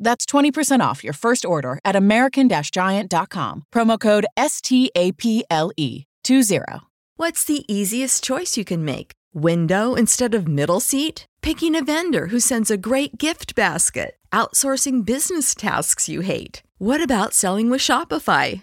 That's 20% off your first order at American Giant.com. Promo code STAPLE 20. What's the easiest choice you can make? Window instead of middle seat? Picking a vendor who sends a great gift basket? Outsourcing business tasks you hate? What about selling with Shopify?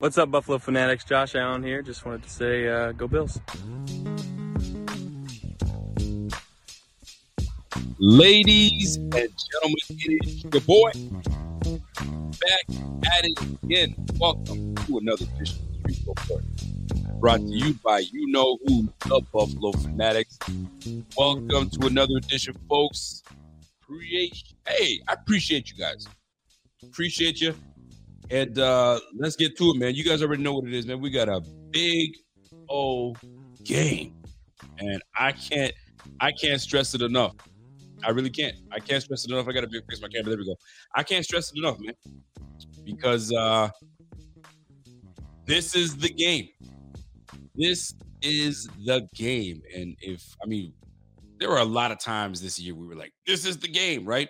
What's up, Buffalo Fanatics? Josh Allen here. Just wanted to say, uh, go Bills. Ladies and gentlemen, it is your boy back at it again. Welcome to another edition of the Report. Brought to you by you know who, the Buffalo Fanatics. Welcome to another edition, folks. Appreciate, hey, I appreciate you guys. Appreciate you. And uh let's get to it, man. You guys already know what it is, man. We got a big old game. And I can't I can't stress it enough. I really can't. I can't stress it enough. I gotta fix my camera. There we go. I can't stress it enough, man. Because uh this is the game. This is the game. And if I mean, there were a lot of times this year we were like, this is the game, right?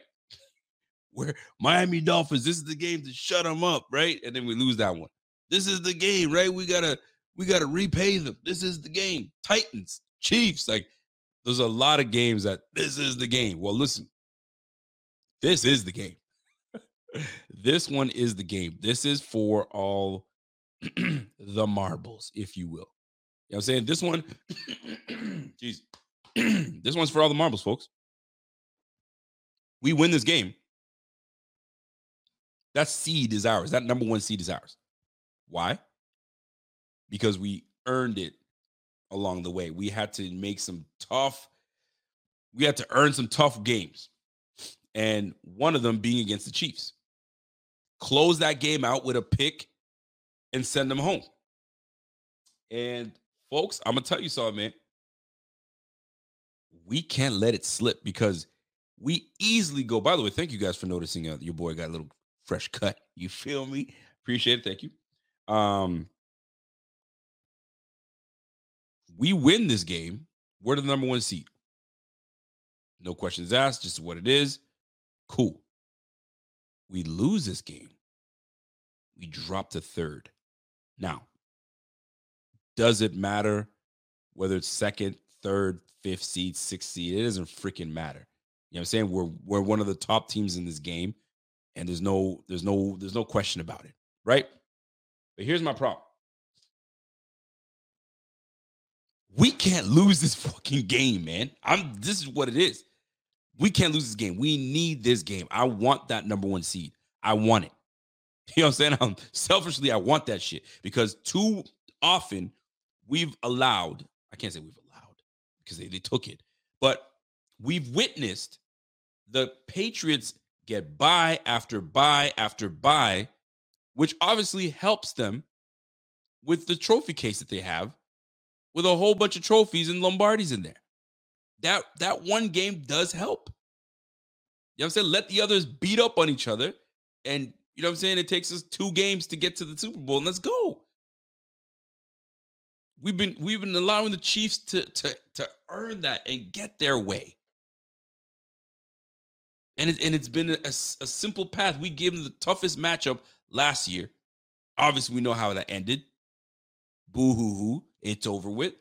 Where Miami Dolphins, this is the game to shut them up, right? And then we lose that one. This is the game, right? We gotta we gotta repay them. This is the game. Titans, Chiefs, like there's a lot of games that this is the game. Well, listen, this is the game. this one is the game. This is for all the marbles, if you will. You know what I'm saying? This one, jeez, this one's for all the marbles, folks. We win this game. That seed is ours. That number one seed is ours. Why? Because we earned it along the way. We had to make some tough, we had to earn some tough games. And one of them being against the Chiefs. Close that game out with a pick and send them home. And folks, I'm gonna tell you something, man. We can't let it slip because we easily go. By the way, thank you guys for noticing uh, your boy got a little fresh cut. You feel me? Appreciate it. Thank you. Um, we win this game, we're the number one seed. No questions asked, just what it is. Cool. We lose this game. We drop to third. Now, does it matter whether it's second, third, fifth seed, sixth seed? It doesn't freaking matter. You know what I'm saying? We're we're one of the top teams in this game, and there's no there's no there's no question about it, right? But here's my problem. we can't lose this fucking game, man. I'm this is what it is. We can't lose this game. We need this game. I want that number one seed. I want it. You know what I'm saying? I'm, selfishly, I want that shit because too often we've allowed, I can't say we've allowed because they, they took it, but we've witnessed the Patriots get bye after bye after bye, which obviously helps them with the trophy case that they have with a whole bunch of trophies and Lombardies in there. That that one game does help. You know what I'm saying? Let the others beat up on each other. And you know what I'm saying? It takes us two games to get to the Super Bowl, and let's go. We've been we've been allowing the Chiefs to to to earn that and get their way. And, it, and it's been a, a, simple path. We gave them the toughest matchup last year. Obviously, we know how that ended. Boo hoo hoo. It's over with.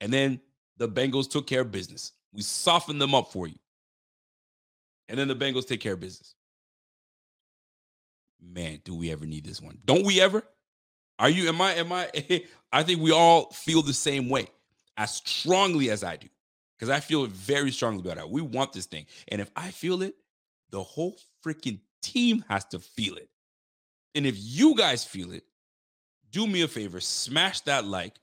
And then the Bengals took care of business. We softened them up for you. And then the Bengals take care of business. Man, do we ever need this one? Don't we ever? Are you, am I, am I, I think we all feel the same way as strongly as I do. Because I feel very strongly about it. We want this thing. And if I feel it, the whole freaking team has to feel it. And if you guys feel it, do me a favor, smash that like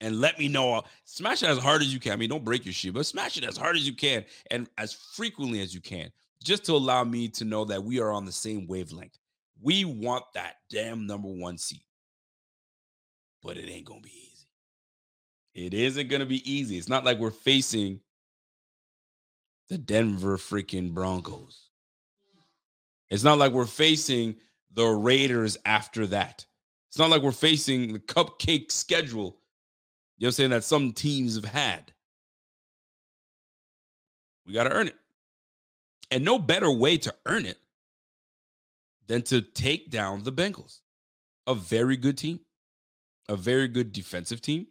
and let me know. Uh, smash it as hard as you can. I mean, don't break your shit, but smash it as hard as you can and as frequently as you can, just to allow me to know that we are on the same wavelength. We want that damn number one seat, but it ain't gonna be easy. It isn't gonna be easy. It's not like we're facing the Denver freaking Broncos. It's not like we're facing the Raiders after that. It's not like we're facing the cupcake schedule, you know what I'm saying, that some teams have had. We got to earn it. And no better way to earn it than to take down the Bengals. A very good team, a very good defensive team,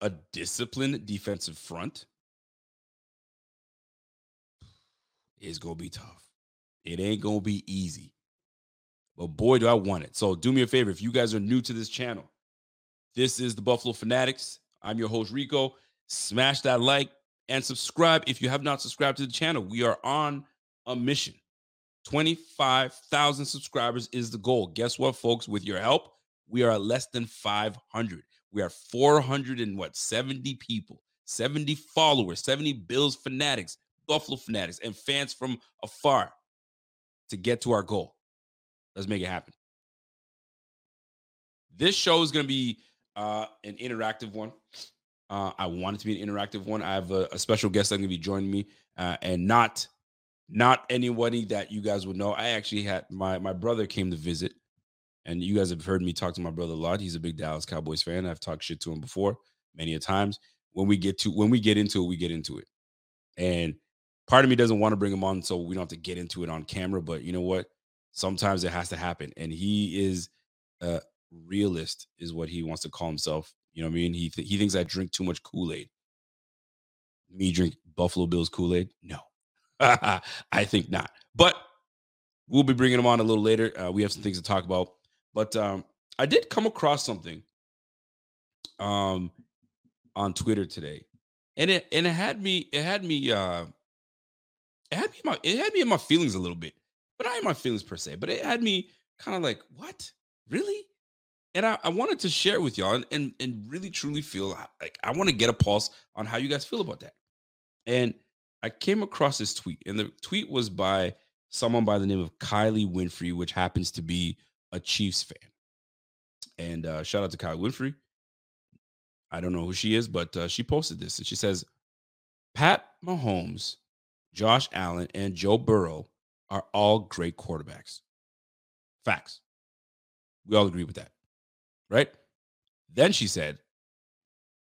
a disciplined defensive front is going to be tough. It ain't to be easy. But boy, do I want it. So do me a favor. If you guys are new to this channel, this is the Buffalo Fanatics. I'm your host, Rico. Smash that like and subscribe if you have not subscribed to the channel. We are on a mission. 25,000 subscribers is the goal. Guess what, folks? With your help, we are less than 500. We are 400 and what, 70 people, 70 followers, 70 Bills fanatics, Buffalo fanatics, and fans from afar to get to our goal. Let's make it happen. This show is going to be uh, an interactive one. Uh, I want it to be an interactive one. I have a, a special guest that's going to be joining me, uh, and not not anybody that you guys would know. I actually had my my brother came to visit, and you guys have heard me talk to my brother a lot. He's a big Dallas Cowboys fan. I've talked shit to him before many a times. When we get to when we get into it, we get into it, and part of me doesn't want to bring him on so we don't have to get into it on camera. But you know what? sometimes it has to happen. And he is a realist, is what he wants to call himself. You know what I mean? He th- he thinks I drink too much Kool Aid. Me drink Buffalo Bills Kool Aid? No, I think not. But we'll be bringing him on a little later. Uh, we have some things to talk about. But um, I did come across something um, on Twitter today, and it and it had me it had me uh, it had me my it had me in my feelings a little bit but I had my feelings per se. But it had me kind of like, what? Really? And I, I wanted to share with y'all and, and, and really truly feel like I want to get a pulse on how you guys feel about that. And I came across this tweet, and the tweet was by someone by the name of Kylie Winfrey, which happens to be a Chiefs fan. And uh, shout out to Kylie Winfrey. I don't know who she is, but uh, she posted this and she says, Pat Mahomes, Josh Allen, and Joe Burrow are all great quarterbacks. Facts. We all agree with that. Right? Then she said,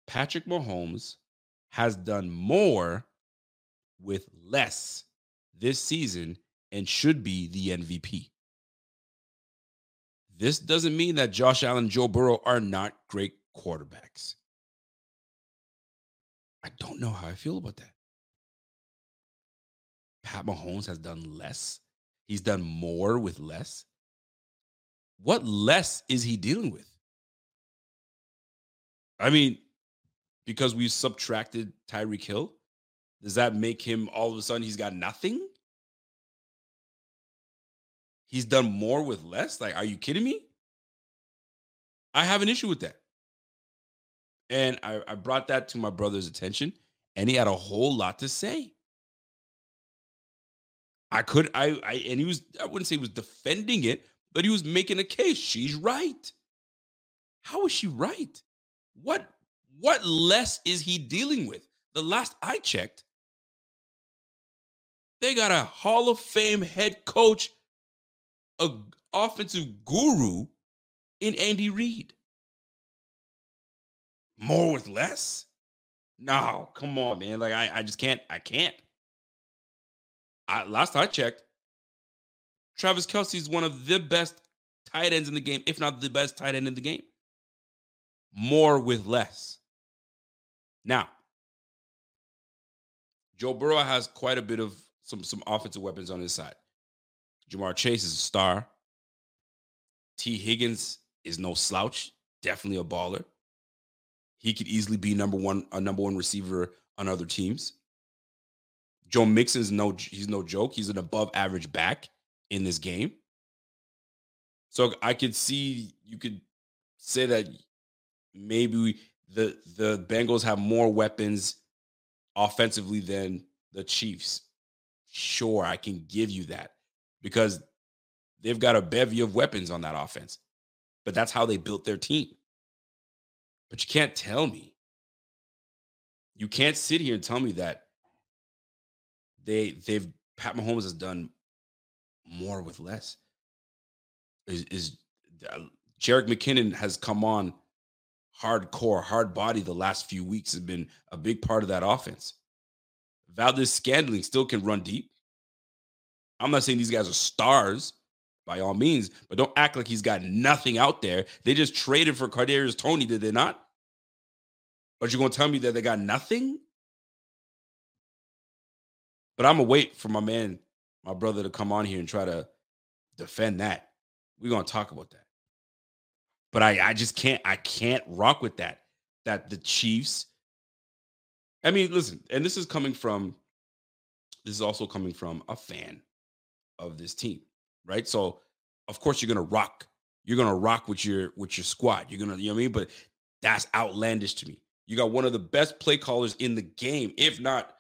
Patrick Mahomes has done more with less this season and should be the MVP. This doesn't mean that Josh Allen and Joe Burrow are not great quarterbacks. I don't know how I feel about that. Pat Mahomes has done less. He's done more with less. What less is he dealing with? I mean, because we subtracted Tyreek Hill, does that make him all of a sudden he's got nothing? He's done more with less? Like, are you kidding me? I have an issue with that. And I, I brought that to my brother's attention, and he had a whole lot to say. I could I I and he was I wouldn't say he was defending it, but he was making a case. She's right. How is she right? What what less is he dealing with? The last I checked, they got a Hall of Fame head coach, a offensive guru in Andy Reid. More with less? No, come on, man. Like I, I just can't. I can't. I, last I checked, Travis Kelce is one of the best tight ends in the game, if not the best tight end in the game. More with less. Now, Joe Burrow has quite a bit of some some offensive weapons on his side. Ja'Marr Chase is a star. Tee Higgins is no slouch, definitely a baller. He could easily be number one, a number one receiver on other teams. Joe Mixon's no, he's no joke. He's an above average back in this game. So I could see you could say that maybe we, the the Bengals have more weapons offensively than the Chiefs. Sure, I can give you that because they've got a bevy of weapons on that offense. But that's how they built their team. But you can't tell me. You can't sit here and tell me that they they've Pat Mahomes has done more with less. Is is uh, Jerick McKinnon has come on hardcore, hard body the last few weeks has been a big part of that offense. Valdes-Scantling still can run deep. I'm not saying these guys are stars by all means, but don't act like he's got nothing out there. They just traded for Kadarius Toney, did they not? But you're gonna tell me that they got nothing? But I'm gonna wait for my man, my brother, to come on here and try to defend that. We're gonna talk about that. But I, I just can't, I can't rock with that. That the Chiefs. I mean, listen, and this is coming from, this is also coming from a fan of this team, right? So, of course, you're gonna rock. You're gonna rock with your with your squad. You're gonna, you know what I mean? But that's outlandish to me. You got one of the best play callers in the game, if not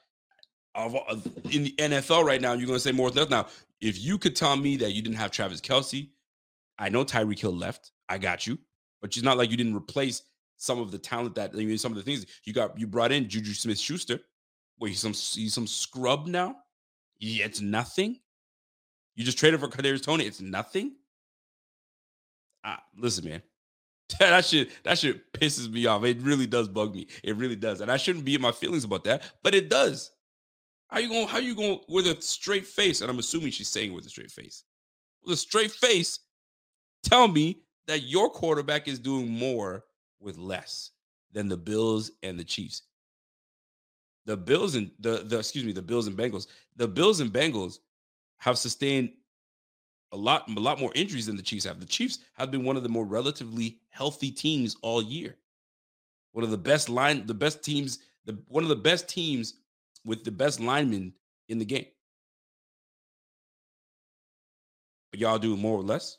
of, of in the NFL right now. You're gonna say more than that. Now, if you could tell me that you didn't have Travis Kelce, I know Tyreek Hill left. I got you. But it's not like you didn't replace some of the talent that I mean, some of the things you got. You brought in Juju Smith Schuster. Wait, he's some he's some scrub now. Yeah, it's nothing. You just traded for Kadarius Toney. It's nothing. Ah, listen, man. that shit that shit pisses me off. It really does bug me. It really does, and I shouldn't be in my feelings about that, but it does. How you going? How you going with a straight face? And I'm assuming she's saying with a straight face. With a straight face, tell me that your quarterback is doing more with less than the Bills and the Chiefs. The Bills and the, the excuse me, the Bills and Bengals. The Bills and Bengals have sustained a lot, a lot more injuries than the Chiefs have. The Chiefs have been one of the more relatively healthy teams all year. One of the best line, the best teams, the one of the best teams with the best linemen in the game. But y'all do more or less?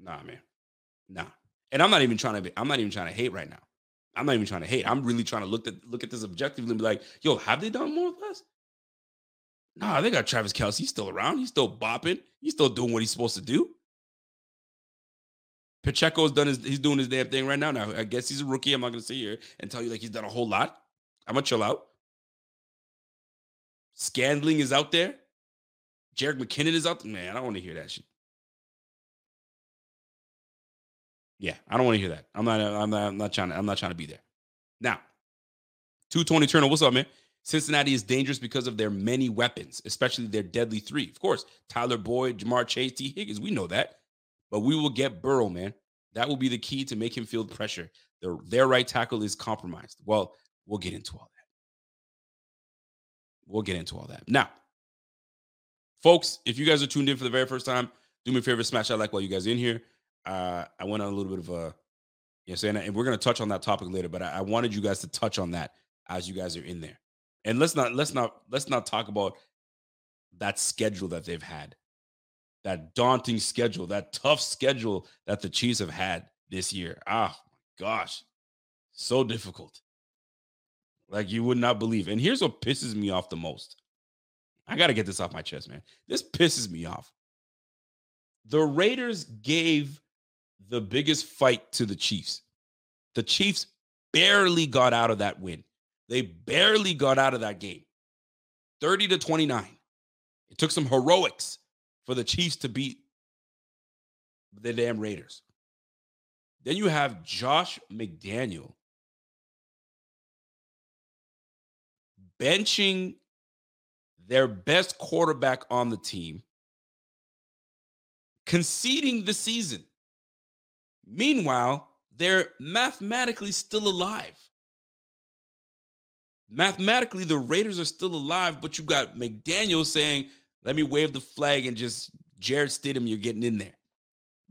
Nah, man. Nah. And I'm not even trying to be, I'm not even trying to hate right now. I'm not even trying to hate. I'm really trying to look at look at this objectively and be like, yo, have they done more or less? Nah, they got Travis Kelce. He's still around. He's still bopping. He's still doing what he's supposed to do. Pacheco's done his he's doing his damn thing right now. Now, I guess he's a rookie. I'm not gonna sit here and tell you like he's done a whole lot. I'm gonna chill out. Scantling is out there. Jerick McKinnon is out there. Man, I don't want to hear that shit. Yeah, I don't want to hear that. I'm not. Uh, I'm not. I'm not trying to. I'm not trying to be there. Now, two Tony Turner. What's up, man? Cincinnati is dangerous because of their many weapons, especially their deadly three. Of course, Tyler Boyd, Ja'Marr Chase, Tee Higgins. We know that, but we will get Burrow, man. That will be the key to make him feel pressure. Their their right tackle is compromised. Well, we'll get into all that. We'll get into all that now, folks. If you guys are tuned in for the very first time, do me a favor, smash that like while you guys in here uh, I went on a little bit of a, you know, saying, and we're gonna touch on that topic later, but I, I wanted you guys to touch on that as you guys are in there. And let's not let's not let's not talk about that schedule that they've had, that daunting schedule, that tough schedule that the Chiefs have had this year. Ah, gosh, so difficult. Like you would not believe. And here's what pisses me off the most. I got to get this off my chest, man. This pisses me off. The Raiders gave the biggest fight to the Chiefs. The Chiefs barely got out of that win. They barely got out of that game. 30 to 29. It took some heroics for the Chiefs to beat the damn Raiders. Then you have Josh McDaniel benching their best quarterback on the team, conceding the season. Meanwhile, they're mathematically still alive. Mathematically, the Raiders are still alive, but you got McDaniel saying, let me wave the flag and just Jarrett Stidham, you're getting in there.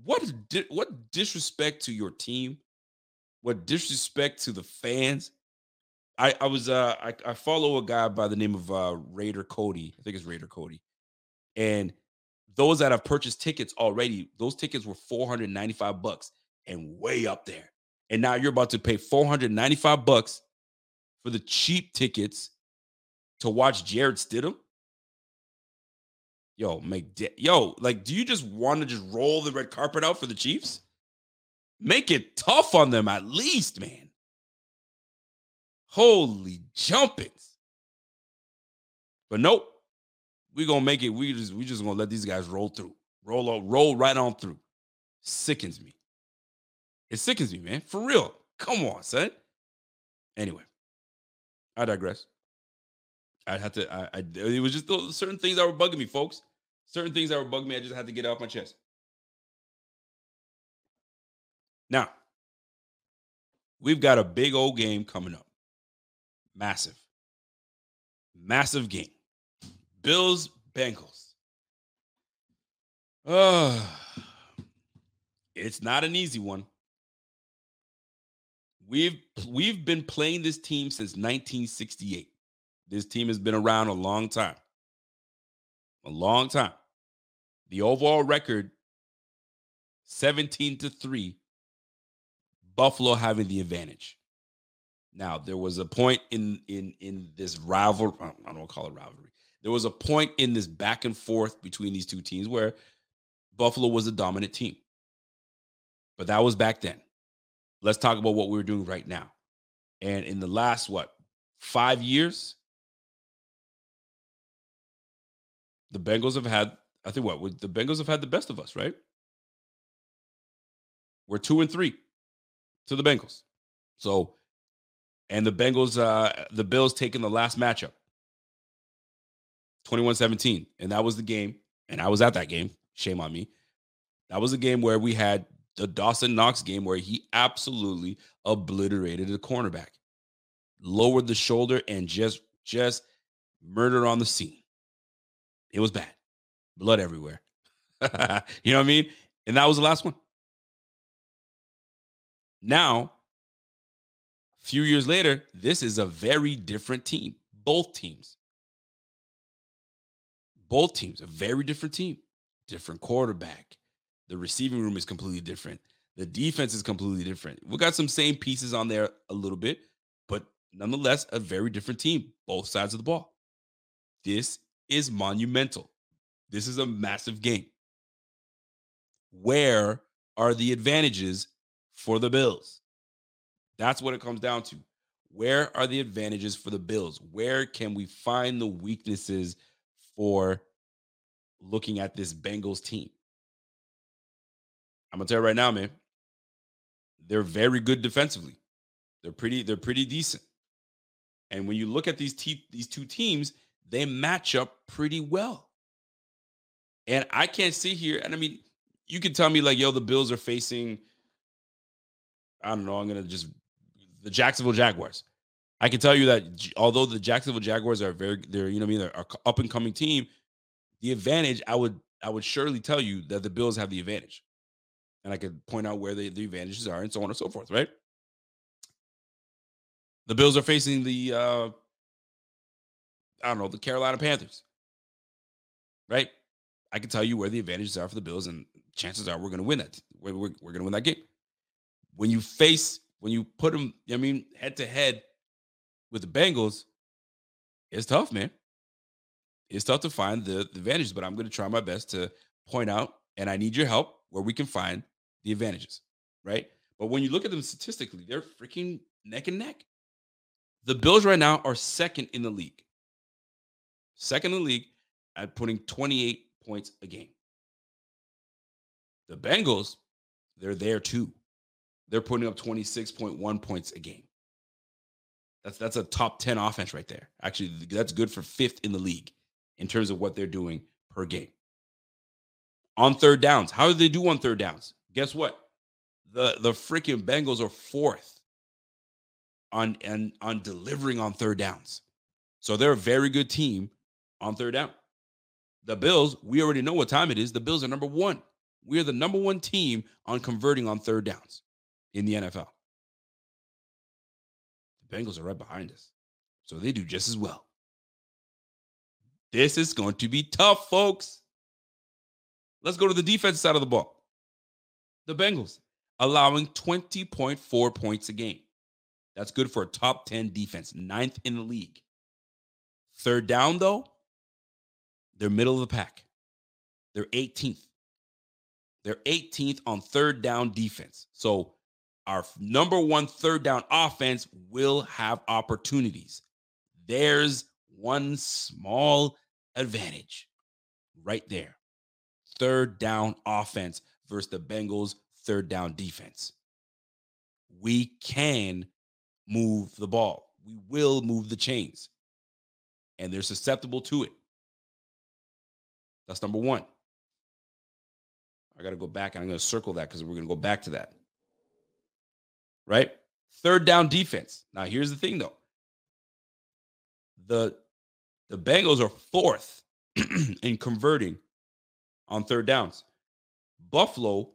What what disrespect to your team? What disrespect to the fans? I I was uh I, I follow a guy by the name of uh Raider Cody. I think it's Raider Cody. And those that have purchased tickets already, those tickets were 495 bucks and way up there. And now you're about to pay 495 bucks for the cheap tickets to watch Jarrett Stidham? Yo, make de- yo, like, do you just want to just roll the red carpet out for the Chiefs? Make it tough on them at least, man. Holy jumpings. But nope. we gonna make it. We just we just gonna let these guys roll through. Roll on, roll right on through. Sickens me. It sickens me, man. For real. Come on, son. Anyway, I digress. I had to. I, I it was just certain things that were bugging me, folks. Certain things that were bugging me. I just had to get off my chest. Now, we've got a big old game coming up. Massive, massive game. Bills Bengals. Oh, it's not an easy one. We've we've been playing this team since 1968. This team has been around a long time. A long time. The overall record 17 to 3 Buffalo having the advantage. Now, there was a point in in in this rivalry, I don't call it rivalry. There was a point in this back and forth between these two teams where Buffalo was the dominant team. But that was back then. Let's talk about what we're doing right now. And in the last, what, five years, the Bengals have had, I think what, the Bengals have had the best of us, right? We're two and three to the Bengals. So, and the Bengals, uh, the Bills taking the last matchup 21 17. And that was the game. And I was at that game. Shame on me. That was a game where we had the Dawson Knox game where he absolutely obliterated the cornerback, lowered the shoulder, and just just murdered on the scene. It was bad, blood everywhere. you know what I mean? And that was the last one. Now, few years later, this is a very different team. Both teams. Both teams, a very different team, different quarterback, the receiving room is completely different. The defense is completely different. We got some same pieces on there a little bit, but nonetheless, a very different team, both sides of the ball. This is monumental. This is a massive game. Where are the advantages for the Bills? That's what it comes down to. Where are the advantages for the Bills? Where can we find the weaknesses for looking at this Bengals team? I'm gonna tell you right now, man. They're very good defensively. They're pretty. They're pretty decent. And when you look at these te- these two teams, they match up pretty well. And I can't see here. And I mean, you can tell me like, yo, the Bills are facing. I don't know. I'm gonna just the Jacksonville Jaguars. I can tell you that although the Jacksonville Jaguars are very, they're you know I mean, they're a up and coming team. The advantage, I would, I would surely tell you that the Bills have the advantage and I could point out where the, the advantages are and so on and so forth, right? The Bills are facing the uh I don't know, the Carolina Panthers. Right? I can tell you where the advantages are for the Bills, and chances are we're going to win that. We're, we're, we're going to win that game. When you face, when you put them, I mean, head to head with the Bengals, it's tough, man. It's tough to find the, the advantages, but I'm going to try my best to point out, and I need your help where we can find the advantages, right? But when you look at them statistically, they're freaking neck and neck. The Bills right now are second in the league. Second in the league at putting 28 points a game. The Bengals, they're there too. They're putting up 26.1 points a game. That's that's a top 10 offense right there. Actually, that's good for fifth in the league in terms of what they're doing per game. On third downs, how do they do on third downs? Guess what? The the freaking Bengals are fourth on and on delivering on third downs. So they're a very good team on third down. The Bills, we already know what time it is. The Bills are number one. We are the number one team on converting on third downs in the NFL. The Bengals are right behind us. So they do just as well. This is going to be tough, folks. Let's go to the defense side of the ball. The Bengals allowing 20.4 points a game. That's good for a top 10 defense, ninth in the league. Third down, though, they're middle of the pack. They're 18th. They're 18th on third down defense. So our number one third down offense will have opportunities. There's one small advantage right there. Third down offense versus the Bengals' third down defense. We can move the ball. We will move the chains. And they're susceptible to it. That's number one. I got to go back and I'm going to circle that because we're going to go back to that. Right? Third down defense. Now, here's the thing though the, the Bengals are fourth in converting on third downs. Buffalo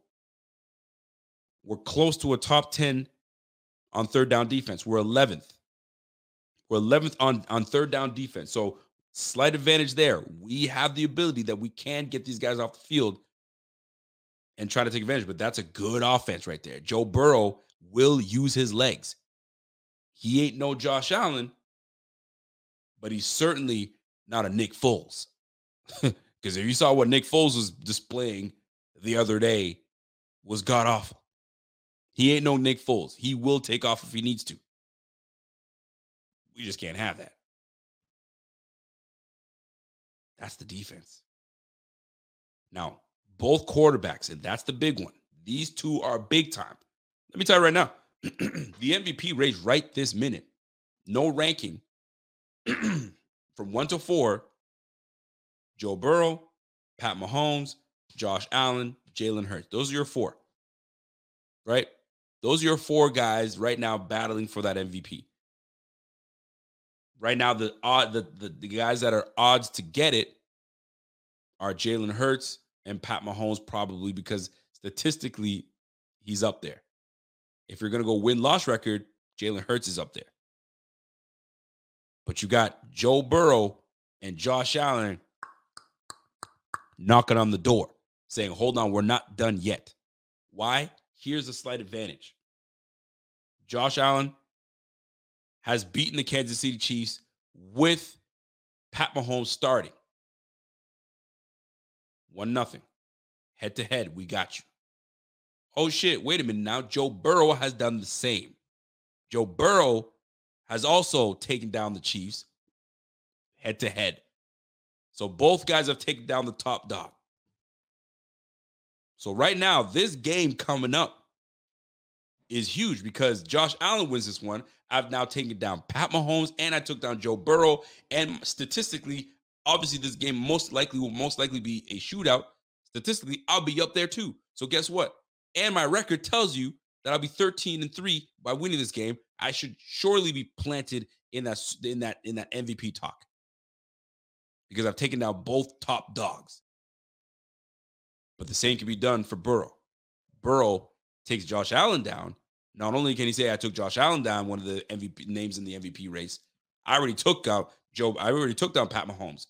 were close to a top 10 on third down defense. We're 11th. We're 11th on, on third down defense. So slight advantage there. We have the ability that we can get these guys off the field and try to take advantage. But that's a good offense right there. Joe Burrow will use his legs. He ain't no Josh Allen, but he's certainly not a Nick Foles. Because if you saw what Nick Foles was displaying the other day, was god awful. He ain't no Nick Foles. He will take off if he needs to. We just can't have that. That's the defense. Now, both quarterbacks, and that's the big one. These two are big time. Let me tell you right now the MVP race right this minute, no ranking from one to four Joe Burrow, Pat Mahomes, Josh Allen, Jalen Hurts. Those are your four, right? Those are your four guys right now battling for that MVP. Right now, the odd the, the, the guys that are odds to get it are Jalen Hurts and Pat Mahomes, probably because statistically he's up there. If you're gonna go win loss record, Jalen Hurts is up there. But you got Joe Burrow and Josh Allen knocking on the door, saying, Hold on, we're not done yet. Why? Here's a slight advantage Josh Allen has beaten the Kansas City Chiefs with Pat Mahomes starting. One nothing. Head to head, we got you. Oh shit, wait a minute now. Joe Burrow has done the same. Joe Burrow has also taken down the Chiefs head to head. So both guys have taken down the top dog. So right now, this game coming up is huge because Josh Allen wins this one. I've now taken down Pat Mahomes and I took down Joe Burrow. And statistically, obviously, this game most likely will most likely be a shootout. Statistically, I'll be up there too. So guess what? And my record tells you that I'll be 13 and 3 by winning this game. I should surely be planted in that in that in that MVP talk because I've taken down both top dogs. But the same can be done for Burrow. Burrow takes Josh Allen down. Not only can he say I took Josh Allen down, one of the MVP names in the MVP race, I already took out Joe. I already took down Pat Mahomes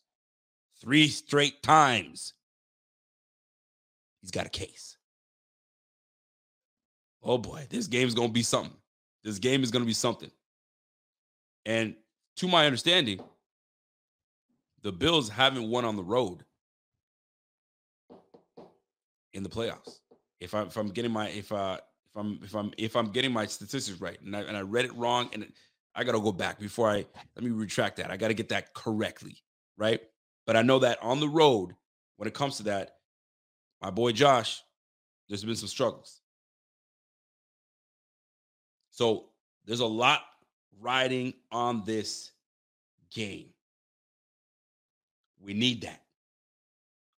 three straight times. He's got a case. Oh boy, this game is gonna be something. This game is gonna be something. And to my understanding, the Bills haven't won on the road in the playoffs. If I'm if I'm getting my if uh if I'm if I'm if I'm getting my statistics right, and I and I read it wrong, and I got to go back before I let me retract that. I got to get that correctly, right? But I know that on the road, when it comes to that, my boy Josh, there's been some struggles. So there's a lot riding on this game. We need that.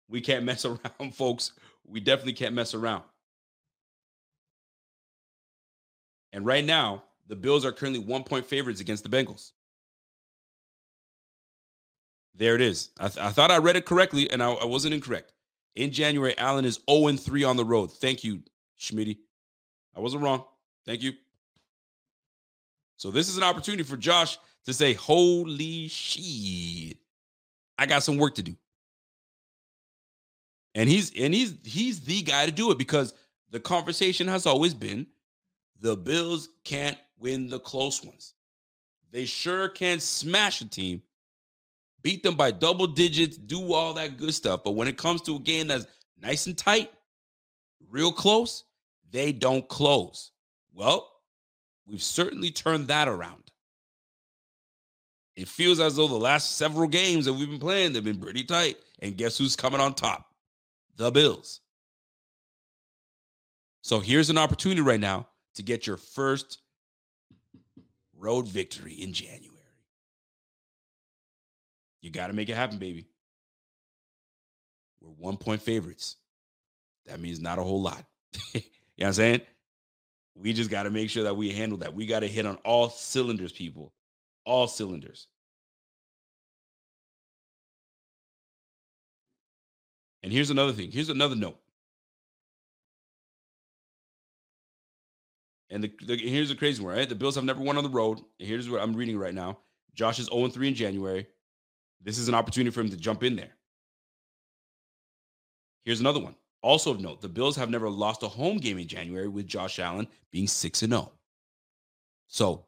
We can't mess around, folks. We definitely can't mess around. And right now, the Bills are currently one point favorites against the Bengals. There it is. I, th- I thought I read it correctly, and I, I, wasn't incorrect. In January, Allen is 0 3 on the road. Thank you, Schmitty. I wasn't wrong. Thank you. So this is an opportunity for Josh to say, "Holy shit, I got some work to do." And he's and he's he's the guy to do it because the conversation has always been the Bills can't win the close ones. They sure can smash a team, beat them by double digits, do all that good stuff. But when it comes to a game that's nice and tight, real close, they don't close. Well, we've certainly turned that around. It feels as though the last several games that we've been playing, they've been pretty tight. And guess who's coming on top? The Bills. So here's an opportunity right now to get your first road victory in January. You got to make it happen, baby. We're one point favorites. That means not a whole lot. you know what I'm saying? We just got to make sure that we handle that. We got to hit on all cylinders, people. All cylinders. And here's another thing. Here's another note. And the, the, here's the crazy one, right? The Bills have never won on the road. Here's what I'm reading right now. Josh is 0 3 in January. This is an opportunity for him to jump in there. Here's another one. Also of note, the Bills have never lost a home game in January with Josh Allen being 6 and 0. So,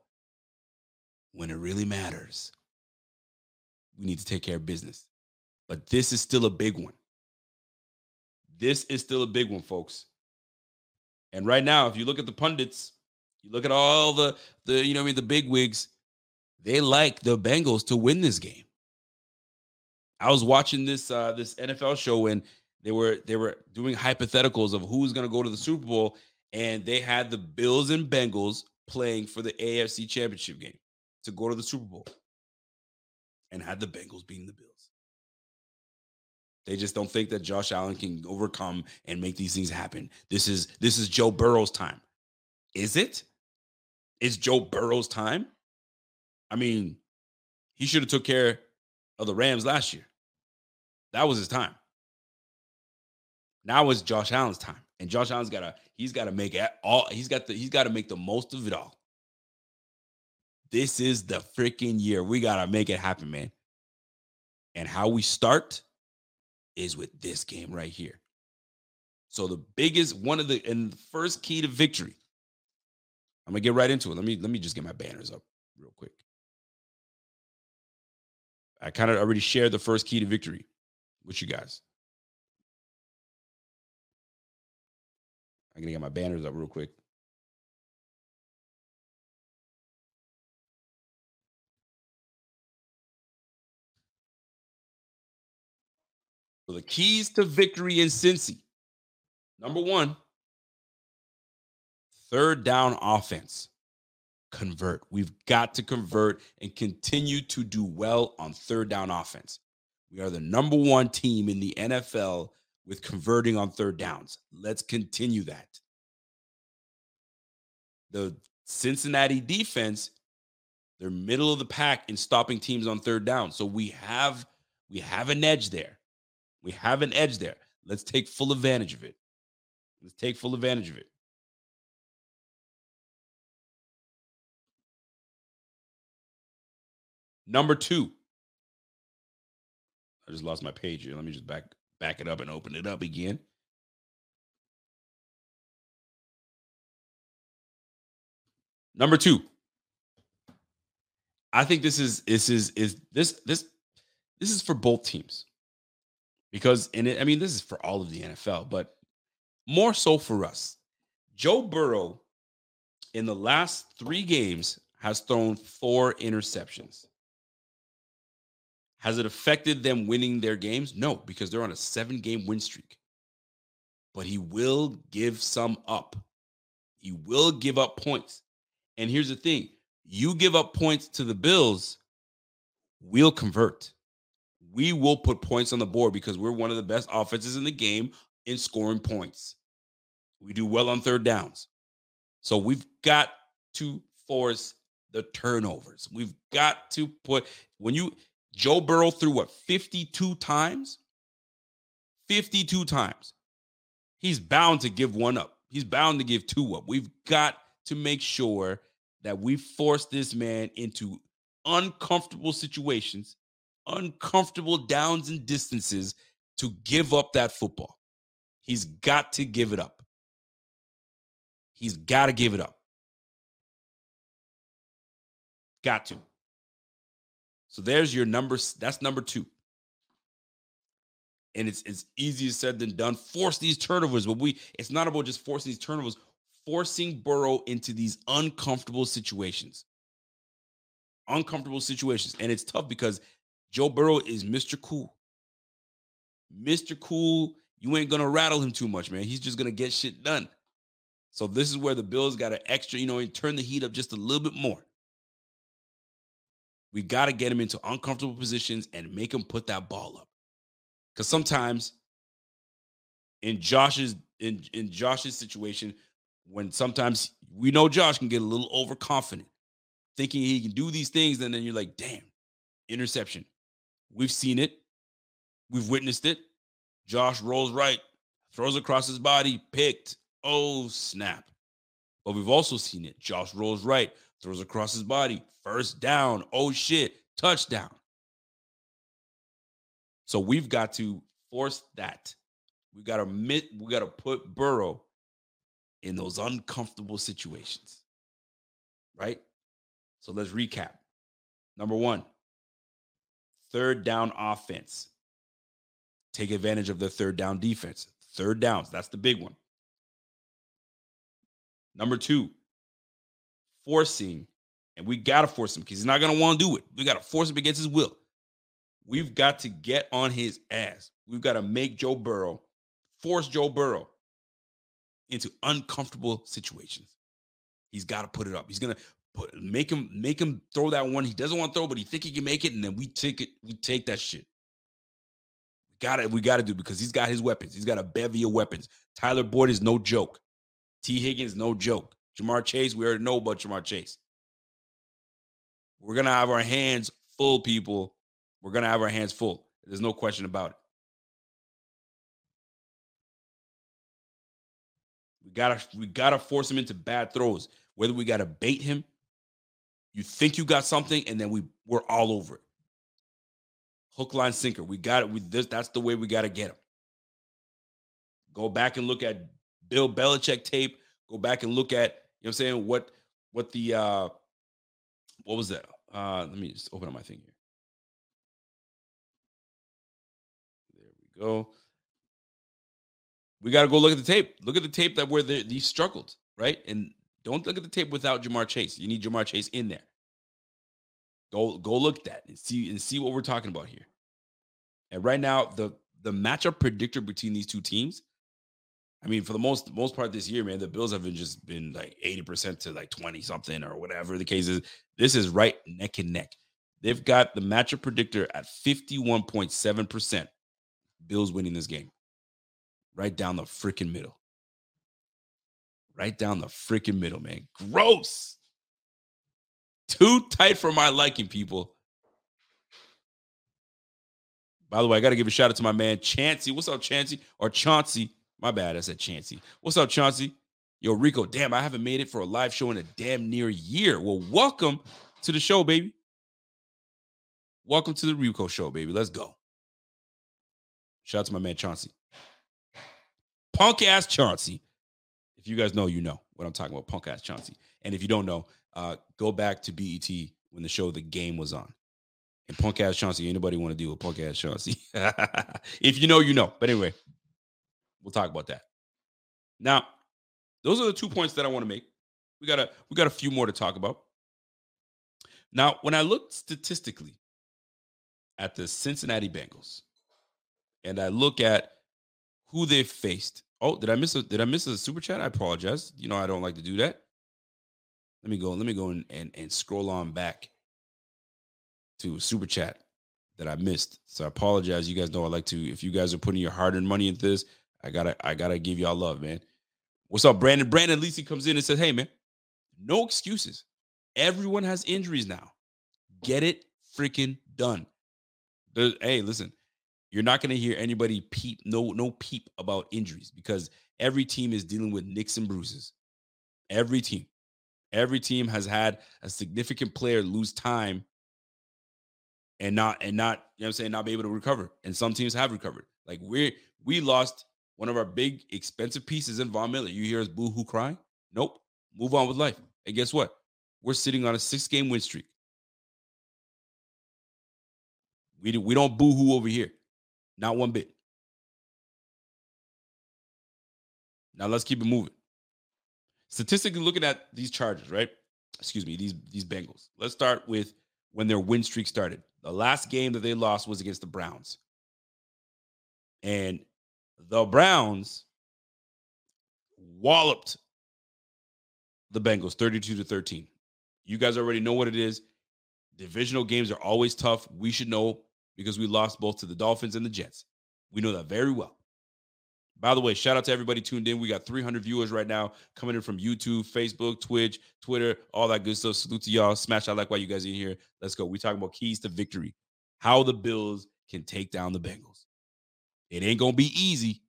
when it really matters, we need to take care of business. But this is still a big one. This is still a big one, folks. And right now, if you look at the pundits, you look at all the the you know I mean the big wigs, they like the Bengals to win this game. I was watching this uh this NFL show and they were they were doing hypotheticals of who's going to go to the Super Bowl and they had the Bills and Bengals playing for the AFC Championship game to go to the Super Bowl and had the Bengals beating the Bills. They just don't think that Josh Allen can overcome and make these things happen. This is this is Joe Burrow's time. Is it? Is Joe Burrow's time? I mean, he should have took care of the Rams last year. That was his time. Now it's Josh Allen's time. And Josh Allen's got to he's got to make it all he's got the he's got to make the most of it all. This is the freaking year. We got to make it happen, man. And how we start is with this game right here. So the biggest one of the and the first key to victory. I'm gonna get right into it. Let me let me just get my banners up real quick. I kind of already shared the first key to victory with you guys. I'm gonna get my banners up real quick. So the keys to victory in Cincy. Number one, third down offense. Convert. We've got to convert and continue to do well on third down offense. We are the number one team in the NFL with converting on third downs. Let's continue that. The Cincinnati defense, they're middle of the pack in stopping teams on third down. So we have we have an edge there. We have an edge there. Let's take full advantage of it. Let's take full advantage of it. Number two. I just lost my page here. Let me just back back it up and open it up again. Number two. I think this is this is is this this this is for both teams because and it, I mean this is for all of the NFL, but more so for us. Joe Burrow in the last three games has thrown four interceptions. Has it affected them winning their games? No, because they're on a seven game win streak. But he will give some up. He will give up points. And here's the thing you give up points to the Bills, we'll convert. We will put points on the board because we're one of the best offenses in the game in scoring points. We do well on third downs. So we've got to force the turnovers. We've got to put when you Joe Burrow threw what 52 times? 52 times. He's bound to give one up. He's bound to give two up. We've got to make sure that we force this man into uncomfortable situations, uncomfortable downs and distances to give up that football. He's got to give it up. He's got to give it up. Got to. So there's your number. That's number two. And it's it's easier said than done. Force these turnovers, but we it's not about just forcing these turnovers, forcing Burrow into these uncomfortable situations. Uncomfortable situations. And it's tough because Joe Burrow is Mr. Cool. Mr. Cool, you ain't gonna rattle him too much, man. He's just gonna get shit done. So this is where the Bills got an extra, you know, turn the heat up just a little bit more. We got to get him into uncomfortable positions and make him put that ball up. Because sometimes in Josh's in, in Josh's situation, when sometimes we know Josh can get a little overconfident, thinking he can do these things, and then you're like, damn, interception. We've seen it, we've witnessed it. Josh rolls right, throws across his body, picked. Oh, snap. But we've also seen it. Josh rolls right, throws across his body, first down. Oh shit, touchdown. So we've got to force that. We got to admit, we got to put Burrow in those uncomfortable situations. Right? So let's recap. Number one, third down offense. Take advantage of the third down defense. Third downs, that's the big one. Number two, forcing, and we got to force him because he's not going to want to do it. We got to force him against his will. We've got to get on his ass. We've got to make Joe Burrow, force Joe Burrow into uncomfortable situations. He's got to put it up. He's gonna put make him make him throw that one he doesn't want to throw, but he think he can make it, and then we take it. We take that shit. Got it. We got to do because he's got his weapons. He's got a bevy of weapons. Tyler Boyd is no joke. Tee Higgins no joke. Ja'Marr Chase, we already know about Ja'Marr Chase. We're gonna have our hands full, people. We're gonna have our hands full. There's no question about it. We gotta we gotta force him into bad throws. Whether we gotta bait him, you think you got something, and then we we're all over it. Hook, line, sinker. We got it. We this that's the way we gotta get him. Go back and look at Bill Belichick tape. Go back and look at know what I'm saying? What what the uh what was that? Uh let me just open up my thing here. There we go. We got to go look at the tape. Look at the tape that where they, these struggled, right? And don't look at the tape without Ja'Marr Chase. You need Ja'Marr Chase in there. Go go look at that and see and see what we're talking about here. And right now, the the matchup predictor between these two teams I mean, for the most most part this year, man, the Bills have been just been like 80% to like 20 something or whatever the case is. This is right neck and neck. They've got the matchup predictor at 51.7%. Bills winning this game. Right down the freaking middle. Right down the freaking middle, man. Gross. Too tight for my liking, people. By the way, I got to give a shout out to my man Chancey. What's up, Chancey? Or Chauncey my bad. I said Chancey. What's up, Chauncey? Yo, Rico, damn, I haven't made it for a live show in a damn near year. Well, welcome to the show, baby. Welcome to the Rico show, baby. Let's go. Shout out to my man Chauncey. Punk ass Chauncey. If you guys know, you know what I'm talking about. Punk ass Chauncey. And if you don't know, uh, go back to BET when the show The Game was on. And punk ass Chauncey, anybody want to deal with punk ass Chauncey? if you know, you know. But anyway, We'll talk about that. Now, those are the two points that I want to make. We got a we got a few more to talk about. Now, when I look statistically at the Cincinnati Bengals, and I look at who they've faced. Oh, did I miss a did I miss a super chat? I apologize. You know I don't like to do that. Let me go. Let me go and and, and scroll on back to super chat that I missed. So I apologize. You guys know I like to. If you guys are putting your hard earned money into this, I gotta I gotta give y'all love, man. What's up, Brandon? Brandon he comes in and says, "Hey, man, no excuses. Everyone has injuries now. Get it freaking done." The, hey, listen, you're not to hear anybody peep no no peep about injuries because every team is dealing with nicks and bruises. Every team. Every team has had a significant player lose time and not and not, you know I'm saying, not be able to recover. And some teams have recovered. Like we're we lost one of our big expensive pieces in Von Miller. You hear us boo hoo crying? Nope. Move on with life. And guess what? We're sitting on a six game win streak. We, we don't boo hoo over here. Not one bit. Now let's keep it moving. Statistically looking at these Chargers, right? Excuse me, these these Bengals. Let's start with when their win streak started. The last game that they lost was against the Browns. And the Browns walloped the Bengals 32 to 13. You guys already know what it is. Divisional games are always tough. We should know because we lost both to the Dolphins and the Jets. We know that very well. By the way, shout out to everybody tuned in. We got 300 viewers right now coming in from YouTube, Facebook, Twitch, Twitter, all that good stuff. Salute to y'all. Smash I like why you guys in here. Let's go. We talking about keys to victory. How the Bills can take down the Bengals. It ain't gonna be easy.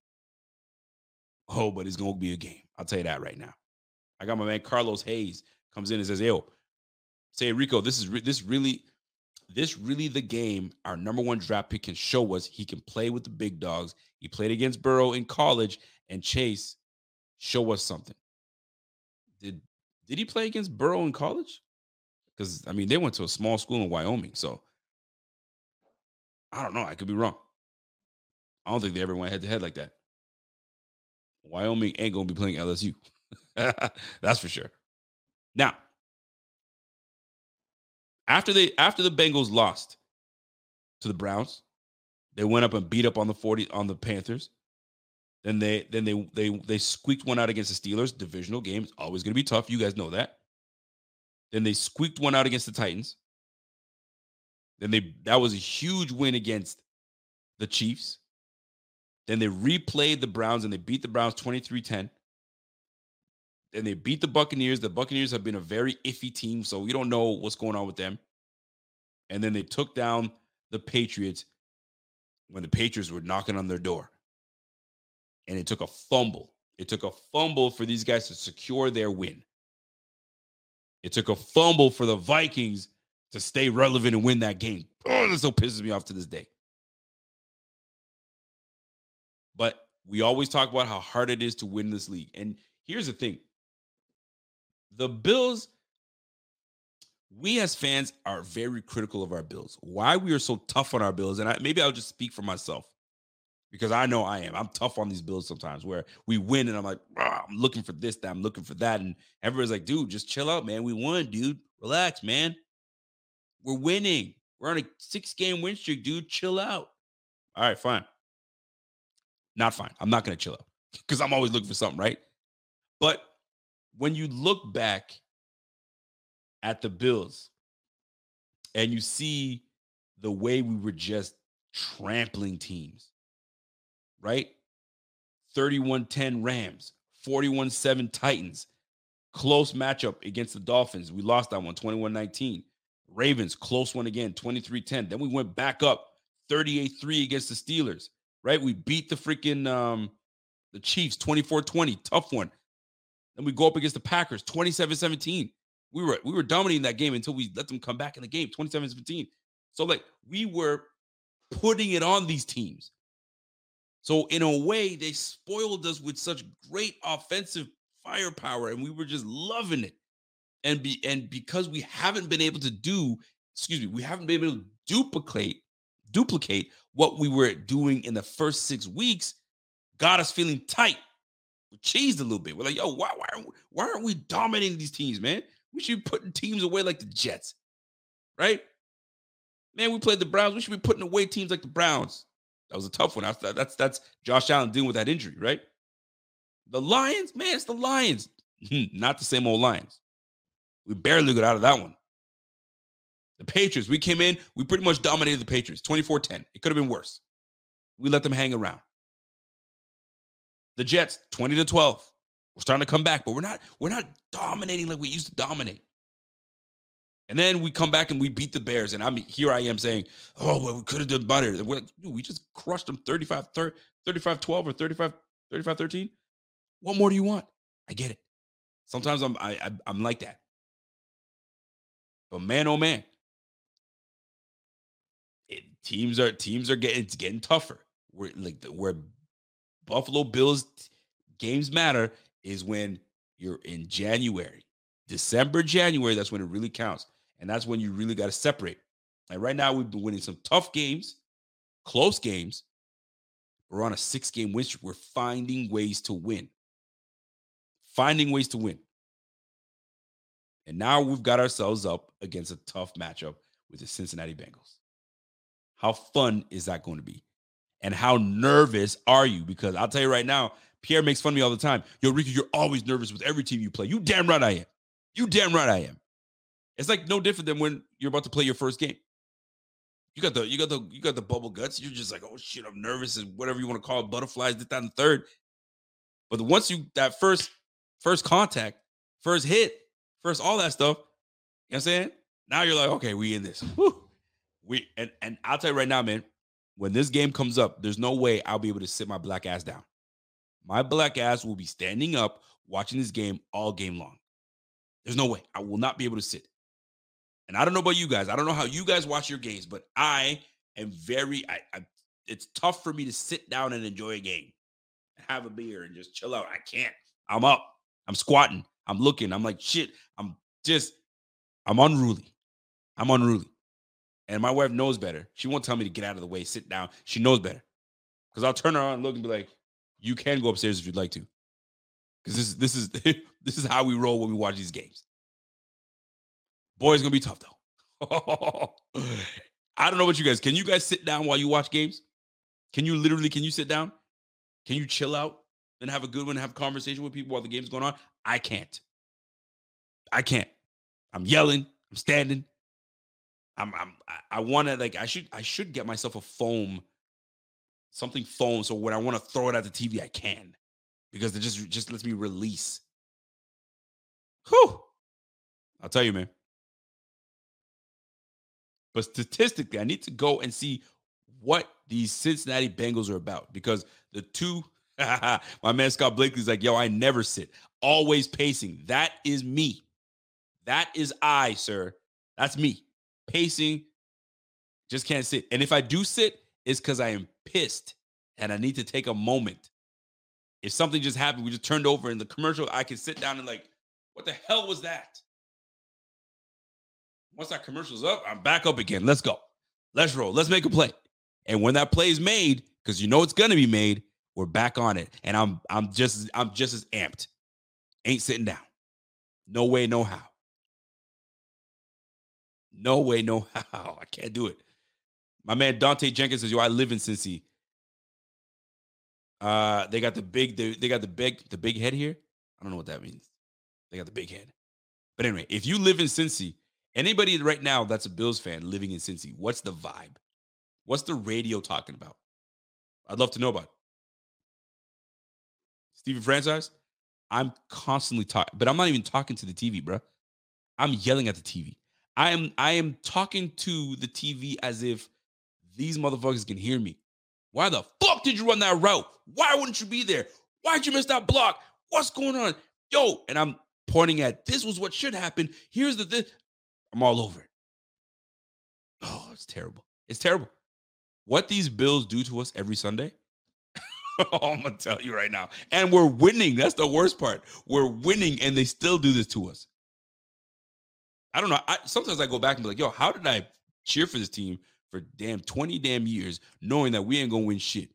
Oh, but it's gonna be a game. I'll tell you that right now. I got my man Carlos Hayes comes in and says, "Yo, say Rico, this is re- this really this really the game our number one draft pick can show us he can play with the big dogs. He played against Burrow in college and Chase show us something. Did did he play against Burrow in college? Because I mean they went to a small school in Wyoming, so I don't know. I could be wrong. I don't think they ever went head to head like that. Wyoming ain't gonna be playing LSU. That's for sure. Now, after they after the Bengals lost to the Browns, they went up and beat up on the 40 on the Panthers. Then they then they they they squeaked one out against the Steelers. Divisional games always going to be tough. You guys know that. Then they squeaked one out against the Titans. Then they that was a huge win against the Chiefs. Then they replayed the Browns and they beat the Browns 23-10. Then they beat the Buccaneers. The Buccaneers have been a very iffy team, so we don't know what's going on with them. And then they took down the Patriots when the Patriots were knocking on their door. And it took a fumble. It took a fumble for these guys to secure their win. It took a fumble for the Vikings to stay relevant and win that game. Oh, that still pisses me off to this day. But we always talk about how hard it is to win this league. And here's the thing the Bills, we as fans are very critical of our Bills. Why we are so tough on our Bills, and I, maybe I'll just speak for myself because I know I am. I'm tough on these Bills sometimes where we win and I'm like, I'm looking for this, that, I'm looking for that. And everybody's like, dude, just chill out, man. We won, dude. Relax, man. We're winning. We're on a six game win streak, dude. Chill out. All right, fine. Not fine. I'm not going to chill out because I'm always looking for something, right? But when you look back at the Bills and you see the way we were just trampling teams, right? 31 10 Rams, 41 7 Titans, close matchup against the Dolphins. We lost that one 21 19. Ravens, close one again, 23 10. Then we went back up 38 3 against the Steelers, right? We beat the freaking um, the Chiefs 24 20, tough one. Then we go up against the Packers 27-17. We were we were dominating that game until we let them come back in the game 27-17. So like we were putting it on these teams. So in a way, they spoiled us with such great offensive firepower, and we were just loving it. And be and because we haven't been able to do, excuse me, we haven't been able to duplicate duplicate what we were doing in the first six weeks, got us feeling tight We're cheesed a little bit. We're like, yo, why, why, aren't we, why aren't we dominating these teams, man? We should be putting teams away like the Jets, right? Man, we played the Browns. We should be putting away teams like the Browns. That was a tough one. That's that's that's Josh Allen dealing with that injury, right? The Lions, man, it's the Lions. Not the same old Lions. We barely got out of that one. The Patriots, we came in, we pretty much dominated the Patriots 24 10. It could have been worse. We let them hang around. The Jets, 20 to 12. We're starting to come back, but we're not we're not dominating like we used to dominate. And then we come back and we beat the Bears. And I'm here I am saying, oh, well, we could have done better. Like, we just crushed them 35 35 12 or 35 35 13. What more do you want? I get it. Sometimes I'm I, I I'm like that. But man, oh man, teams are teams are getting it's getting tougher. We're like where Buffalo Bills games matter is when you're in January, December, January. That's when it really counts, and that's when you really got to separate. Like right now, we've been winning some tough games, close games. We're on a six game win streak. We're finding ways to win finding ways to win. And now we've got ourselves up against a tough matchup with the Cincinnati Bengals. How fun is that going to be? And how nervous are you? Because I'll tell you right now, Pierre makes fun of me all the time. Yo, Ricky, you're always nervous with every team you play. You damn right I am. You damn right I am. It's like no different than when you're about to play your first game. You got the you got the you got the bubble guts. You're just like, oh shit, I'm nervous and whatever you want to call it, butterflies, this, that, and third. But once you that first first contact, first hit, first all that stuff. You know what I'm saying? Now you're like, okay, we in this. We and and I'll tell you right now, man, when this game comes up, there's no way I'll be able to sit my black ass down. My black ass will be standing up watching this game all game long. There's no way. I will not be able to sit. And I don't know about you guys. I don't know how you guys watch your games, but I am very I, I it's tough for me to sit down and enjoy a game. Have a beer and just chill out. I can't. I'm up. I'm squatting. I'm looking. I'm like, shit. I'm just, I'm unruly. I'm unruly. And my wife knows better. She won't tell me to get out of the way, sit down. She knows better. Because I'll turn around and look and be like, you can go upstairs if you'd like to. Because this, this is this is how we roll when we watch these games. Boy, it's gonna be tough though. I don't know about you guys. Can you guys sit down while you watch games? Can you literally can you sit down? Can you chill out? and have a good one, have a conversation with people while the game's going on. I can't. I can't. I'm yelling. I'm standing. I'm. I'm. I want to like. I should. I should get myself a foam, something foam. So when I want to throw it at the TV, I can, because it just just lets me release. Whew. I'll tell you, man. But statistically, I need to go and see what these Cincinnati Bengals are about because the two My man Scott Blakely's like, yo, I never sit. Always pacing. That is me. That is I, sir. That's me. Pacing. Just can't sit. And if I do sit, it's because I am pissed and I need to take a moment. If something just happened, we just turned over in the commercial, I can sit down and like, what the hell was that? Once that commercial's up, I'm back up again. Let's go. Let's roll. Let's make a play. And when that play is made, because you know it's gonna be made, we're back on it, and I'm I'm just I'm just as amped. Ain't sitting down. No way, no how. No way, no how. I can't do it. My man Dante Jenkins says, "Yo, I live in Cincy. Uh, they got the big, they, they got the big, the big head here. I don't know what that means. They got the big head. But anyway, if you live in Cincy, anybody right now that's a Bills fan living in Cincy, what's the vibe? What's the radio talking about? I'd love to know about. It. Stephen Franchise, I'm constantly talking, but I'm not even talking to the TV, bro. I'm yelling at the TV. I am I am talking to the TV as if these motherfuckers can hear me. Why the fuck did you run that route? Why wouldn't you be there? Why'd you miss that block? What's going on? Yo, and I'm pointing at this was what should happen. Here's the thing. I'm all over it. Oh, it's terrible. It's terrible. What these bills do to us every Sunday, oh, I'm gonna tell you right now. And we're winning. That's the worst part. We're winning, and they still do this to us. I don't know. I, sometimes I go back and be like, yo, how did I cheer for this team for damn 20 damn years, knowing that we ain't gonna win shit?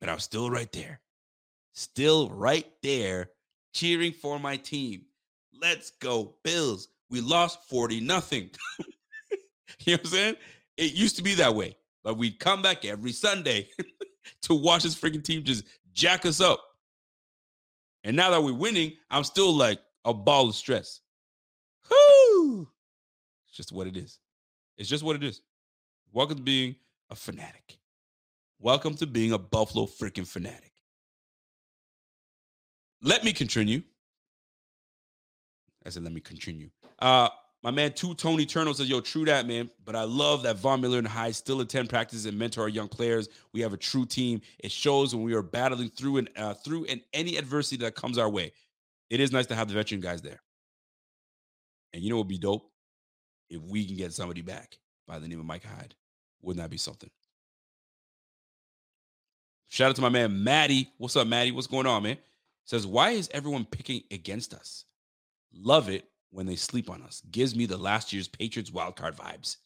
But I was still right there. still right there cheering for my team. Let's go, Bills. We lost 40 nothing. you know what I'm saying? It used to be that way. Like we'd come back every Sunday to watch this freaking team just jack us up. And now that we're winning, I'm still like a ball of stress. It's just what it is. It's just what it is. Welcome to being a fanatic. Welcome to being a Buffalo freaking fanatic. Let me continue. I said, let me continue. Uh, my man, two Tony Turner says, "Yo, true that, man. But I love that Von Miller and Hyde still attend practices and mentor our young players. We have a true team. It shows when we are battling through and uh, through and any adversity that comes our way. It is nice to have the veteran guys there. And you know what would be dope if we can get somebody back by the name of Micah Hyde. Wouldn't that be something? Shout out to my man Maddie. What's up, Maddie? What's going on, man? Says, why is everyone picking against us? Love it when they sleep on us. Gives me the last year's Patriots wildcard vibes.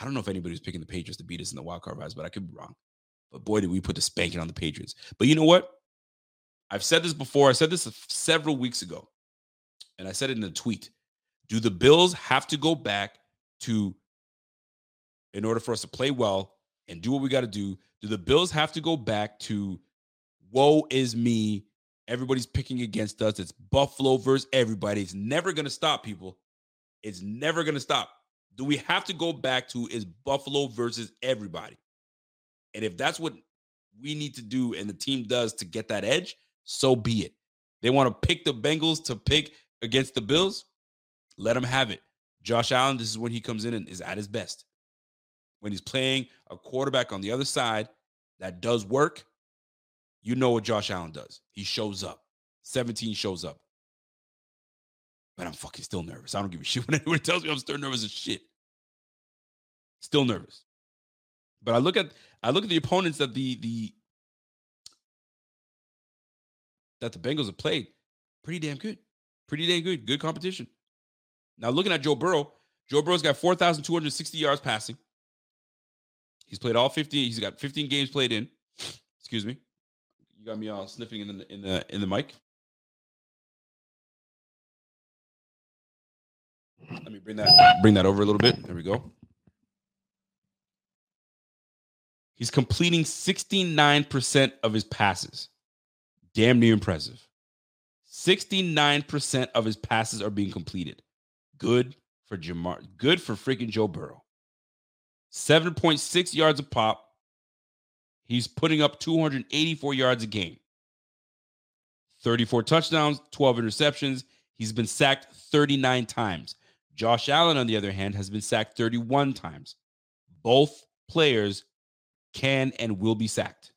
I don't know if anybody's picking the Patriots to beat us in the wildcard vibes, but I could be wrong. But boy, did we put the spanking on the Patriots. But you know what? I've said this before. I said this several weeks ago, and I said it in a tweet. Do the Bills have to go back to, in order for us to play well and do what we got to do? Do the Bills have to go back to, woe is me, Everybody's picking against us. It's Buffalo versus everybody. It's never going to stop, people. It's never going to stop. Do we have to go back to is Buffalo versus everybody? And if that's what we need to do and the team does to get that edge, so be it. They want to pick the Bengals to pick against the Bills. Let them have it. Josh Allen, this is when he comes in and is at his best. When he's playing a quarterback on the other side that does work, you know what Josh Allen does. He shows up. 17 shows up. But I'm fucking still nervous. I don't give a shit when anyone tells me I'm still nervous as shit. Still nervous. But I look at I look at the opponents that the the that the Bengals have played. Pretty damn good. Pretty damn good. Good competition. Now looking at Joe Burrow, Joe Burrow's got 4,260 yards passing. He's played all 15. He's got 15 games played in. Excuse me You got me all sniffing in the in the in the mic. Let me bring that bring that over a little bit. There we go. He's completing 69% of his passes. Damn near impressive. 69% of his passes are being completed. Good for Ja'Marr. Good for freaking Joe Burrow. 7.6 yards a pop, He's putting up 284 yards a game, 34 touchdowns, 12 interceptions. He's been sacked 39 times. Josh Allen, on the other hand, has been sacked 31 times. Both players can and will be sacked.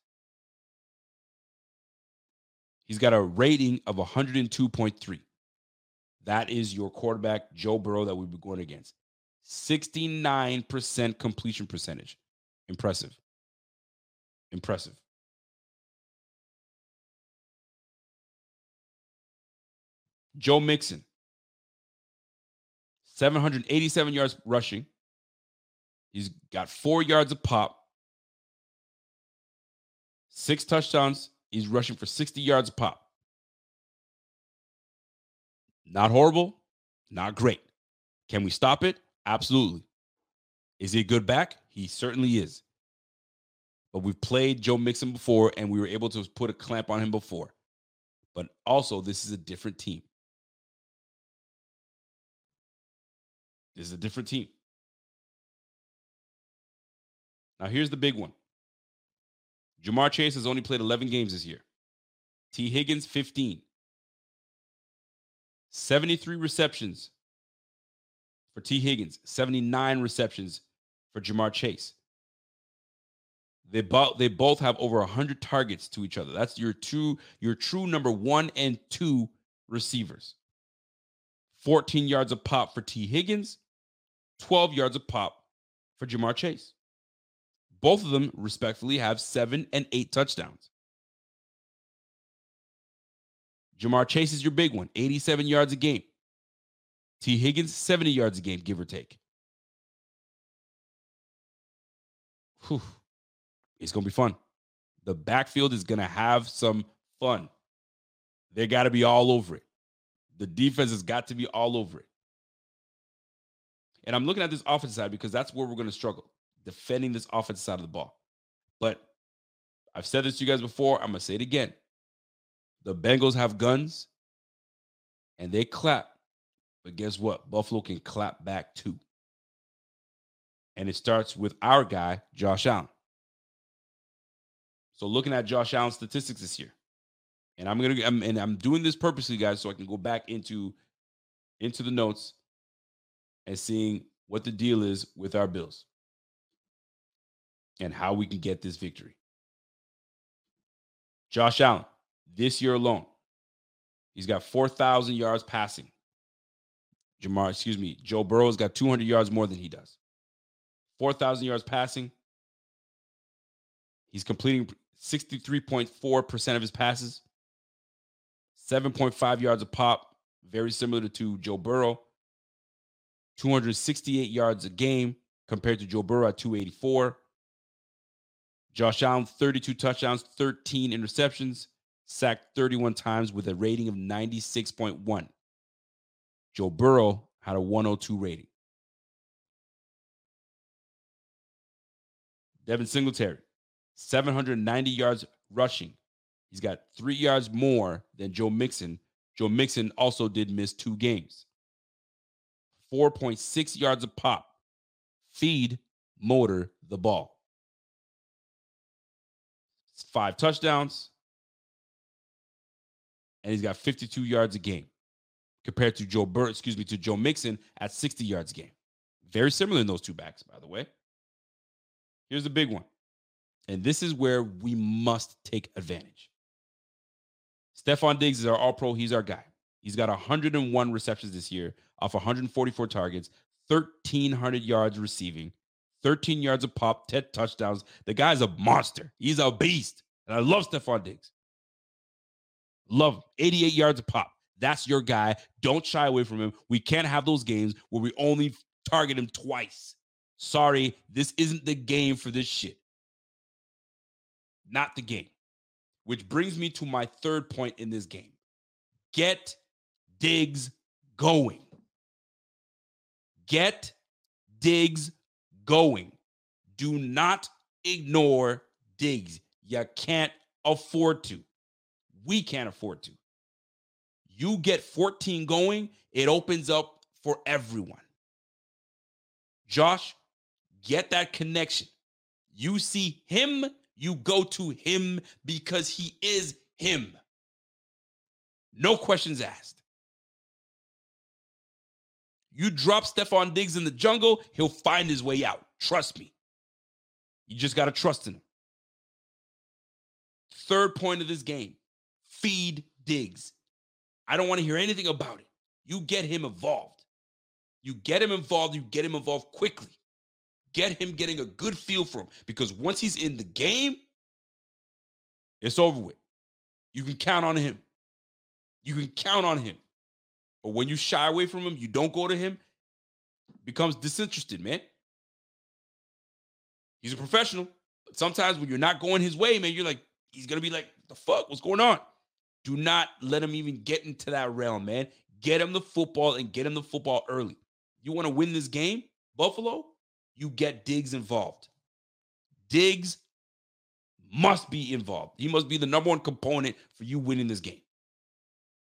He's got a rating of 102.3. That is your quarterback, Joe Burrow, that we've been going against. 69% completion percentage. Impressive. Impressive. Joe Mixon, 787 yards rushing. He's got four yards of pop, six touchdowns. He's rushing for 60 yards of pop. Not horrible, not great. Can we stop it? Absolutely. Is he a good back? He certainly is. But we've played Joe Mixon before and we were able to put a clamp on him before. But also, this is a different team. This is a different team. Now, here's the big one Ja'Marr Chase has only played 11 games this year, Tee Higgins, 15. 73 receptions for Tee Higgins, 79 receptions for Ja'Marr Chase. They both they both have over 100 targets to each other. That's your two your true number 1 and 2 receivers. 14 yards of pop for Tee Higgins, 12 yards of pop for Ja'Marr Chase. Both of them respectfully have 7 and 8 touchdowns. Ja'Marr Chase is your big one, 87 yards a game. Tee Higgins 70 yards a game give or take. Whew. It's going to be fun. The backfield is going to have some fun. They got to be all over it. The defense has got to be all over it. And I'm looking at this offensive side because that's where we're going to struggle defending this offensive side of the ball. But I've said this to you guys before. I'm going to say it again. The Bengals have guns and they clap. But guess what? Buffalo can clap back too. And it starts with our guy, Josh Allen. So looking at Josh Allen's statistics this year, and I'm gonna and I'm doing this purposely, guys, so I can go back into into the notes and seeing what the deal is with our Bills and how we can get this victory. Josh Allen, this year alone, he's got 4,000 yards passing. Ja'Marr, excuse me, Joe Burrow's got 200 yards more than he does. 4,000 yards passing. He's completing 63.4% of his passes, 7.5 yards a pop, very similar to Joe Burrow. 268 yards a game compared to Joe Burrow at 284. Josh Allen, 32 touchdowns, 13 interceptions, sacked 31 times with a rating of 96.1. Joe Burrow had a 102 rating. Devin Singletary, 790 yards rushing. He's got three yards more than Joe Mixon. Joe Mixon also did miss two games. 4.6 yards a pop. Feed motor the ball. Five touchdowns. And he's got 52 yards a game compared to Joe Burr, excuse me, to Joe Mixon at 60 yards a game. Very similar in those two backs, by the way. Here's the big one. And this is where we must take advantage. Stefon Diggs is our all pro. He's our guy. He's got 101 receptions this year off 144 targets, 1,300 yards receiving, 13 yards of pop, 10 touchdowns. The guy's a monster. He's a beast. And I love Stefon Diggs. Love him. 88 yards of pop. That's your guy. Don't shy away from him. We can't have those games where we only target him twice. Sorry, this isn't the game for this shit. Not the game. Which brings me to my third point in this game. Get Diggs going. Get Diggs going. Do not ignore Diggs. You can't afford to. We can't afford to. You get 14 going, it opens up for everyone. Josh, get that connection. You see him, you go to him because he is him. No questions asked. You drop Stefon Diggs in the jungle, he'll find his way out. Trust me. You just got to trust in him. Third point of this game feed Diggs. I don't want to hear anything about it. You get him involved. You get him involved, you get him involved quickly. Get him getting a good feel for him because once he's in the game, it's over with. You can count on him. You can count on him. But when you shy away from him, you don't go to him, becomes disinterested, man. He's a professional. But sometimes when you're not going his way, man, you're like, he's gonna be like, the fuck, what's going on? Do not let him even get into that realm, man. Get him the football and get him the football early. You want to win this game, Buffalo? You get Diggs involved. Diggs must be involved. He must be the number one component for you winning this game.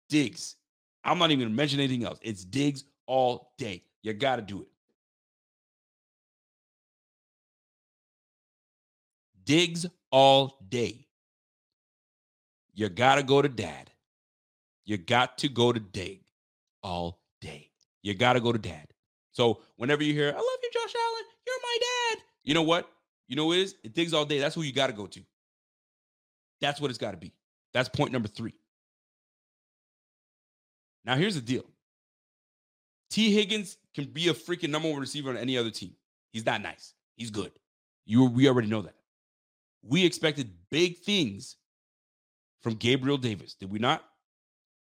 Diggs. I'm not even going to mention anything else. It's Diggs all day. You got to do it. Diggs all day. You got to go to dad. You got to go to Dig all day. You got to go to dad. So whenever you hear, I love you, Josh Allen, you're my dad. You know what? You know what it is? It Diggs all day. That's who you got to go to. That's what it's got to be. That's point number three. Now, here's the deal Tee Higgins can be a freaking number one receiver on any other team. He's that nice. He's good. You, we already know that. We expected big things from Gabriel Davis, did we not?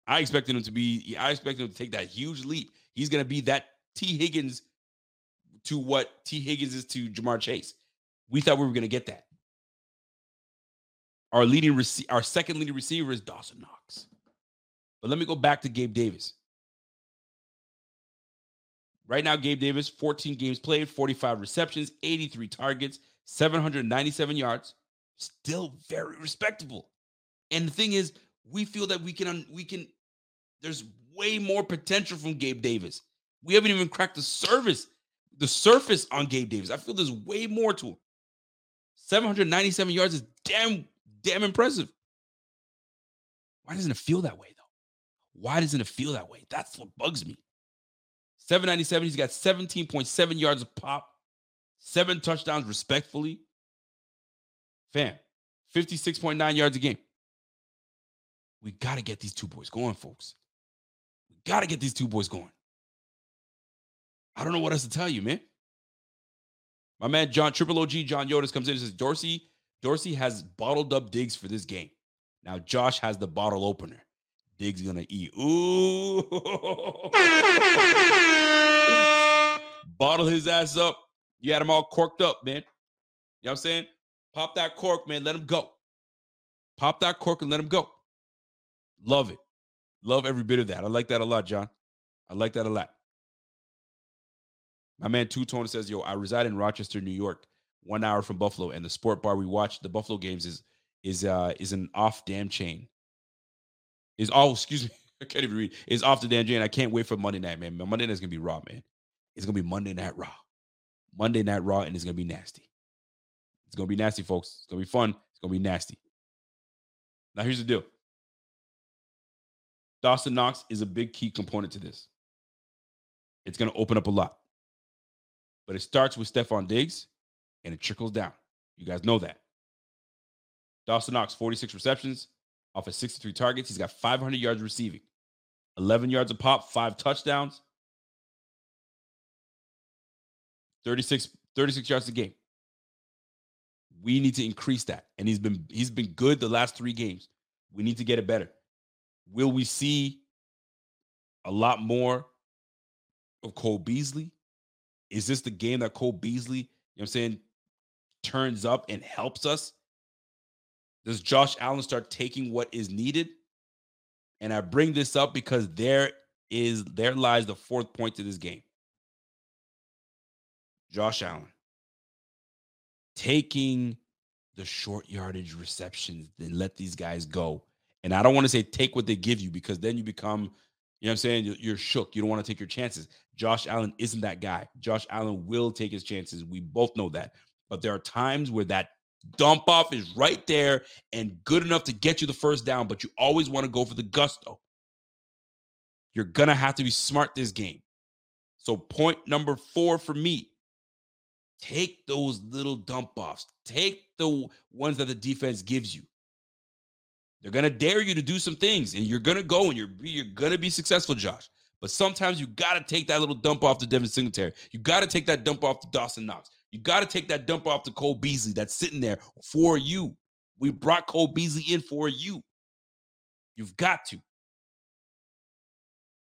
I expected him to be, I expected him to take that huge leap. He's going to be that Tee Higgins to what Tee Higgins is to Ja'Marr Chase. We thought we were going to get that. Our leading rece- our second leading receiver is Dawson Knox. But let me go back to Gabe Davis. Right now, Gabe Davis, 14 games played, 45 receptions, 83 targets, 797 yards. Still very respectable. And the thing is, we feel that we can we can there's way more potential from Gabe Davis. We haven't even cracked the surface, the surface on Gabe Davis. I feel there's way more to him. 797 yards is damn, damn impressive. Why doesn't it feel that way, though? Why doesn't it feel that way? That's what bugs me. 797, he's got 17.7 yards of pop, seven touchdowns respectfully. Fam, 56.9 yards a game. We got to get these two boys going, folks. We got to get these two boys going. I don't know what else to tell you, man. My man John Triple OG John Yodas comes in and says Dorsey Dorsey has bottled up Diggs for this game. Now Josh has the bottle opener. Diggs gonna eat. Ooh, bottle his ass up. You had him all corked up, man. You know what I'm saying? Pop that cork, man. Let him go. Pop that cork and let him go. Love it. Love every bit of that. I like that a lot, John. I like that a lot. My man Two Tone says, "Yo, I reside in Rochester, New York, one hour from Buffalo, and the sport bar we watch the Buffalo games is is uh is an off damn chain. Is oh excuse me, I can't even read. Is off the damn chain. I can't wait for Monday night, man. Monday night's gonna be raw, man. It's gonna be Monday Night Raw, Monday Night Raw, and it's gonna be nasty. It's gonna be nasty, folks. It's gonna be fun. It's gonna be nasty. Now here's the deal. Dawson Knox is a big key component to this. It's going to open up a lot. But it starts with Stefon Diggs and it trickles down. You guys know that. Dawson Knox, 46 receptions off of 63 targets. He's got 500 yards receiving, 11 yards a pop, five touchdowns, 36, 36 yards a game. We need to increase that. And he's been he's been good the last three games. We need to get it better. Will we see a lot more of Cole Beasley? Is this the game that Cole Beasley, you know what I'm saying, turns up and helps us? Does Josh Allen start taking what is needed? And I bring this up because there is there lies the fourth point to this game. Josh Allen taking the short yardage receptions, then let these guys go. And I don't want to say take what they give you because then you become you know what I'm saying? You're shook. You don't want to take your chances. Josh Allen isn't that guy. Josh Allen will take his chances. We both know that. But there are times where that dump off is right there and good enough to get you the first down, but you always want to go for the gusto. You're going to have to be smart this game. So, point number four for me take those little dump offs, take the ones that the defense gives you. They're gonna dare you to do some things, and you're gonna go and you're you're gonna be successful, Josh. But sometimes you gotta take that little dump off to Devin Singletary. You gotta take that dump off to Dawson Knox. You gotta take that dump off to Cole Beasley that's sitting there for you. We brought Cole Beasley in for you. You've got to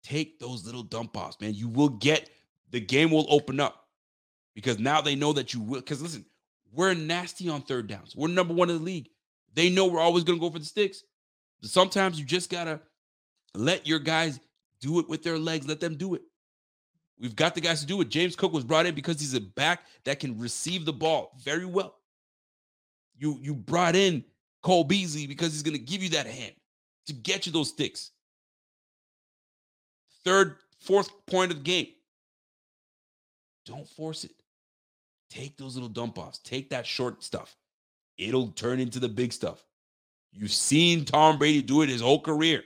take those little dump offs, man. You will get the game will open up because now they know that you will. Because listen, we're nasty on third downs. We're number one in the league. They know we're always going to go for the sticks. Sometimes you just got to let your guys do it with their legs. Let them do it. We've got the guys to do it. James Cook was brought in because he's a back that can receive the ball very well. You you brought in Cole Beasley because he's going to give you that hand to get you those sticks. Third, fourth point of the game. Don't force it. Take those little dump offs. Take that short stuff. It'll turn into the big stuff. You've seen Tom Brady do it his whole career.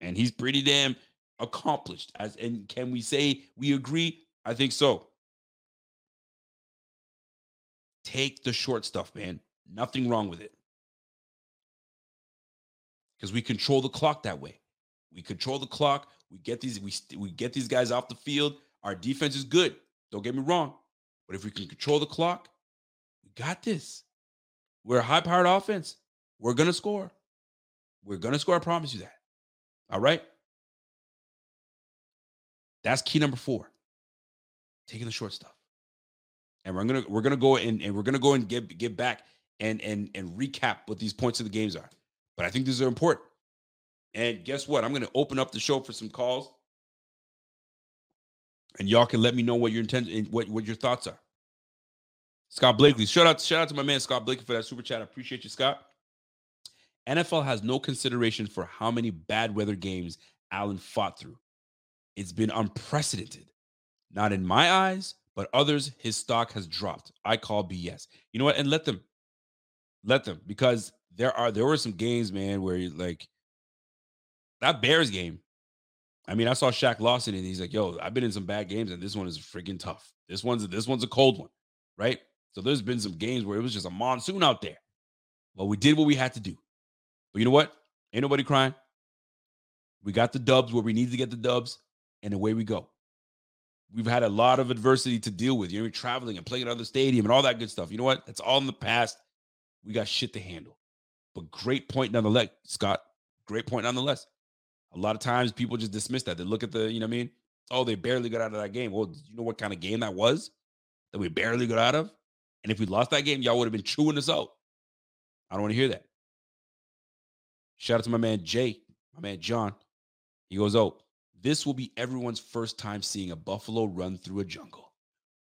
And he's pretty damn accomplished. As and can we say we agree? I think so. Take the short stuff, man. Nothing wrong with it. Because we control the clock that way. We control the clock. We get these we we get these guys off the field. Our defense is good. Don't get me wrong. But if we can control the clock, we got this. We're a high powered offense. We're going to score. We're going to score. I promise you that. All right. That's key number four. Taking the short stuff. And we're gonna we're gonna go and, and we're gonna go and get get back and and and recap what these points of the games are. But I think these are important. And guess what? I'm to open up the show for some calls. And y'all can let me know what your intent what, what your thoughts are. Scott Blakely. Shout out, shout out to my man Scott Blakely for that super chat. I appreciate you, Scott. NFL has no consideration for how many bad weather games Allen fought through. It's been unprecedented. Not in my eyes, but others, his stock has dropped. I call BS. You know what? And let them, let them, because there are there were some games, man, where you like that Bears game. I mean, I saw Shaq Lawson and he's like, "Yo, I've been in some bad games, and this one is freaking tough. This one's this one's a cold one, right?" So there's been some games where it was just a monsoon out there. But we did what we had to do. But you know what? Ain't nobody crying. We got the dubs where we need to get the dubs, and away we go. We've had a lot of adversity to deal with. You know, traveling and playing another stadium and all that good stuff. You know what? That's all in the past. We got shit to handle. But great point nonetheless, Scott. Great point nonetheless. A lot of times people just dismiss that. They look at the, you know what I mean? Oh, they barely got out of that game. Well, you know what kind of game that was that we barely got out of? And if we lost that game, y'all would have been chewing us out. I don't want to hear that. Shout out to my man Jay, my man John. He goes, Oh, this will be everyone's first time seeing a Buffalo run through a jungle.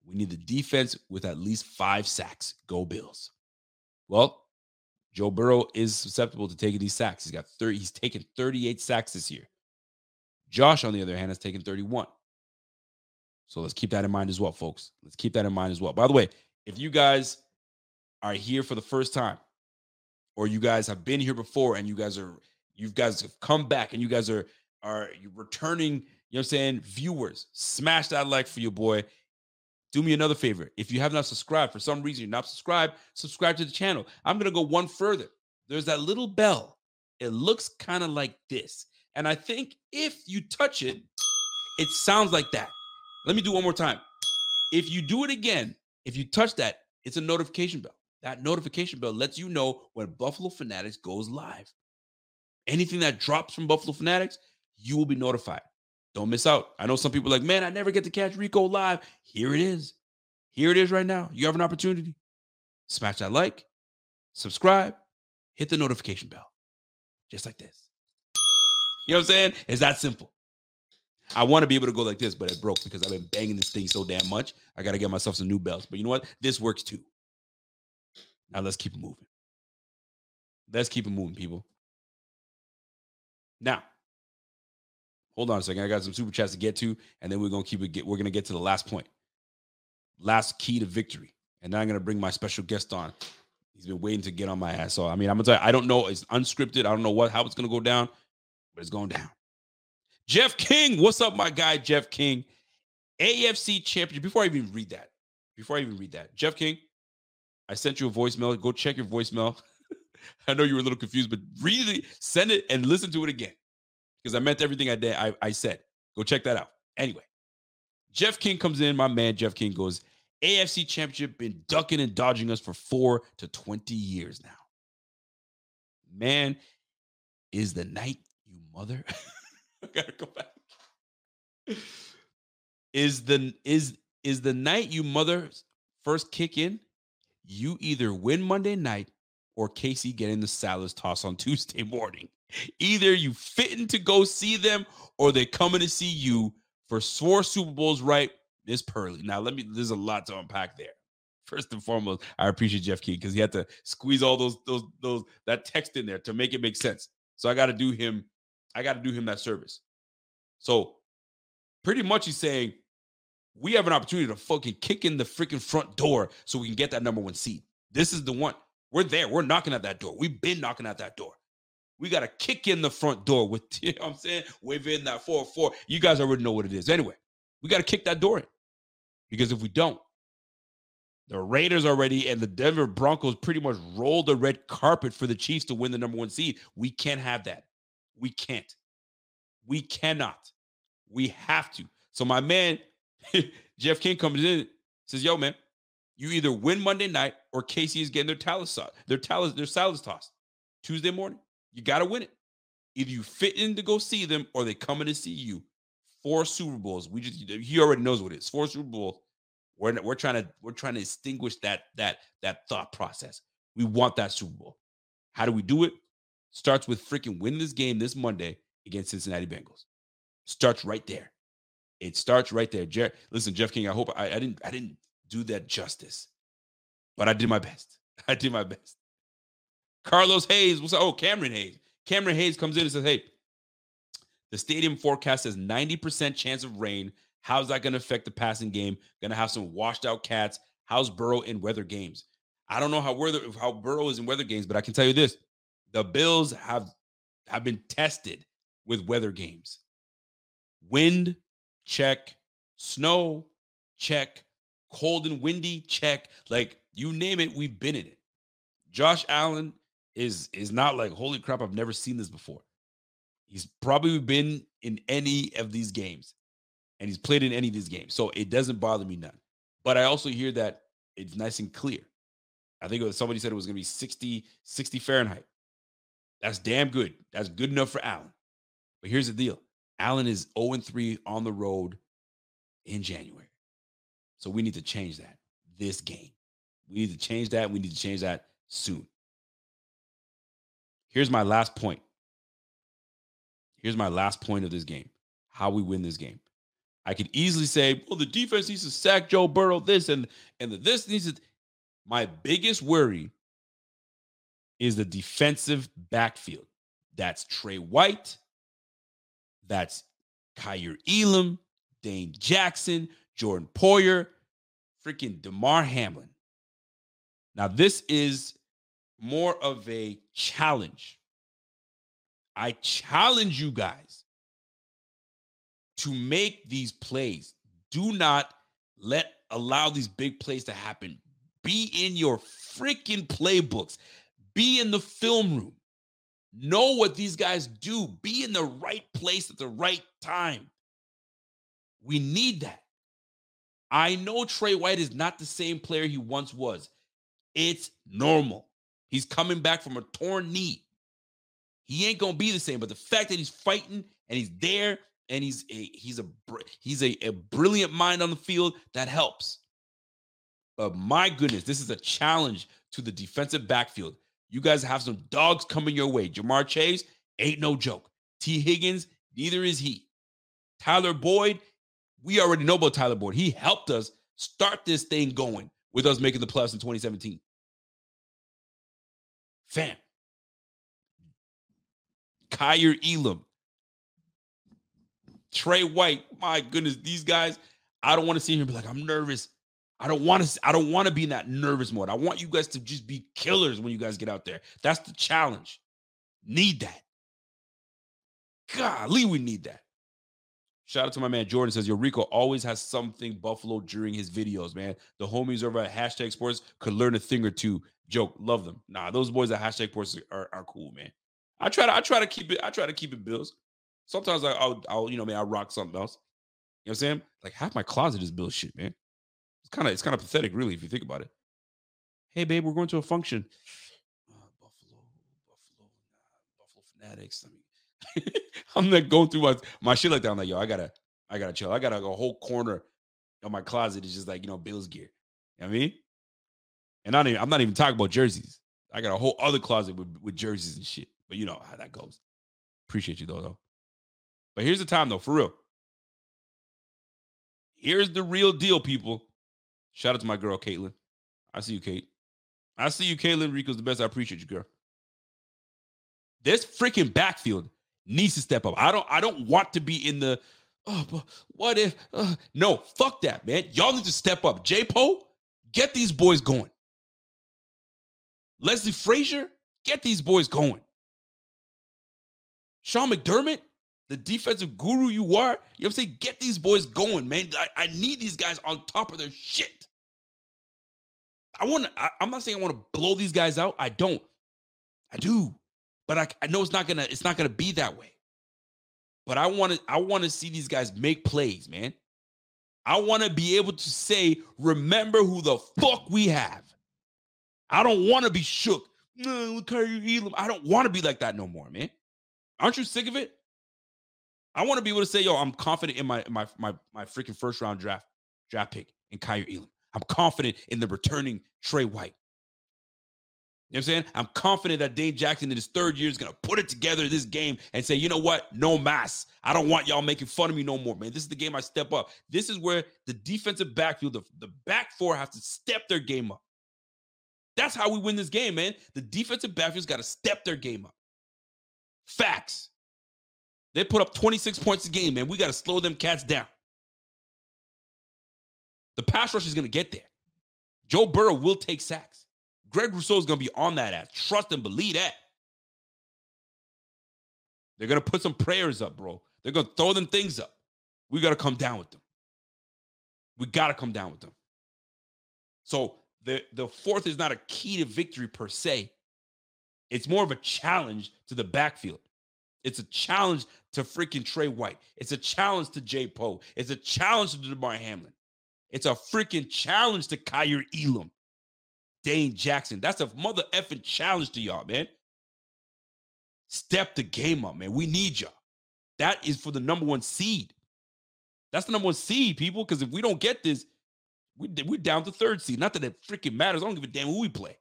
We need the defense with at least five sacks. Go Bills. Well, Joe Burrow is susceptible to taking these sacks. He's got 30, he's taken 38 sacks this year. Josh, on the other hand, has taken 31. So let's keep that in mind as well, folks. Let's keep that in mind as well. By the way, if you guys are here for the first time, or you guys have been here before and you guys are you guys have come back and you guys are are returning, you know what I'm saying, viewers, smash that like for your boy. Do me another favor. If you have not subscribed, for some reason you're not subscribed, subscribe to the channel. I'm gonna go one further. There's that little bell. It looks kind of like this. And I think if you touch it, it sounds like that. Let me do one more time. If you do it again, if you touch that, it's a notification bell. That notification bell lets you know when Buffalo Fanatics goes live. Anything that drops from Buffalo Fanatics, you will be notified. Don't miss out. I know some people like, man, I never get to catch Rico live. Here it is. Here it is right now. You have an opportunity. Smash that like, subscribe, hit the notification bell. Just like this. You know what I'm saying? It's that simple. I want to be able to go like this, but it broke because I've been banging this thing so damn much. I got to get myself some new belts. But you know what? This works too. Now let's keep it moving. Let's keep it moving, people. Now, hold on a second. I got some super chats to get to, and then we're gonna keep it. Get, we're gonna get to the last point, last key to victory, and now I'm gonna bring my special guest on. He's been waiting to get on my ass. So I mean, I'm gonna tell you, I don't know. It's unscripted. I don't know what how it's gonna go down, but it's going down. Jeff King, what's up, my guy, Jeff King? AFC champion. Before I even read that, before I even read that, Jeff King, I sent you a voicemail. Go check your voicemail. I know you were a little confused, but really send it and listen to it again because I meant everything I did. I, I said, go check that out. Anyway, Jeff King comes in. My man, Jeff King goes, AFC championship been ducking and dodging us for four to 20 years now. Man, is the night you mother. Gotta go back. Is the is is the night you mother first kick in? You either win Monday night or KC getting the Sal's toss on Tuesday morning. Either you fitting to go see them or they coming to see you for four Super Bowls right this Pearly. Now let me there's a lot to unpack there. First and foremost, I appreciate Jeff Key because he had to squeeze all those those those that text in there to make it make sense. So I got to do him I got to do him that service. So pretty much he's saying we have an opportunity to fucking kick in the freaking front door so we can get that number one seed. This is the one. We're there. We're knocking at that door. We've been knocking at that door. We got to kick in the front door with, you know what I'm saying? Within that 4 4. You guys already know what it is. Anyway, we got to kick that door in. Because if we don't, the Raiders already and the Denver Broncos pretty much rolled the red carpet for the Chiefs to win the number one seed. We can't have that. We can't. We cannot. We have to. So my man, Jeff King comes in, says, "Yo, man, you either win Monday night or KC is getting their talents uh, their talents, their salads tossed Tuesday morning. You got to win it. Either you fit in to go see them or they come in to see you. Four Super Bowls. We just he already knows what it is. Four Super Bowls. We're we're trying to we're trying to extinguish that that that thought process. We want that Super Bowl. How do we do it? Starts with freaking win this game this Monday against Cincinnati Bengals. Starts right there. It starts right there. Jer- Listen, Jeff King, I hope I, I didn't I didn't do that justice, but I did my best. I did my best. Carlos Hayes, what's up? oh Cameron Hayes? Cameron Hayes comes in and says, "Hey, the stadium forecast says 90% chance of rain. How's that going to affect the passing game? Going to have some washed out cats. How's Burrow in weather games? I don't know how weather how Burrow is in weather games, but I can tell you this: the Bills have have been tested with weather games. Wind, check. Snow, check. Cold and windy, check. Like you name it, we've been in it. Josh Allen is is not like holy crap. I've never seen this before. He's probably been in any of these games, and he's played in any of these games, so it doesn't bother me none. But I also hear that it's nice and clear. I think somebody said it was going to be 60, 60 Fahrenheit. That's damn good. That's good enough for Allen. But here's the deal Allen is 0 3 on the road in January. So we need to change that this game. We need to change that. We need to change that soon. Here's my last point. Here's my last point of this game how we win this game. I could easily say, well, the defense needs to sack Joe Burrow, this and and the this needs to. My biggest worry is the defensive backfield. That's Trey White. That's Kaiir Elam, Dane Jackson, Jordan Poyer, freaking Damar Hamlin. Now, this is more of a challenge. I challenge you guys to make these plays. Do not let allow these big plays to happen. Be in your freaking playbooks. Be in the film room. Know what these guys do. Be in the right place at the right time. We need that. I know Trey White is not the same player he once was. It's normal. He's coming back from a torn knee. He ain't gonna be the same. But the fact that he's fighting and he's there and he's a he's a he's a, a brilliant mind on the field that helps. But my goodness, this is a challenge to the defensive backfield. You guys have some dogs coming your way. Ja'Marr Chase ain't no joke. Tee Higgins, neither is he. Tyler Boyd, we already know about Tyler Boyd. He helped us start this thing going with us making the playoffs in 2017. Fam. Kaiir Elam. Trey White. My goodness, these guys, I don't want to see him be like, I'm nervous. I don't want to. I don't want to be in that nervous mode. I want you guys to just be killers when you guys get out there. That's the challenge. Need that. Golly, we need that. Shout out to my man Jordan says, Yo, Rico always has something Buffalo during his videos, man. The homies over at hashtag sports could learn a thing or two. Joke, love them. Nah, those boys at hashtag sports are, are cool, man. I try to I try to keep it, I try to keep it bills. Sometimes I, will I'll, you know, man, I rock something else. You know what I'm saying? Like half my closet is bill shit, man. It's kind of it's kind of pathetic, really, if you think about it. Hey, babe, we're going to a function. Uh, Buffalo, Buffalo, Buffalo Fanatics. I mean, I'm not going through my, my shit like that. I'm like, yo, I gotta, I gotta chill. I got a whole corner of my closet is just like you know Bills gear. You know what I mean? And not, even, I'm not even talking about jerseys. I got a whole other closet with, with jerseys and shit. But you know how that goes. Appreciate you though, though. But here's the time though, for real. Here's the real deal, people. Shout out to my girl, Caitlin. I see you, Kate. I see you, Caitlin. Rico's the best. I appreciate you, girl. This freaking backfield needs to step up. I don't. I don't want to be in the. Oh, but what if? Uh, no, fuck that, man. Y'all need to step up. J get these boys going. Leslie Frazier, get these boys going. Sean McDermott, the defensive guru you are, you know what I'm saying? Get these boys going, man. I, I need these guys on top of their shit. I want to, I'm not saying I want to blow these guys out. I don't. I do. But I, I know it's not gonna, it's not gonna be that way. But I want to, I want to see these guys make plays, man. I want to be able to say, remember who the fuck we have. I don't want to be shook. No, I don't want to be like that no more, man. Aren't you sick of it? I want to be able to say, yo, I'm confident in my my my my freaking first round draft draft pick in Kaiir Elam. I'm confident in the returning Trey White. You know what I'm saying? I'm confident that Dane Jackson in his third year is going to put it together this game and say, you know what? No mass. I don't want y'all making fun of me no more, man. This is the game I step up. This is where the defensive backfield, the, the back four have to step their game up. That's how we win this game, man. The defensive backfield's got to step their game up. Facts. They put up 26 points a game, man. We got to slow them cats down. The pass rush is going to get there. Joe Burrow will take sacks. Greg Rousseau is going to be on that ass. Trust and believe that. They're going to put some prayers up, bro. They're going to throw them things up. We got to come down with them. We got to come down with them. So the, the fourth is not a key to victory per se. It's more of a challenge to the backfield. It's a challenge to freaking Trey White. It's a challenge to Jay Poe. It's a challenge to Damar Hamlin. It's a freaking challenge to Kaiir Elam. Dane Jackson. That's a mother effing challenge to y'all, man. Step the game up, man. We need y'all. That is for the number one seed. That's the number one seed, people. Because if we don't get this, we, we're down to third seed. Not that it freaking matters. I don't give a damn who we play.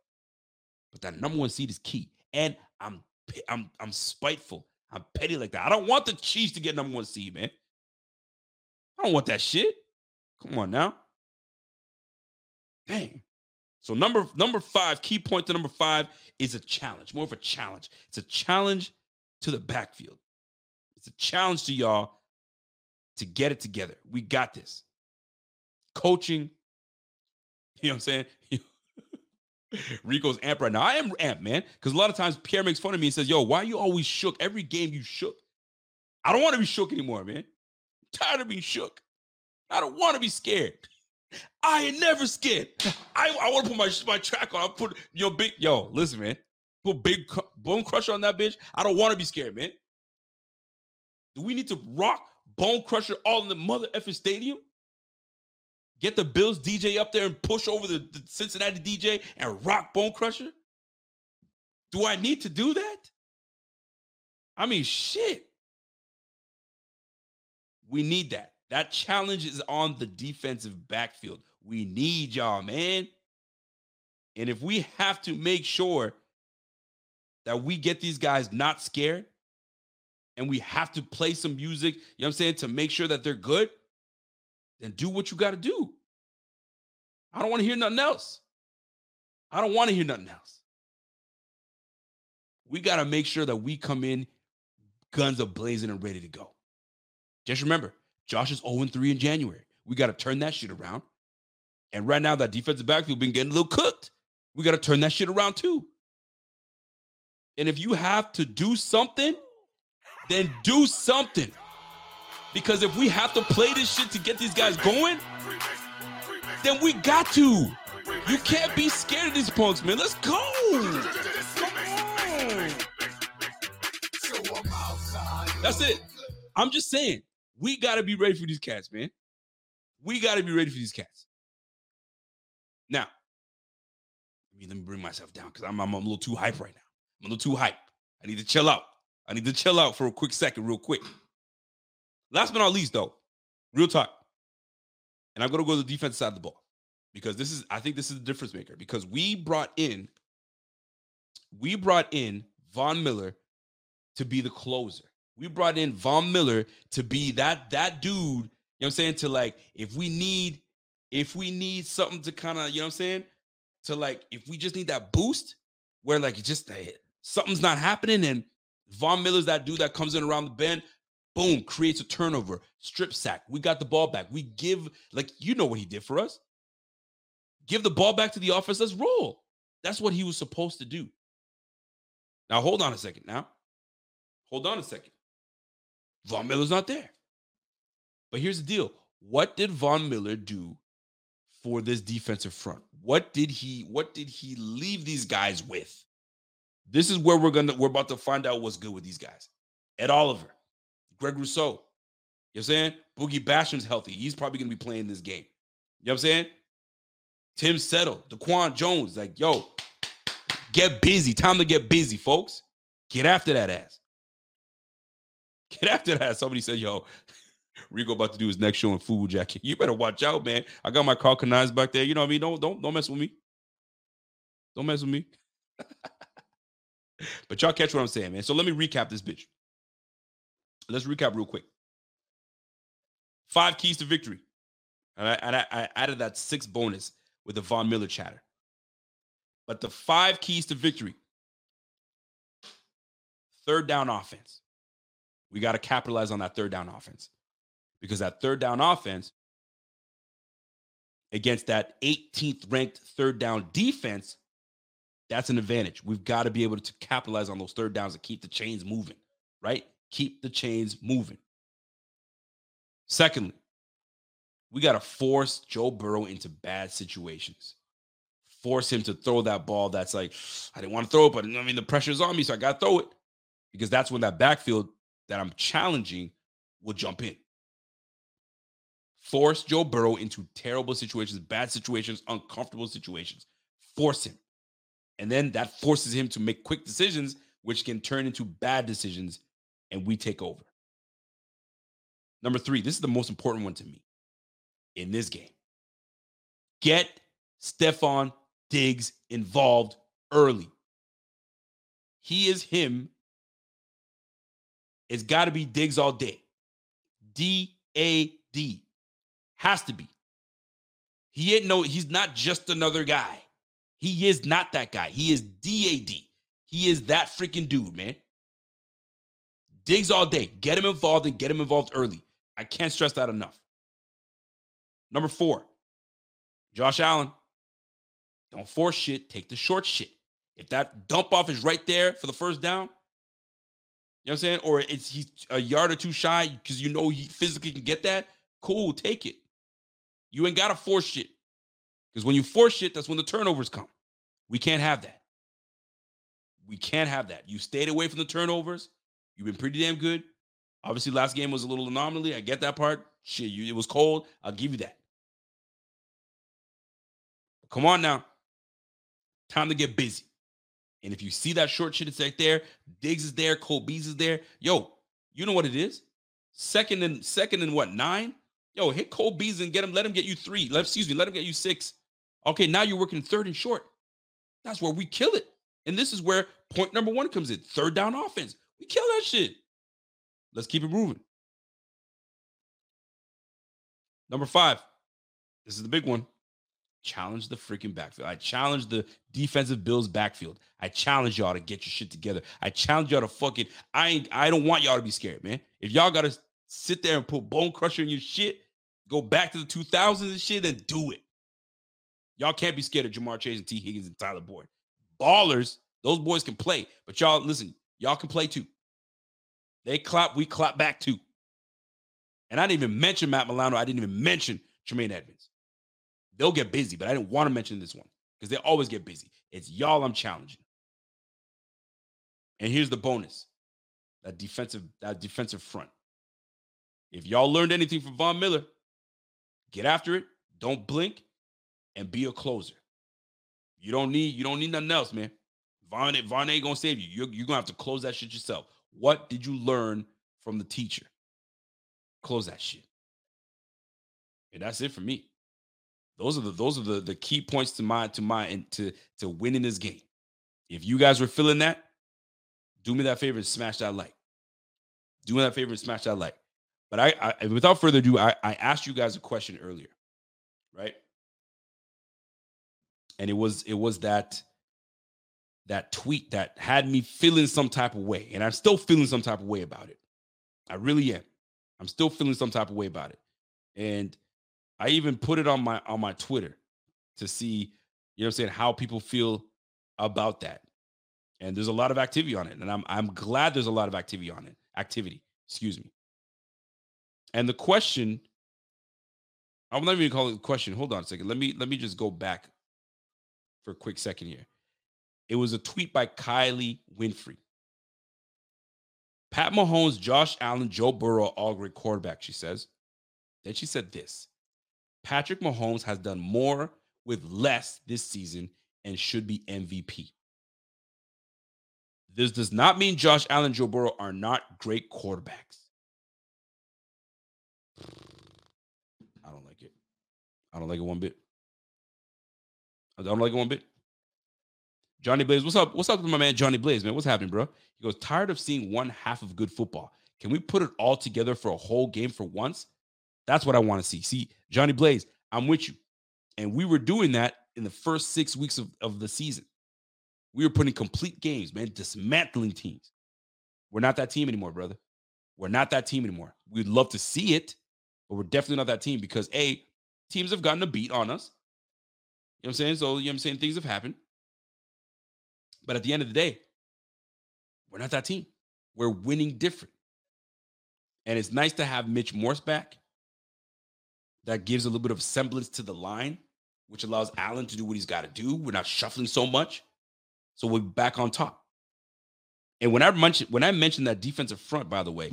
But that number one seed is key. And I'm I'm I'm spiteful. I'm petty like that. I don't want the Chiefs to get number one seed, man. I don't want that shit. Come on now. Dang. So number number five, key point to number five is a challenge, more of a challenge. It's a challenge to the backfield. It's a challenge to y'all to get it together. We got this. Coaching, you know what I'm saying? Rico's amp right now. I am amp, man. Because a lot of times Pierre makes fun of me and says, Yo, why you always shook? Every game you shook. I don't want to be shook anymore, man. I'm tired of being shook. I don't want to be scared. I ain't never scared. I, I want to put my my track on. I put your big yo. Listen, man. Put big bone crusher on that bitch. I don't want to be scared, man. Do we need to rock bone crusher all in the mother effing stadium? Get the Bills DJ up there and push over the, the Cincinnati DJ and rock bone crusher? Do I need to do that? I mean, shit. We need that. That challenge is on the defensive backfield. We need y'all, man. And if we have to make sure that we get these guys not scared and we have to play some music, you know what I'm saying, to make sure that they're good, then do what you got to do. I don't want to hear nothing else. I don't want to hear nothing else. We got to make sure that we come in guns a blazing and ready to go. Just remember, Josh is 0 3 in January. We got to turn that shit around. And right now, that defensive backfield been getting a little cooked. We got to turn that shit around too. And if you have to do something, then do something. Because if we have to play this shit to get these guys going, then we got to. You can't be scared of these punks, man. Let's go. That's it. I'm just saying, we got to be ready for these cats, man. We got to be ready for these cats. Now, I mean, let me bring myself down because I'm, I'm, a little too hype right now. I'm a little too hype. I need to chill out. I need to chill out for a quick second, real quick. Last but not least, though, real talk. And I'm going to go to the defense side of the ball because this is, I think this is the difference maker because we brought in, we brought in Von Miller to be the closer. We brought in Von Miller to be that that dude, you know what I'm saying? To like, if we need, if we need something to kind of, you know what I'm saying? To like, if we just need that boost where like just hey, something's not happening and Von Miller's that dude that comes in around the bend, boom, creates a turnover, strip sack. We got the ball back. We give, like, you know what he did for us. Give the ball back to the offense. Let's roll. That's what he was supposed to do. Now, hold on a second. Now, hold on a second. Von Miller's not there. But here's the deal. What did Von Miller do for this defensive front? What did he what did he leave these guys with? This is where we're gonna we're about to find out what's good with these guys. Ed Oliver, Greg Rousseau. You know what I'm saying? Boogie Basham's healthy. He's probably gonna be playing this game. You know what I'm saying? Tim Settle, Daquan Jones, like, yo, get busy. Time to get busy, folks. Get after that ass. Get after that. Somebody said, yo, Rico about to do his next show in Full Jacket. You better watch out, man. I got my car canines back there. You know what I mean? Don't don't don't mess with me. Don't mess with me. but y'all catch what I'm saying, man. So let me recap this bitch. Let's recap real quick. Five keys to victory. And I, and I, I added that six bonus with the Von Miller chatter. But the five keys to victory third down offense. We got to capitalize on that third down offense because that third down offense against that 18th ranked third down defense, that's an advantage. We've got to be able to capitalize on those third downs and keep the chains moving, right? Keep the chains moving. Secondly, we got to force Joe Burrow into bad situations. Force him to throw that ball that's like, I didn't want to throw it, but I mean, the pressure's on me, so I got to throw it. Because that's when that backfield that I'm challenging will jump in. Force Joe Burrow into terrible situations, bad situations, uncomfortable situations. Force him. And then that forces him to make quick decisions, which can turn into bad decisions, and we take over. Number three, this is the most important one to me in this game. Get Stefon Diggs involved early. He is him. It's got to be Diggs all day. D A D. Has to be. He ain't no, he's not just another guy. He is not that guy. He is DAD. He is that freaking dude, man. Diggs all day. Get him involved and get him involved early. I can't stress that enough. Number four, Josh Allen. Don't force shit. Take the short shit. If that dump off is right there for the first down, you know what I'm saying? Or it's he's a yard or two shy because you know he physically can get that. Cool, take it. You ain't got to force shit. Because when you force shit, that's when the turnovers come. We can't have that. We can't have that. You stayed away from the turnovers. You've been pretty damn good. Obviously, last game was a little anomaly. I get that part. Shit, you, it was cold. I'll give you that. Come on now. Time to get busy. And if you see that short shit, it's right there. Diggs is there. Cole Beasley is there. Yo, you know what it is? Second and second and what nine? Yo, hit Cole Beasley and get him. Let him get you three. Let excuse me. Let him get you six. Okay, now you're working third and short. That's where we kill it. And this is where point number one comes in. Third down offense. We kill that shit. Let's keep it moving. Number five. This is the big one. Challenge the freaking backfield. I challenge the defensive Bills backfield. I challenge y'all to get your shit together. I challenge y'all to fuck it. I ain't, I don't want y'all to be scared, man. If y'all gotta sit there and put bone crusher in your shit, go back to the 2000s and shit and do it. Y'all can't be scared of Ja'Marr Chase and Tee Higgins and Tyler Boyd. Ballers, those boys can play, but y'all listen, y'all can play too. They clap, we clap back too. And I didn't even mention Matt Milano. I didn't even mention Tremaine Edmunds. They'll get busy, but I didn't want to mention this one because they always get busy. It's y'all I'm challenging. And here's the bonus: that defensive, that defensive front. If y'all learned anything from Von Miller, get after it. Don't blink, and be a closer. You don't need you don't need nothing else, man. Von, Von ain't gonna save you. You're, you're gonna have to close that shit yourself. What did you learn from the teacher? Close that shit. And that's it for me. Those are the those are the, the key points to my to my and to to winning this game. If you guys were feeling that, do me that favor and smash that like. Do me that favor and smash that like. But I, I without further ado, I, I asked you guys a question earlier, right? And it was it was that that tweet that had me feeling some type of way. And I'm still feeling some type of way about it. I really am. I'm still feeling some type of way about it. And I even put it on my on my Twitter to see, you know what I'm saying, how people feel about that. And there's a lot of activity on it. And I'm I'm glad there's a lot of activity on it. Activity, excuse me. And the question, I'm not even call it a question. Hold on a second. Let me let me just go back for a quick second here. It was a tweet by Kylie Winfrey. Pat Mahomes, Josh Allen, Joe Burrow, all great quarterbacks, she says. Then she said this Patrick Mahomes has done more with less this season and should be MVP. This does not mean Josh Allen, Joe Burrow are not great quarterbacks. I don't like it. I don't like it one bit. I don't like it one bit. Johnny Blaze, what's up? What's up with my man Johnny Blaze, man? What's happening, bro? He goes, tired of seeing one half of good football. Can we put it all together for a whole game for once? That's what I want to see. See, Johnny Blaze, I'm with you. And we were doing that in the first six weeks of, of the season. We were putting complete games, man, dismantling teams. We're not that team anymore, brother. We're not that team anymore. We'd love to see it, but we're definitely not that team because A, teams have gotten a beat on us. You know what I'm saying? So, you know what I'm saying? Things have happened. But at the end of the day, we're not that team. We're winning different. And it's nice to have Mitch Morse back. That gives a little bit of semblance to the line, which allows Allen to do what he's got to do. We're not shuffling so much. So we're back on top. And when I mentioned when I mentioned that defensive front, by the way,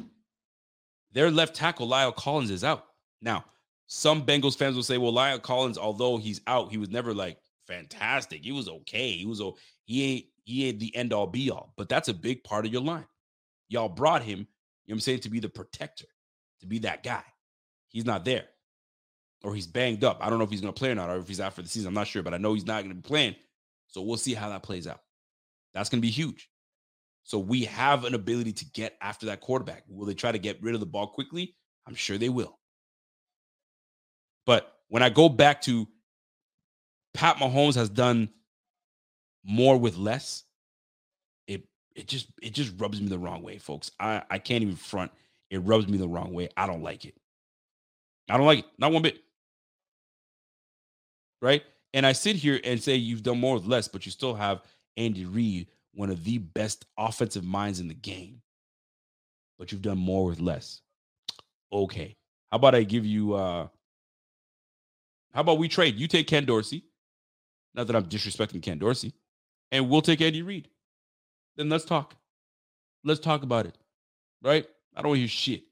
their left tackle La'el Collins is out. Now, some Bengals fans will say, "Well, La'el Collins, although he's out, he was never like fantastic. He was okay. He was a he ain't he ain't the end all be all." But that's a big part of your line. Y'all brought him, you know what I'm saying, to be the protector, to be that guy. He's not there, or he's banged up. I don't know if he's going to play or not, or if he's out for the season. I'm not sure, but I know he's not going to be playing. So we'll see how that plays out. That's going to be huge. So we have an ability to get after that quarterback. Will they try to get rid of the ball quickly? I'm sure they will. But when I go back to Pat Mahomes has done more with less, it it just it just rubs me the wrong way, folks. I I can't even front. It rubs me the wrong way. I don't like it. I don't like it. Not one bit. Right? And I sit here and say you've done more with less, but you still have Andy Reid one of the best offensive minds in the game, but you've done more with less. Okay. How about I give you uh how about we trade? You take Ken Dorsey. Not that I'm disrespecting Ken Dorsey, and we'll take Andy Reid. Then let's talk. Let's talk about it. Right? I don't want to hear shit.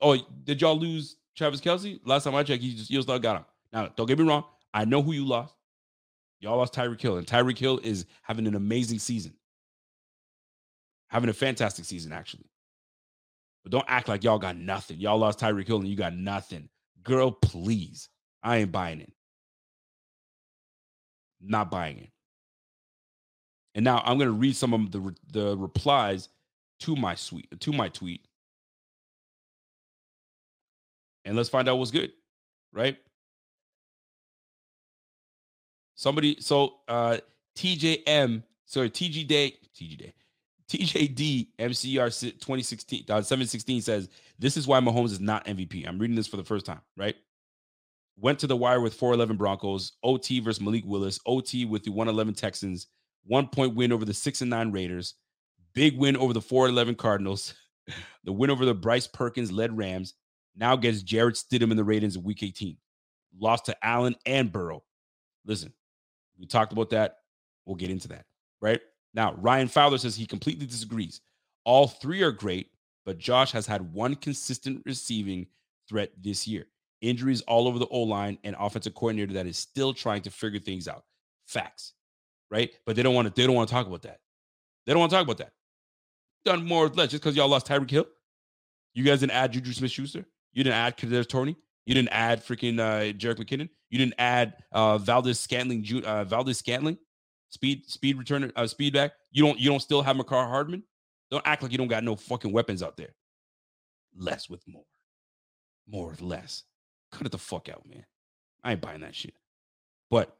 Oh, did y'all lose Travis Kelce? Last time I checked, he just you still got him. Now, don't get me wrong. I know who you lost. Y'all lost Tyreek Hill, and Tyreek Hill is having an amazing season. Having a fantastic season, actually. But don't act like y'all got nothing. Y'all lost Tyreek Hill and you got nothing. Girl, please. I ain't buying it. Not buying it. And now I'm going to read some of the the replies to my tweet to my tweet. And let's find out what's good, right? Somebody, so uh TJM, sorry, TG Day, TG Day, TJD MCR 2016, uh, 716 says, This is why Mahomes is not MVP. I'm reading this for the first time, right? Went to the wire with 411 Broncos, OT versus Malik Willis, OT with the 111 Texans, one point win over the 6 and 9 Raiders, big win over the 411 Cardinals, the win over the Bryce Perkins led Rams, now gets Jarrett Stidham in the ratings in week 18. Lost to Allen and Burrow. Listen, we talked about that. We'll get into that. Right now, Ryan Fowler says he completely disagrees. All three are great, but Josh has had one consistent receiving threat this year. Injuries all over the O line and offensive coordinator that is still trying to figure things out. Facts, right? But they don't want to. They don't want to talk about that. They don't want to talk about that. Done more or less just because y'all lost Tyreek Hill. You guys didn't add Juju Smith-Schuster. You didn't add Kadarius Toney. You didn't add freaking uh, Jerick McKinnon. You didn't add uh, Valdes-Scantling, uh, Valdes-Scantling, speed speed returner, uh, speed back. You don't you don't still have Mecole Hardman. Don't act like you don't got no fucking weapons out there. Less with more, more with less. Cut it the fuck out, man. I ain't buying that shit. But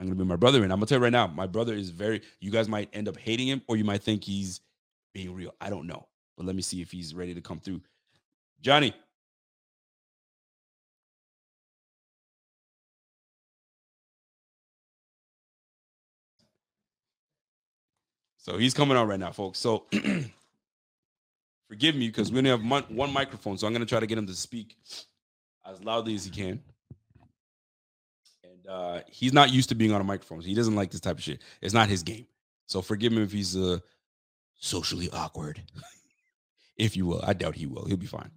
I'm gonna be my brother, and I'm gonna tell you right now, my brother is very. You guys might end up hating him, or you might think he's being real. I don't know, but let me see if he's ready to come through. Johnny, So he's coming on right now, folks. So forgive me because we only have one, one microphone. So I'm going to try to get him to speak as loudly as he can. And uh, he's not used to being on a microphone. So he doesn't like this type of shit. It's not his game. So forgive him if he's uh, socially awkward, if you will. I doubt he will. He'll be fine.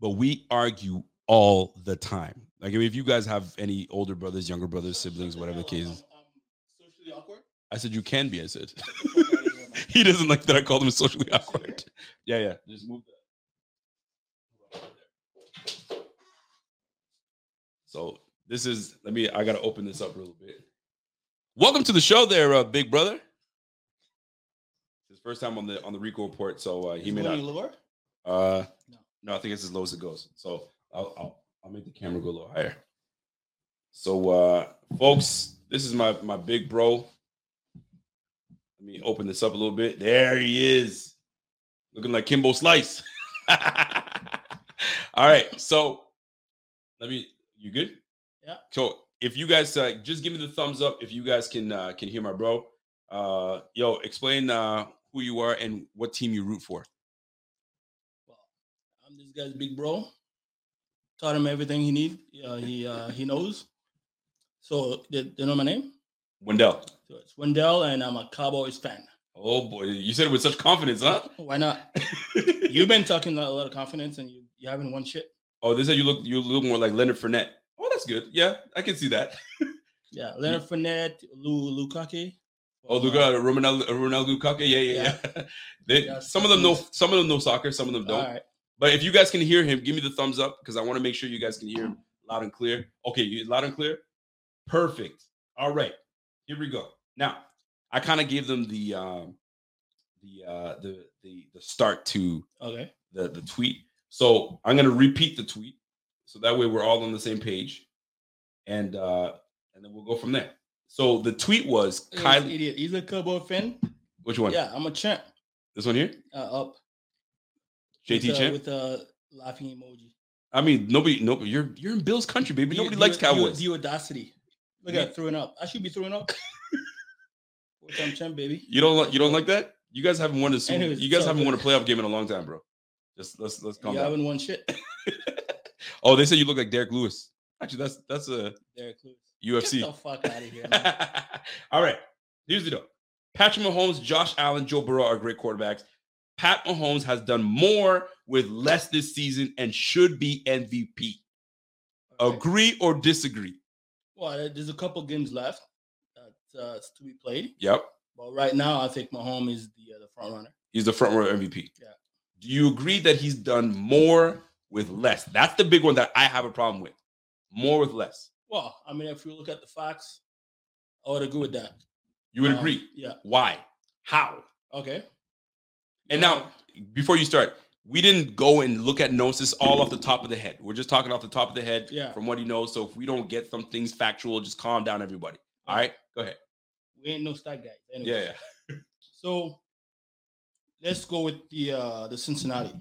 But we argue all the time. Like if you guys have any older brothers, younger brothers, siblings, whatever the case is. I said you can be. I said he doesn't like that I called him socially awkward. Yeah, yeah. Just move that. So This is let me. I gotta open this up a little bit. Welcome to the show, there, uh, big brother. His first time on the on the Rico report, so uh, he may not. Lower? Uh, No. no, I think it's as low as it goes. So I'll I'll, I'll make the camera go a little higher. So, uh, folks, this is my my big bro. Let me open this up a little bit. There he is, looking like Kimbo Slice. All right, so let me. You good? Yeah. So if you guys uh, just give me the thumbs up if you guys can uh, can hear my bro. Uh, yo, explain uh, who you are and what team you root for. Well, I'm this guy's big bro. Taught him everything he need. Uh, he uh, he knows. So they, they know my name. Wendell. So it's Wendell, and I'm a Cowboys fan. Oh boy, you said it with such confidence, huh? Why not? You've been talking a lot of confidence, and you, you haven't won shit. oh, they said you look you look more like Leonard Fournette. Oh, that's good. Yeah, I can see that. Yeah, Leonard Fournette, Lou Lukaku. Oh, look at uh, Ronaldo, Ronaldo Lukaku. Yeah, yeah, yeah. they, Yeah, some of them know some of them know soccer, some of them don't. right. But if you guys can hear him, give me the thumbs up because I want to make sure you guys can hear him loud and clear. Okay, you loud and clear. Perfect. All right, here we go. Now, I kind of gave them the um, the uh, the the the start to Okay. the the tweet. So I'm gonna repeat the tweet, so that way we're all on the same page, and uh, and then we'll go from there. So the tweet was Kylie. idiot. He's a Cowboy fan. Which one? Yeah, I'm a champ. This one here. Uh, up. JT with, uh, Champ. with a laughing emoji. I mean, nobody, nobody. You're you're in Bill's country, baby. The- Nobody the- likes the- Cowboys. The, audacity. Look at throwing up. I should be throwing up. Four time champ, baby. You don't like you don't like that? You guys haven't won a Super, Anyways, you guys so haven't won a playoff game in a long time, bro. Just let's let's calm You down. haven't won shit. oh, they said you look like Derrick Lewis. Actually, that's that's a Derrick Lewis. UFC. Get the fuck out of here. All right. Here's the deal. Patrick Mahomes, Josh Allen, Joe Burrow are great quarterbacks. Pat Mahomes has done more with less this season and should be MVP. Agree or disagree? Well, there's a couple games left that uh, to be played, Yep. but right now I think Mahomes is the uh, the front runner. He's the front runner MVP. Yeah. Do you agree that he's done more with less? That's the big one that I have a problem with. More with less. Well, I mean, if you look at the facts, I would agree with that. You would Um, agree. Yeah. Why? How? Okay. And now, before you start, we didn't go and look at notes. This all off the top of the head. We're just talking off the top of the head Yeah. from what he knows. So if we don't get some things factual, just calm down, everybody. All right, go ahead. we ain't no stat guys. Anyway. Yeah, yeah, So let's go with the uh the Cincinnati,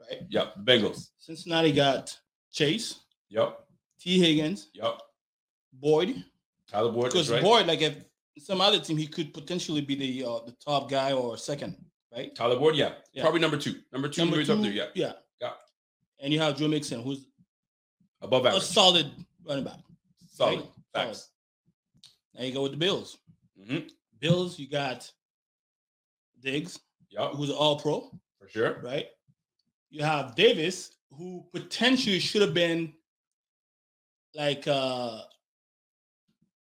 right? yep. Bengals. Cincinnati got Chase, Yep, Tee Higgins, yep. Boyd. Tyler Boyd. Because right. Boyd, like if some other team, he could potentially be the uh, the top guy or second, right? Tyler Boyd. Yeah. Yeah. probably number two. Number two. Number two, up there. Yeah, yeah, Yeah. And you have Joe Mixon, who's above average. a solid running back. Solid. right? Facts. Now you go with the Bills. Mhm. Bills, you got Diggs, Yep, who's All Pro, for sure. right? You have Davis, who potentially should have been like uh,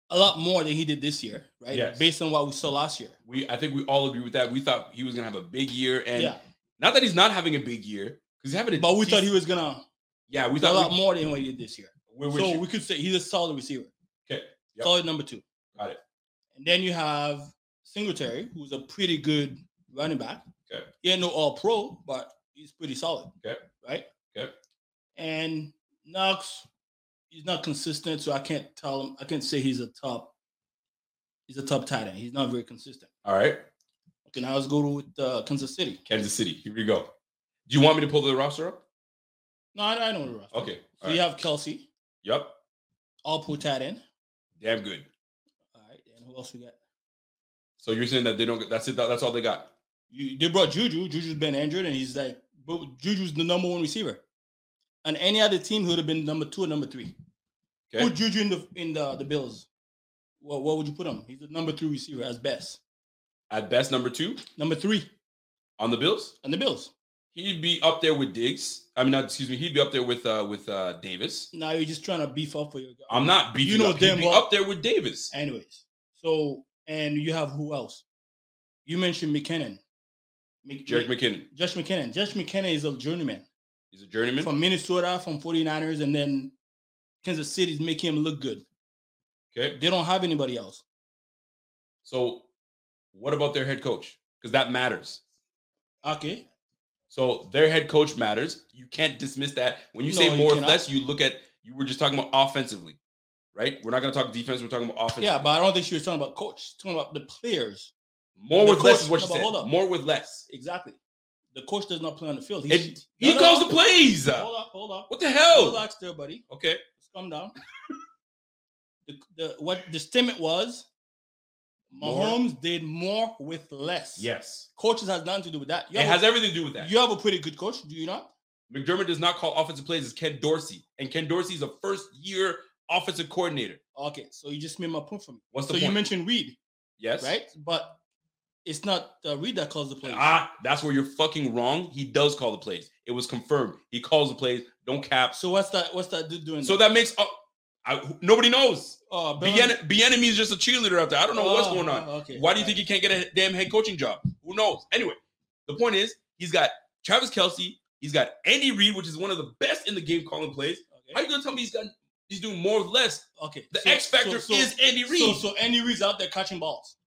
a lot more than he did this year, right? Yes. Based on what we saw last year. We, I think we all agree with that. We thought he was gonna have a big year, and yeah, not that he's not having a big year because he's having a. but we thought he was gonna Yeah, we thought a lot we, more than what he did this year. so you. we could say he's a solid receiver, Okay. Yep. solid number two. Got it. And then you have Singletary, who's a pretty good running back. Okay. He ain't no all pro, but he's pretty solid. Okay. Right? Okay. And Knox, he's not consistent, so I can't tell him, I can't say he's a top, he's a top tight end. He's not very consistent. All right, Okay, now let's go to with uh, Kansas City. Kansas City. Here we go. Do you want me to pull the roster up? No, I, I know the roster. Okay. So all you have Kelce, Yep. all pro tight end. Damn good. All right, and who else we got? So you're saying that they don't. That's it. That's all they got. You, they brought Juju. Juju's been injured, and he's like, but Juju's the number one receiver. And any other team who would have been number two or number three. Okay. Put Juju in the in the, the Bills. What what would you put him? He's the number three receiver as best. At best, number two Number three on the Bills. on the Bills. He'd be up there with Diggs. I mean, not, excuse me. He'd be up there with uh with uh Davis. Now you're just trying to beef up for your guy. I'm not beefing. You know up. Damn be well- up there with Davis. Anyways, so and you have who else? You mentioned McKinnon. Mc- Jerick McKinnon. Josh McKinnon. Josh McKinnon is a journeyman He's a journeyman. from Minnesota, from 49ers, and then Kansas City's making him look good. Okay. They don't have anybody else. So, what about their head coach? Because that matters. Okay. So their head coach matters. You can't dismiss that. When you say No, you more or less, you look at you were just talking about offensively, right? We're not going to talk defense. We're talking about offense. Yeah, but I don't think she was talking about coach. She's talking about the players. more the with less is what she said. hold up. More with less. Exactly. The coach does not play on the field. It- he no, calls no. the plays. Hold up, hold up. What the hell? Relax there, buddy. Okay. Let's calm down. the, the what the statement was More. Mahomes did more with less. Yes. Coaches has nothing to do with that. You It has a, everything to do with that. you have a pretty good coach, do you not? McDermott does not call offensive plays as Ken Dorsey, and Ken Dorsey is a first year offensive coordinator. Okay, so you just made my point for me. What's the so you mentioned Reid, Yes. right? But it's not uh, Reid that calls the plays. Ah, that's where you're fucking wrong. He does call the plays. It was confirmed. He calls the plays. Don't cap. So what's that? What's that dude doing? So there? that makes uh, I, nobody knows. uh, Bien- Bieniemy is just a cheerleader out there. I don't know what's Oh, going on. Okay. Why do you think he can't get a damn head coaching job? Who knows? Anyway, the point is he's got Travis Kelce. He's got Andy Reid, which is one of the best in the game calling plays. How Okay. you gonna tell me he's got he's doing more or less? okay. The so- X factor so- so- is Andy Reid. So, so Andy Reid's out there catching balls.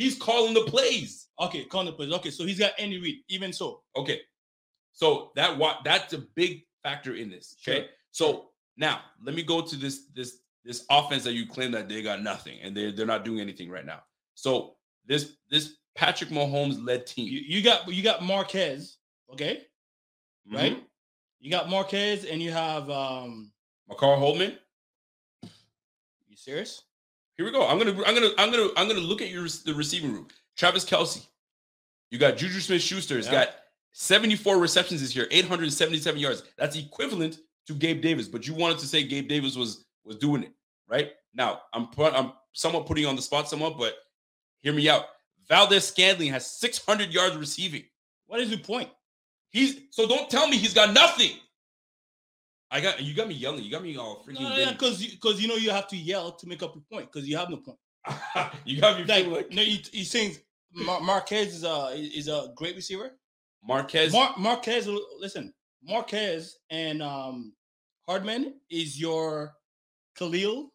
He's calling the plays. Okay, calling the plays. Okay, so he's got Andy Reid. Even so, Okay. So that what that's a big factor in this. Okay. Sure. So now let me go to this this this offense that you claim that they got nothing and they're they're not doing anything right now. So this this Patrick Mahomes led team. you, you got you got Marquez. Okay, Mhm. right? You got Marquez, and you have um. Mecole Hardman. You serious? Here we go. I'm gonna I'm gonna I'm gonna I'm gonna look at your the receiving room. Travis Kelce. You got Juju Smith Schuster. He's Yeah. got 74 receptions this year, 877 yards. That's equivalent to Gabe Davis. But you wanted to say Gabe Davis was was doing it, right? Now I'm put, I'm somewhat putting on the spot somewhat, but hear me out. Valdes Scantling has 600 yards receiving. What is your point? He's so don't tell me he's got nothing. I got you got me yelling. You got me all freaking. No, no, yeah, because you because you know you have to yell to make up your point because you have no point. you got me Like, like no, you, you saying Mar- Marquez is a is a great receiver. Marquez. Mar- Marquez, listen, Marquez and um Hardman is your Khalil.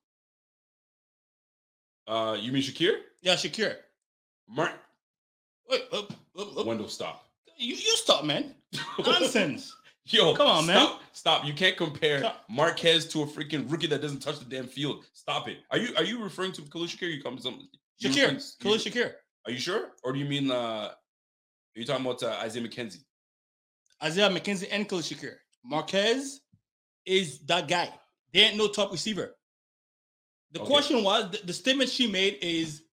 Uh, you mean Shakir? Yeah, Shakir. Mark Wait, up, up, up. Wendell, stop. You, you stop, man. Nonsense. Yo, Come on, man. stop, Stop. You can't compare Stop. Marquez to a freaking rookie that doesn't touch the damn field. Stop it. Are you are you referring to Khalil Shakir? You come some you Shakir. Khalil Shakir. Are you sure? Or do you mean uh are you talking about uh, Isaiah McKenzie? Isaiah McKenzie and Khalil Shakir. Marquez is that guy. They ain't no top receiver. The Okay. question was the, the statement she made is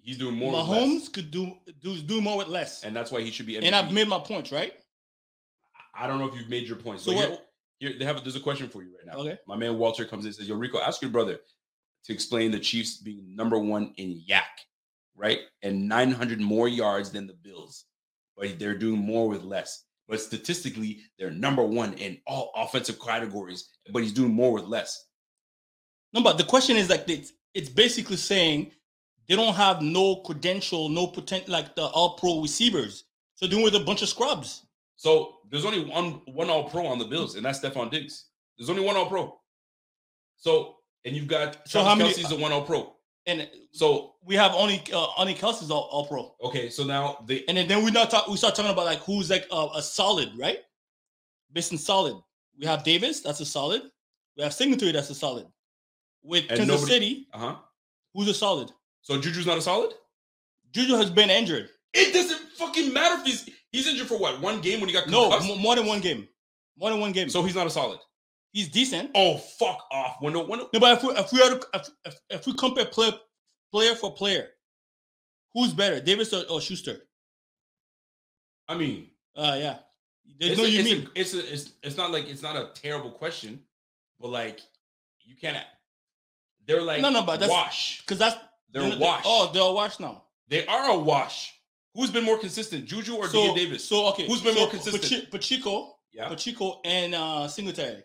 He's doing more with Mahomes could do do do more with less. and that's why he should be MVP. And I've made my points, right? I don't know if you've made your point. So So, what? here, here they have there's a question for you right now. Okay. My man Walter comes in and says, Yo, Rico, ask your brother to explain the Chiefs being number one in YAC, right? And 900 more yards than the Bills, but they're doing more with less. But statistically, they're number one in all offensive categories, but he's doing more with less. No, but the question is like it's it's basically saying they don't have no credential, no potential like the all pro receivers. So doing with a bunch of scrubs. So there's only one one all pro on the Bills, and that's Stefon Diggs. There's only one all pro. So, and you've got So Travis how many- Kelce's a one all pro. And So, we have only uh, only Kelce's all, all pro. okay, so now the And then, then we not talk we start talking about like who's like a, a solid, right? Based in solid. We have Davis, that's a solid. We have Singletary, that's a solid. With Kansas nobody- City, uh-huh. who's a solid? So Juju's not a solid? Juju has been injured. It doesn't fucking matter if he's he's injured for what one game when he got No, concussed? mo- more than one game. More than one game. so he's not a solid. he's decent. Oh fuck off! When when No, but if we if we are to, if, if, if we compare player player for player, who's better, Davis or, or Schuster? I mean, Uh yeah. There's it's, no a, you it's, mean. a, it's a it's it's not like it's not a terrible question, but like you can't. They're like No, no, but that's- wash. Because that's They're know, wash. Oh, they're wash now. They are a wash. Who's been more consistent, Juju or so, Dean Davis? So okay. Who's been so more consistent? Pacheco, yeah, Pacheco, and uh Singletary.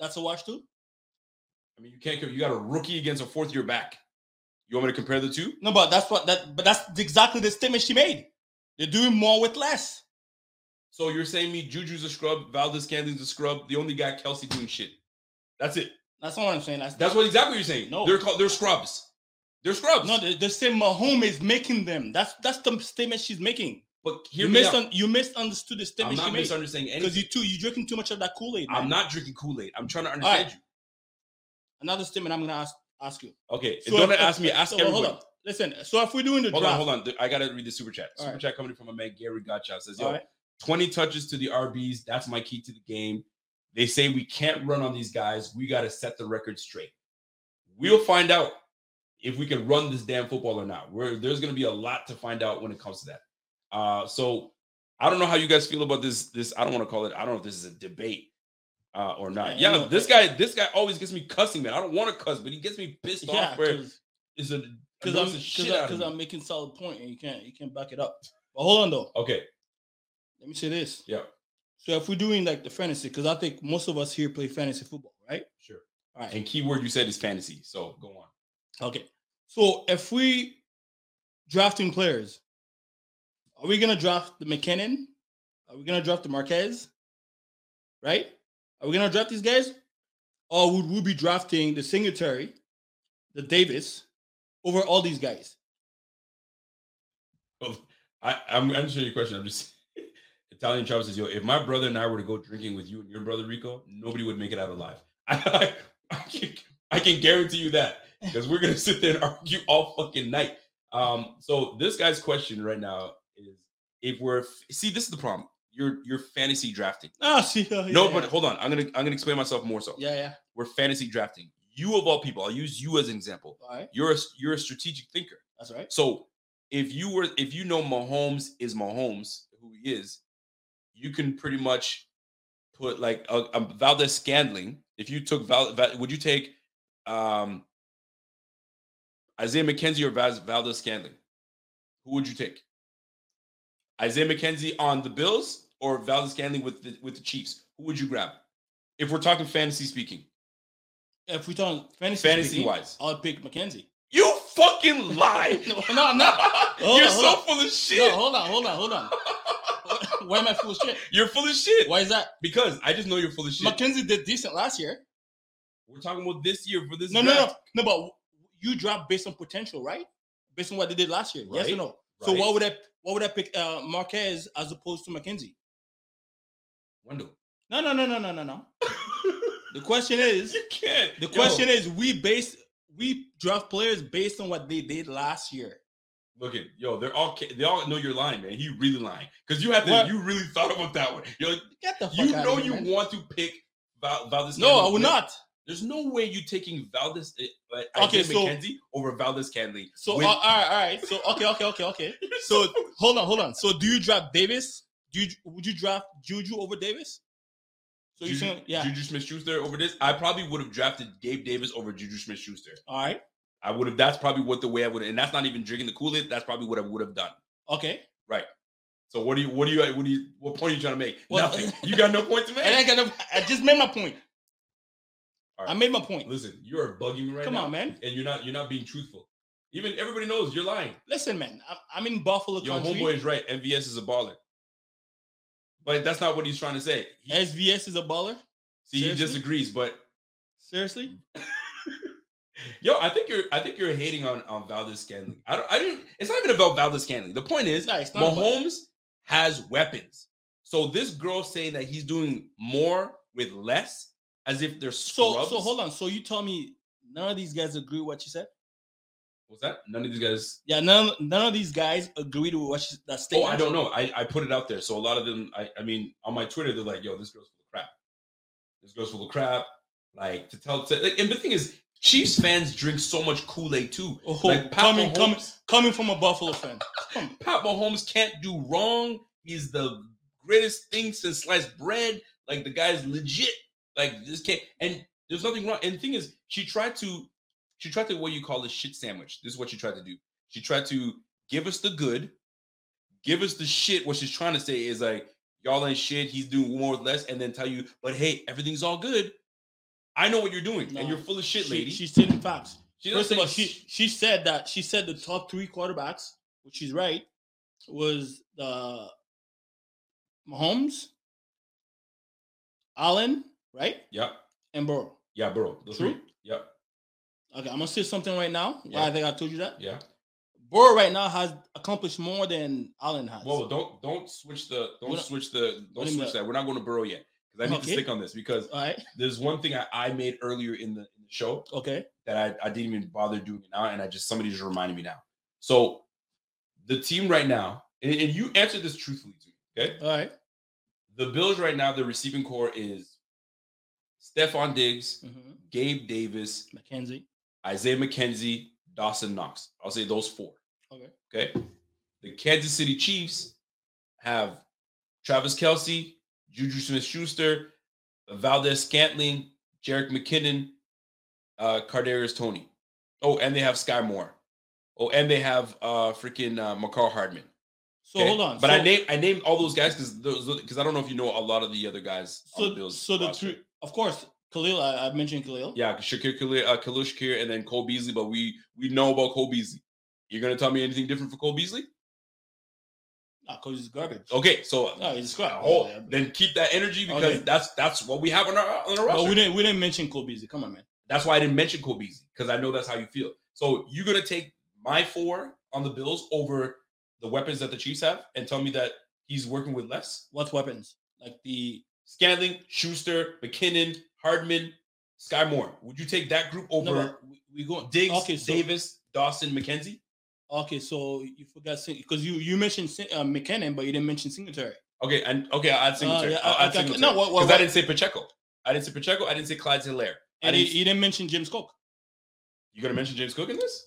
That's a wash too. I mean you can't. You got a rookie against a fourth year back. You want me to compare the two? No, but that's what that. But that's exactly the statement she made. They're doing more with less. So you're saying me Juju's a scrub, Valdes Scantling's a scrub. The only guy Kelce doing shit. That's it. That's not what I'm saying. That's That's what exactly you're saying. No. they're called they're scrubs. They're scrubs. no. The, the same Mahomes is making them. That's that's the statement she's making. but hear You, me out. misun- you misunderstood the statement. I'm not misunderstanding because you too you drinking too much of that Kool Aid. I'm not drinking Kool Aid. I'm trying to understand right. you. Another statement I'm gonna ask ask you. Okay, So don't if- ask me. Ask so, everybody. Hold on. Listen. So if we're doing the Hold draft, on, hold on. I gotta read the super chat. Super right. chat coming from a man Gary Gotcha says, "Yo, right. 20 touches to the RBs. That's my key to the game. They say we can't run on these guys. We got to set the record straight. We'll find out if we can run this damn football or not. We're, there's going to be a lot to find out when it comes to that. Uh, so I don't know how you guys feel about this. This I don't want to call it. I don't know if this is a debate uh, or not. Yeah, Yeah, this guy, this guy always gets me cussing, man. I don't want to cuss, but he gets me pissed Yeah, off. Where is a because I'm because out of me. I'm making solid point and you can't you can't back it up. But hold on though. okay. Let me say this. Yeah. So if we're doing like the fantasy, because I think most of us here play fantasy football, right? Sure. All right. And keyword you said is fantasy. So go on. Okay. So if we drafting players, are we gonna draft the McKinnon? Are we gonna draft the Marquez? Right? Are we gonna draft these guys? Or would we be drafting the Singletary, the Davis, over all these guys? Well, I, I'm answering your question. I'm just Italian Travis says, yo, if my brother and I were to go drinking with you and your brother Rico, nobody would make it out alive. I, I, can, I can guarantee you that because we're gonna sit there and argue all fucking night. Um, so this guy's question right now is if we're see, this is the problem. You're you're fantasy drafting. Ah, see, uh, no, yeah, but hold on. I'm gonna I'm gonna explain myself more so. yeah, yeah. We're fantasy drafting. You of all people, I'll use you as an example. All right, You're a you're a strategic thinker. that's right. So if you were if you know Mahomes is Mahomes, who he is, you can pretty much put like a, a Valdes Scantling. If you took Val, would you take um Isaiah McKenzie or Vaz, Valdes Scantling? Who would you take? Isaiah McKenzie on the Bills or Valdes Scantling with the with the Chiefs? Who would you grab? If we're talking fantasy speaking, If we talk fantasy, fantasy speaking, wise, I'll pick McKenzie. you fucking lie. No, no, no. Hold You're on, so on. full of shit. No, hold on, hold on, hold on. Why am I full of shit? You're full of shit. Why is that? Because I just know you're full of shit. McKenzie did decent last year. We're talking about this year for this. No, no, no, draft. no. You dropped based on potential, right? Based on what they did last year. Right. Yes or Right, no? So right. why would I why would I pick uh, Marquez as opposed to McKenzie? Wendell. No, no, no, no, no, no, no. The question is, you can't. the Yo, question is, we base we draft players based on what they did last year. Look at yo. They're all. They all know you're lying, man. He really lying because you have to. What? You really thought about that one. You're like, Get the fuck you out know of here, you man. want to pick Val, Valdes. No, I would not. There's no way you're taking Valdes. Uh, Okay, so- McKenzie over Valdes Scantling. So uh, all right, all right. So okay, okay, okay, okay. So hold on, hold on. So do you draft Davis? Do you would you draft Juju over Davis? So you Juju, saying yeah? Juju Smith-Schuster over this. I probably would have drafted Gabe Davis over Juju Smith-Schuster. All right. I would have. That's probably what the way I would. And that's not even drinking the Kool Aid. That's probably what I would have done. Okay. Right. So what do you? What do you? What do you? What point are you trying to make? Well- Nothing. You got no point to make. I got. I just made my point. All I made my point. Listen, you are bugging me right Come now, on, man. and you're not. You're not being truthful. Even everybody knows you're lying. Listen, man. I'm, I'm in Buffalo Your country. homeboy is right. MVS is a baller, but that's not what he's trying to say. He, SVS is a baller. see, he disagrees. But Seriously? yo, I think you're. I think you're hating on on Valdes Scantling. I don't. I didn't. It's not even about Valdes Scantling. The point is, No, it's not about- Mahomes has weapons. So this girl saying that he's doing more with less, as if they're So scrubs. so hold on. So you tell me none of these guys agree with what you said? What's that? None of these guys. Yeah, none none of these guys agreed with what you, that statement. Oh. I don't know. I, I put it out there. So a lot of them, I, I mean, on my Twitter, they're like, yo, this girl's full of crap. This girl's full of crap. Like to tell, to, like, and the thing is, Chiefs fans drink so much Kool-Aid too. Oh, like Pat coming, Mahomes, coming, coming from a Buffalo fan. Pat Mahomes can't do wrong. He's the greatest thing since sliced bread. Like the guy's legit. Like this can't, and there's nothing wrong. And the thing is, she tried to, she tried to what you call a shit sandwich. This is what she tried to do. She tried to give us the good, give us the shit. What she's trying to say is like, y'all ain't shit. He's doing more with less, and then tell you, but hey, everything's all good. I know what you're doing, No, and you're full of shit, She- lady. She's stating facts. She First of all, she she said that she said the top three quarterbacks, which she's right, was the Mahomes, Allen, right, Yep. and Burrow. Yeah, Burrow. Those True. three. Yep. Okay, I'm gonna say something right now. Yeah. I think I told you that. Yeah. Burrow right now has accomplished more than Allen has. Whoa, don't don't switch the don't We're not- switch the don't switch that. We're not going to Burrow yet because I need Okay. to stick on this because All right. there's one thing I, I made earlier in the in the show Okay. that I, I didn't even bother doing it now, and I just somebody just reminded me now. So the team right now, and, and you answered this truthfully to me, okay? All right. The Bills right now, the receiving core is Stefon Diggs, Mm-hmm. Gabe Davis, McKenzie. Isaiah McKenzie, Dawson Knox. I'll say those four. Okay. Okay. The Kansas City Chiefs have Travis Kelce, Juju Smith Schuster, Valdes Scantling, Jerick McKinnon, uh, Kadarius Toney. Oh, and they have Skyy Moore. Oh, and they have uh freaking uh, Mecole Hardman. So okay? hold on. But so, I named I named all those guys because those because I don't know if you know a lot of the other guys on the so, so the three, of course, Khalil. I, I mentioned Khalil. Yeah, Shakir Khalil, uh, Khalil Shakir, and then Cole Beasley. But we we know about Cole Beasley. You're gonna tell me anything different for Cole Beasley? Nah, because he's garbage. Okay, so No, he's oh, then keep that energy because Okay. that's that's what we have on our on our roster. we didn't we didn't mention Cole Beasley. Come on, man. That's why I didn't mention Cole Beasley because I know that's how you feel. So you're gonna take my four on the Bills over the weapons that the Chiefs have and tell me that he's working with less? What weapons? Like the Scantling, Schuster, McKinnon, Hardman, Skyy Moore. Would you take that group over no, we, go Diggs, Okay, so Davis, Dawson, McKenzie? okay, so you forgot because you you mentioned uh, McKinnon, but you didn't mention Singletary. Okay, and okay, I'll add Singletary. yeah, I'll I- add I- Singletary. no, what- I didn't say Pacheco. I didn't say Pacheco. I didn't say Clyde Helaire. I And didn't- he didn't mention James Cook. You gonna mention James Cook in this?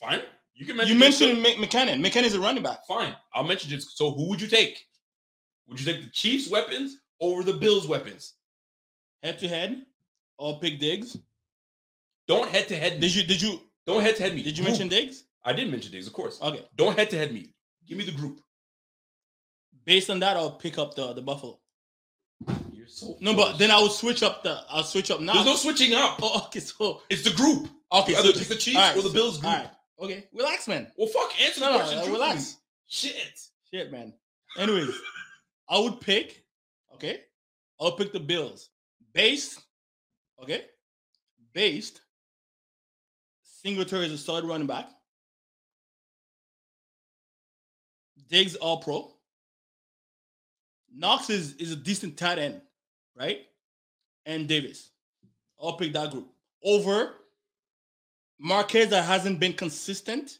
Fine. You can You mention. James mentioned Mc- McKinnon. McKinnon's a running back. Fine. I'll mention James. So who would you take? Would you take the Chiefs' weapons over the Bills' weapons? Head to head, all pick Diggs. Don't head to head. Did you did you Don't head to head me. did you Who? mention Diggs? I did mention Diggs, of course. Okay. Don't head to head me. Give me the group. Based on that, I'll pick up the the Buffalo. You're so. No, but then I would switch up the. I'll switch up now. there's no switching up. Oh, okay, so It's the group. okay, Either so it's the Chiefs right, or the Bills group. Right, okay, relax, man. Well, fuck. Answer the No, no, question. no, relax. Shit. Shit, man. Anyways, I would pick. Okay, I'll pick the Bills based. Okay, based. Singletary is a solid running back. Diggs all pro. Knox is, is a decent tight end, right? And Davis. I'll pick that group over Marquez that hasn't been consistent.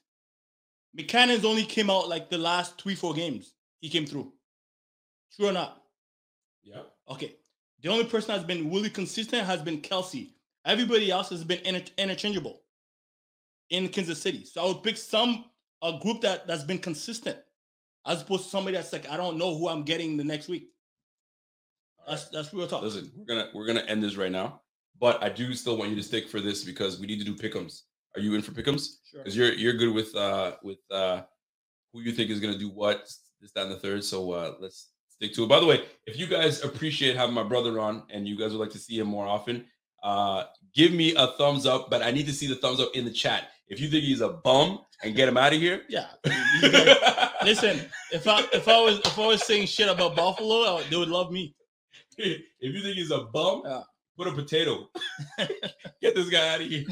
McKinnon's only came out like the last three, four games. He came through. True or not? Yeah. Okay. The only person that's been really consistent has been Kelce. Everybody else has been inter- interchangeable in Kansas City. So I would pick some a group that that's been consistent, as opposed to somebody that's like I don't know who I'm getting the next week. That's that's real talk. Listen, we're gonna we're gonna end this right now, but I do still want you to stick for this because we need to do pickums. Are you in for pickums? Sure. Because you're you're good with uh with uh who you think is gonna do what this that and the third. So uh let's stick to it. By the way, if you guys appreciate having my brother on and you guys would like to see him more often, uh give me a thumbs up. But I need to see the thumbs up in the chat. If you think he's a bum and get him out of here. Yeah. Listen, if I if I was if I was saying shit about Buffalo, I- they would love me. if you think he's a bum, Yeah. put a potato. Get this guy out of here.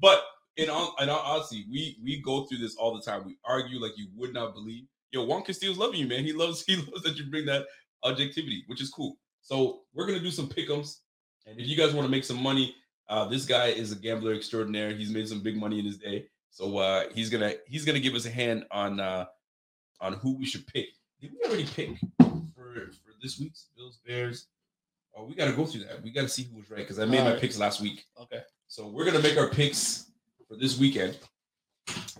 but in all, in all honesty, we we go through this all the time. We argue like you would not believe. Yo, Juan Castillo's loving you, man. He loves he loves that you bring that objectivity, which is cool. So we're gonna do some pickums, and if you guys want to make some money, uh, this guy is a gambler extraordinaire. He's made some big money in his day, so uh, he's gonna he's gonna give us a hand on uh, on who we should pick. Did we already pick for for this week's Bills Bears? Oh, we got to go through that. We got to see who was right because I made my Alright. picks last week. Okay. So we're gonna make our picks for this weekend.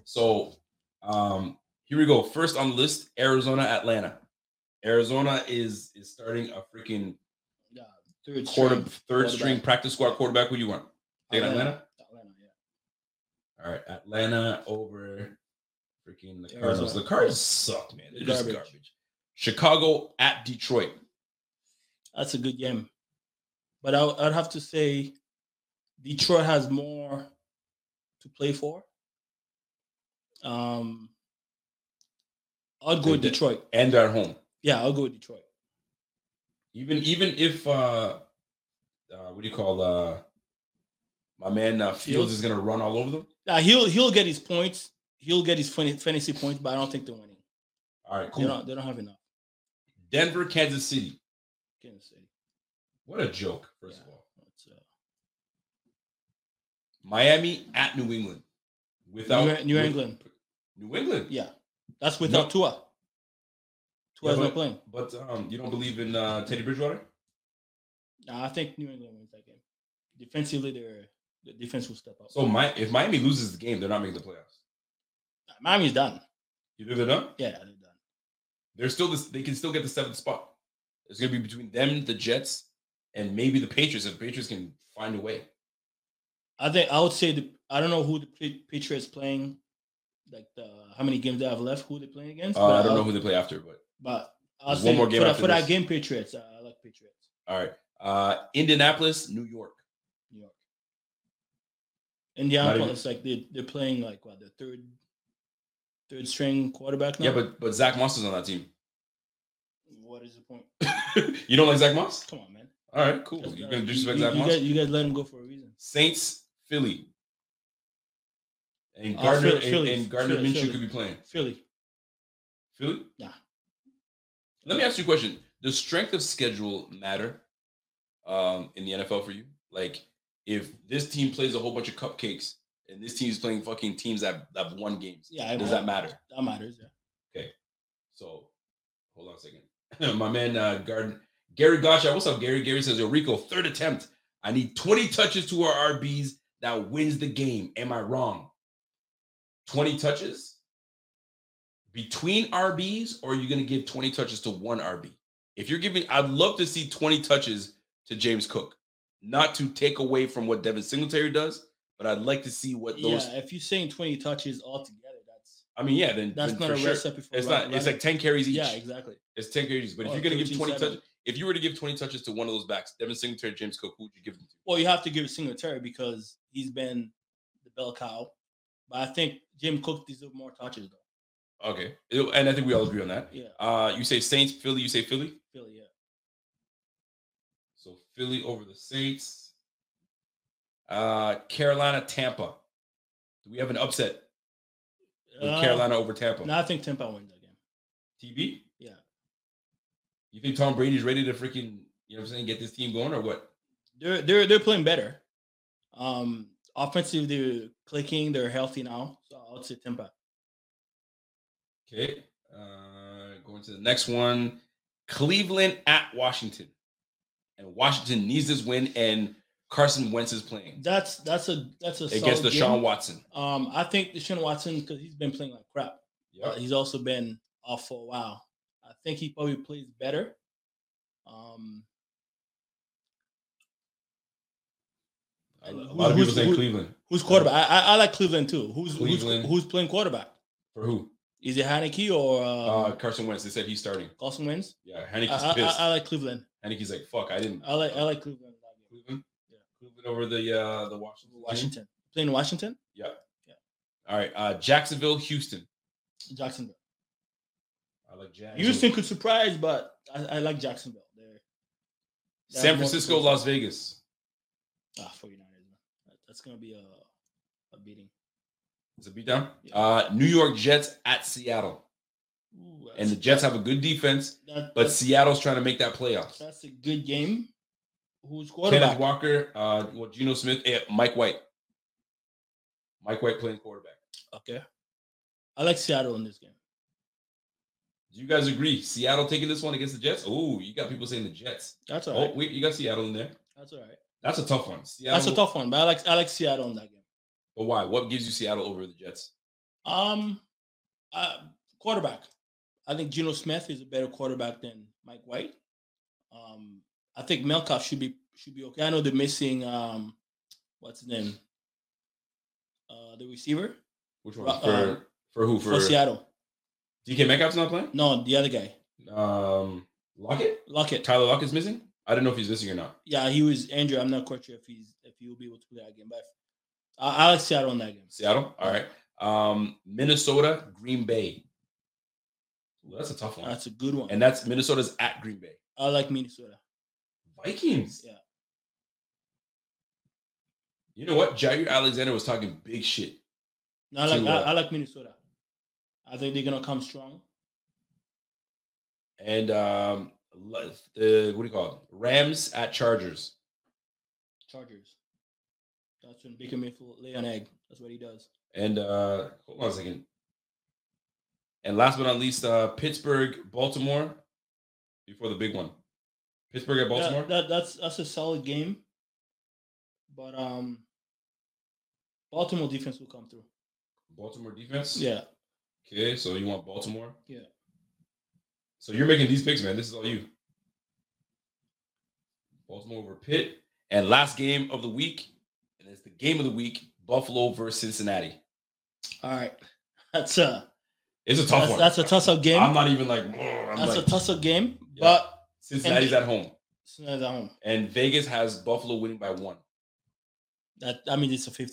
So um here we go. First on the list, Arizona, Atlanta. Arizona is is starting a freaking Yeah. Third quarter string third string practice squad quarterback. Who do you want? Take Atlanta. Atlanta, yeah. All right, Atlanta over freaking the Arizona. Cardinals. The Cardinals suck, man. They're just Garbage. garbage. Chicago at Detroit. That's a good game. But I, I'd have to say Detroit has more to play for. Um, I'll go with Detroit. And they're at home. Yeah, I'll go with Detroit. Even even if uh uh, what do you call uh my man uh, Fields, is gonna run all over them. Now he'll he'll get his points. He'll get his fantasy points, but I don't think they're winning. All right, They cool. don't. They don't have enough. Denver, Kansas City. Kansas City. What a joke, first of all. Uh, Miami at New England. Without New, New England. New England. Yeah, that's without No. Tua. Tua's Yeah, not playing. But um, you don't believe in uh, Teddy Bridgewater? Nah, I think New England wins that game. Defensively, their the defense will step up. So my if Miami loses the game, they're not making the playoffs. Miami's done. You think they're done? Yeah, they're done. They're still this. They can still get the seventh spot. It's gonna be between them, the Jets, and maybe the Patriots. If the Patriots can find a way. I think I would say the I don't know who the Patriots playing, like the how many games they have left, who they playing against. Uh, but I don't I'll- know who they play after, but But I'll say one more game for, that, after for that game, Patriots. Uh, I like Patriots. all right. Uh, Indianapolis, New York. New York. Indianapolis, like they they're playing like what the third third string quarterback now. Yeah, but but Zack Moss is on that team. what is the point? you don't like Zack Moss? Come on, man. All right, cool. You're uh, gonna disrespect you- Zack you Moss? guys, you guys let him go for a reason. Saints, Philly. And Uh, Gardner Philly- and, Philly, and Gardner Philly, Minshew could be playing. Philly. Philly? Yeah. Let me ask you a question. Does strength of schedule matter um, in the NFL for you? Like, if this team plays a whole bunch of cupcakes and this team is playing fucking teams that that have won games, Yeah, does that matter? That matters. Yeah. Okay. So, hold on a second. My man, uh, Garden Gary Gotcha. What's up, Gary? Gary says, Yo, Rico, third attempt. I need 20 touches to our RBs that wins the game. Am I wrong? 20 touches between RBs, or are you going to give 20 touches to one RB? If you're giving, I'd love to see 20 touches to James Cook, not to take away from what Devin Singletary does, but I'd like to see what those. Yeah, if you're saying 20 touches altogether, that's I mean, yeah, then that's then not a sure. recipe for It's run- not. It's like 10 carries each. yeah, exactly. It's 10 carries. But if you're going to give 20 seven. touches, if you were to give 20 touches to one of those backs, Devin Singletary, James Cook, who would you give them to? Well, you have to give Singletary because he's been the bell cow. But I think Jim Cook deserves more touches though. Okay. And I think we all agree on that. Yeah, Uh, you say Saints, Philly, you say Philly. Philly. Yeah. So Philly over the Saints. Uh, Carolina, Tampa. Do we have an upset with Uh, Carolina over Tampa? No, I think Tampa wins that game. TB? Yeah. You think Tom Brady's ready to freaking, you know what I'm saying, get this team going or what? They're they're they're playing better. Um, offensive, they're clicking. They're healthy now. So I would say Tampa. Okay. Uh, going to the next one Cleveland at Washington. And Washington needs this win, and Carson Wentz is playing That's that's a that's a against Deshaun game. Watson. Um, I think Deshaun Watson because he's been playing like crap. Uh, he's also been off for a while. I think he probably plays better. Um, A and lot of who's- people say Cleveland. who's quarterback? I, I, I like Cleveland too. Who's Cleveland. who's who's playing quarterback? For who? Is it Heinicke or Uh, um, Carson Wentz. They said he's starting. Carson Wentz? Yeah, I, Heinicke's I, I, pissed. I like Cleveland. Heinicke's like, fuck, I didn't. I like I like Cleveland. in that game. Cleveland. Yeah. Cleveland over the uh the Washington. team? Washington playing Washington, Yeah. Yeah. All right. Uh Jacksonville, Houston. Jacksonville. I like Jacksonville. Houston could surprise, but I, I like Jacksonville. They're they have San Francisco. Las Vegas. ah 49ers. That's gonna be a a beating. It's a beatdown. Yeah. Uh New York Jets at Seattle. Ooh, And the Jets have a good defense, that, but Seattle's trying to make that playoffs. that's a good game. Who's Kenneth quarterback? Walker, uh, well, Geno Smith, eh, Mike White. Mike White playing quarterback. Okay, I like Seattle in this game. Do you guys agree? Seattle taking this one against the Jets? Oh, you got people saying the Jets. That's all Oh, wait, you got Seattle in there. That's all right. That's a tough one. Seattle, That's a tough one, but I like I like Seattle in that game. But why? What gives you Seattle over the Jets? Um, uh, quarterback. I think Geno Smith is a better quarterback than Mike White. Um, I think Melkoff should be should be okay. I know they're missing um, what's his name? Uh, the receiver Which one? For uh, for who? for, For, Seattle. DK Metcalf's not playing. No, the other guy, Um, Lockett. Lockett. Tyler Lockett's missing. I don't know if he's missing or not. Yeah, he was injured. I'm not quite sure if he's if he will be able to play that game, but I, I like Seattle in that game. Seattle. All right. Um, Minnesota, Green Bay. Ooh, that's a tough one. That's a good one. and that's Minnesota's at Green Bay. I like Minnesota. Vikings. Yeah. You know what? Jaire Alexander was talking big shit. No, I like To, I, uh, I like Minnesota. I think they're gonna come strong. And um, the what do you call it? Rams at Chargers. Chargers. That's when Baker Mayfield lay an egg. That's what he does. And uh, hold on a second. And last but not least, uh, Pittsburgh, Baltimore. Before the big one, Pittsburgh at Baltimore. That, that, that's that's a solid game. But um Baltimore defense will come through. Baltimore defense. Yeah. Okay, so you want Baltimore? Yeah. So you're making these picks, man. This is all you. Baltimore over Pitt. And last game of the week, and it's the game of the week, Buffalo versus Cincinnati. All right. That's a It's a tough that's, one. that's a toss up game. I'm not even like, I'm that's like a toss up game. Yeah. But Cincinnati's at home. Cincinnati's at home. And Vegas has Buffalo winning by one. That I mean it's a 50-50.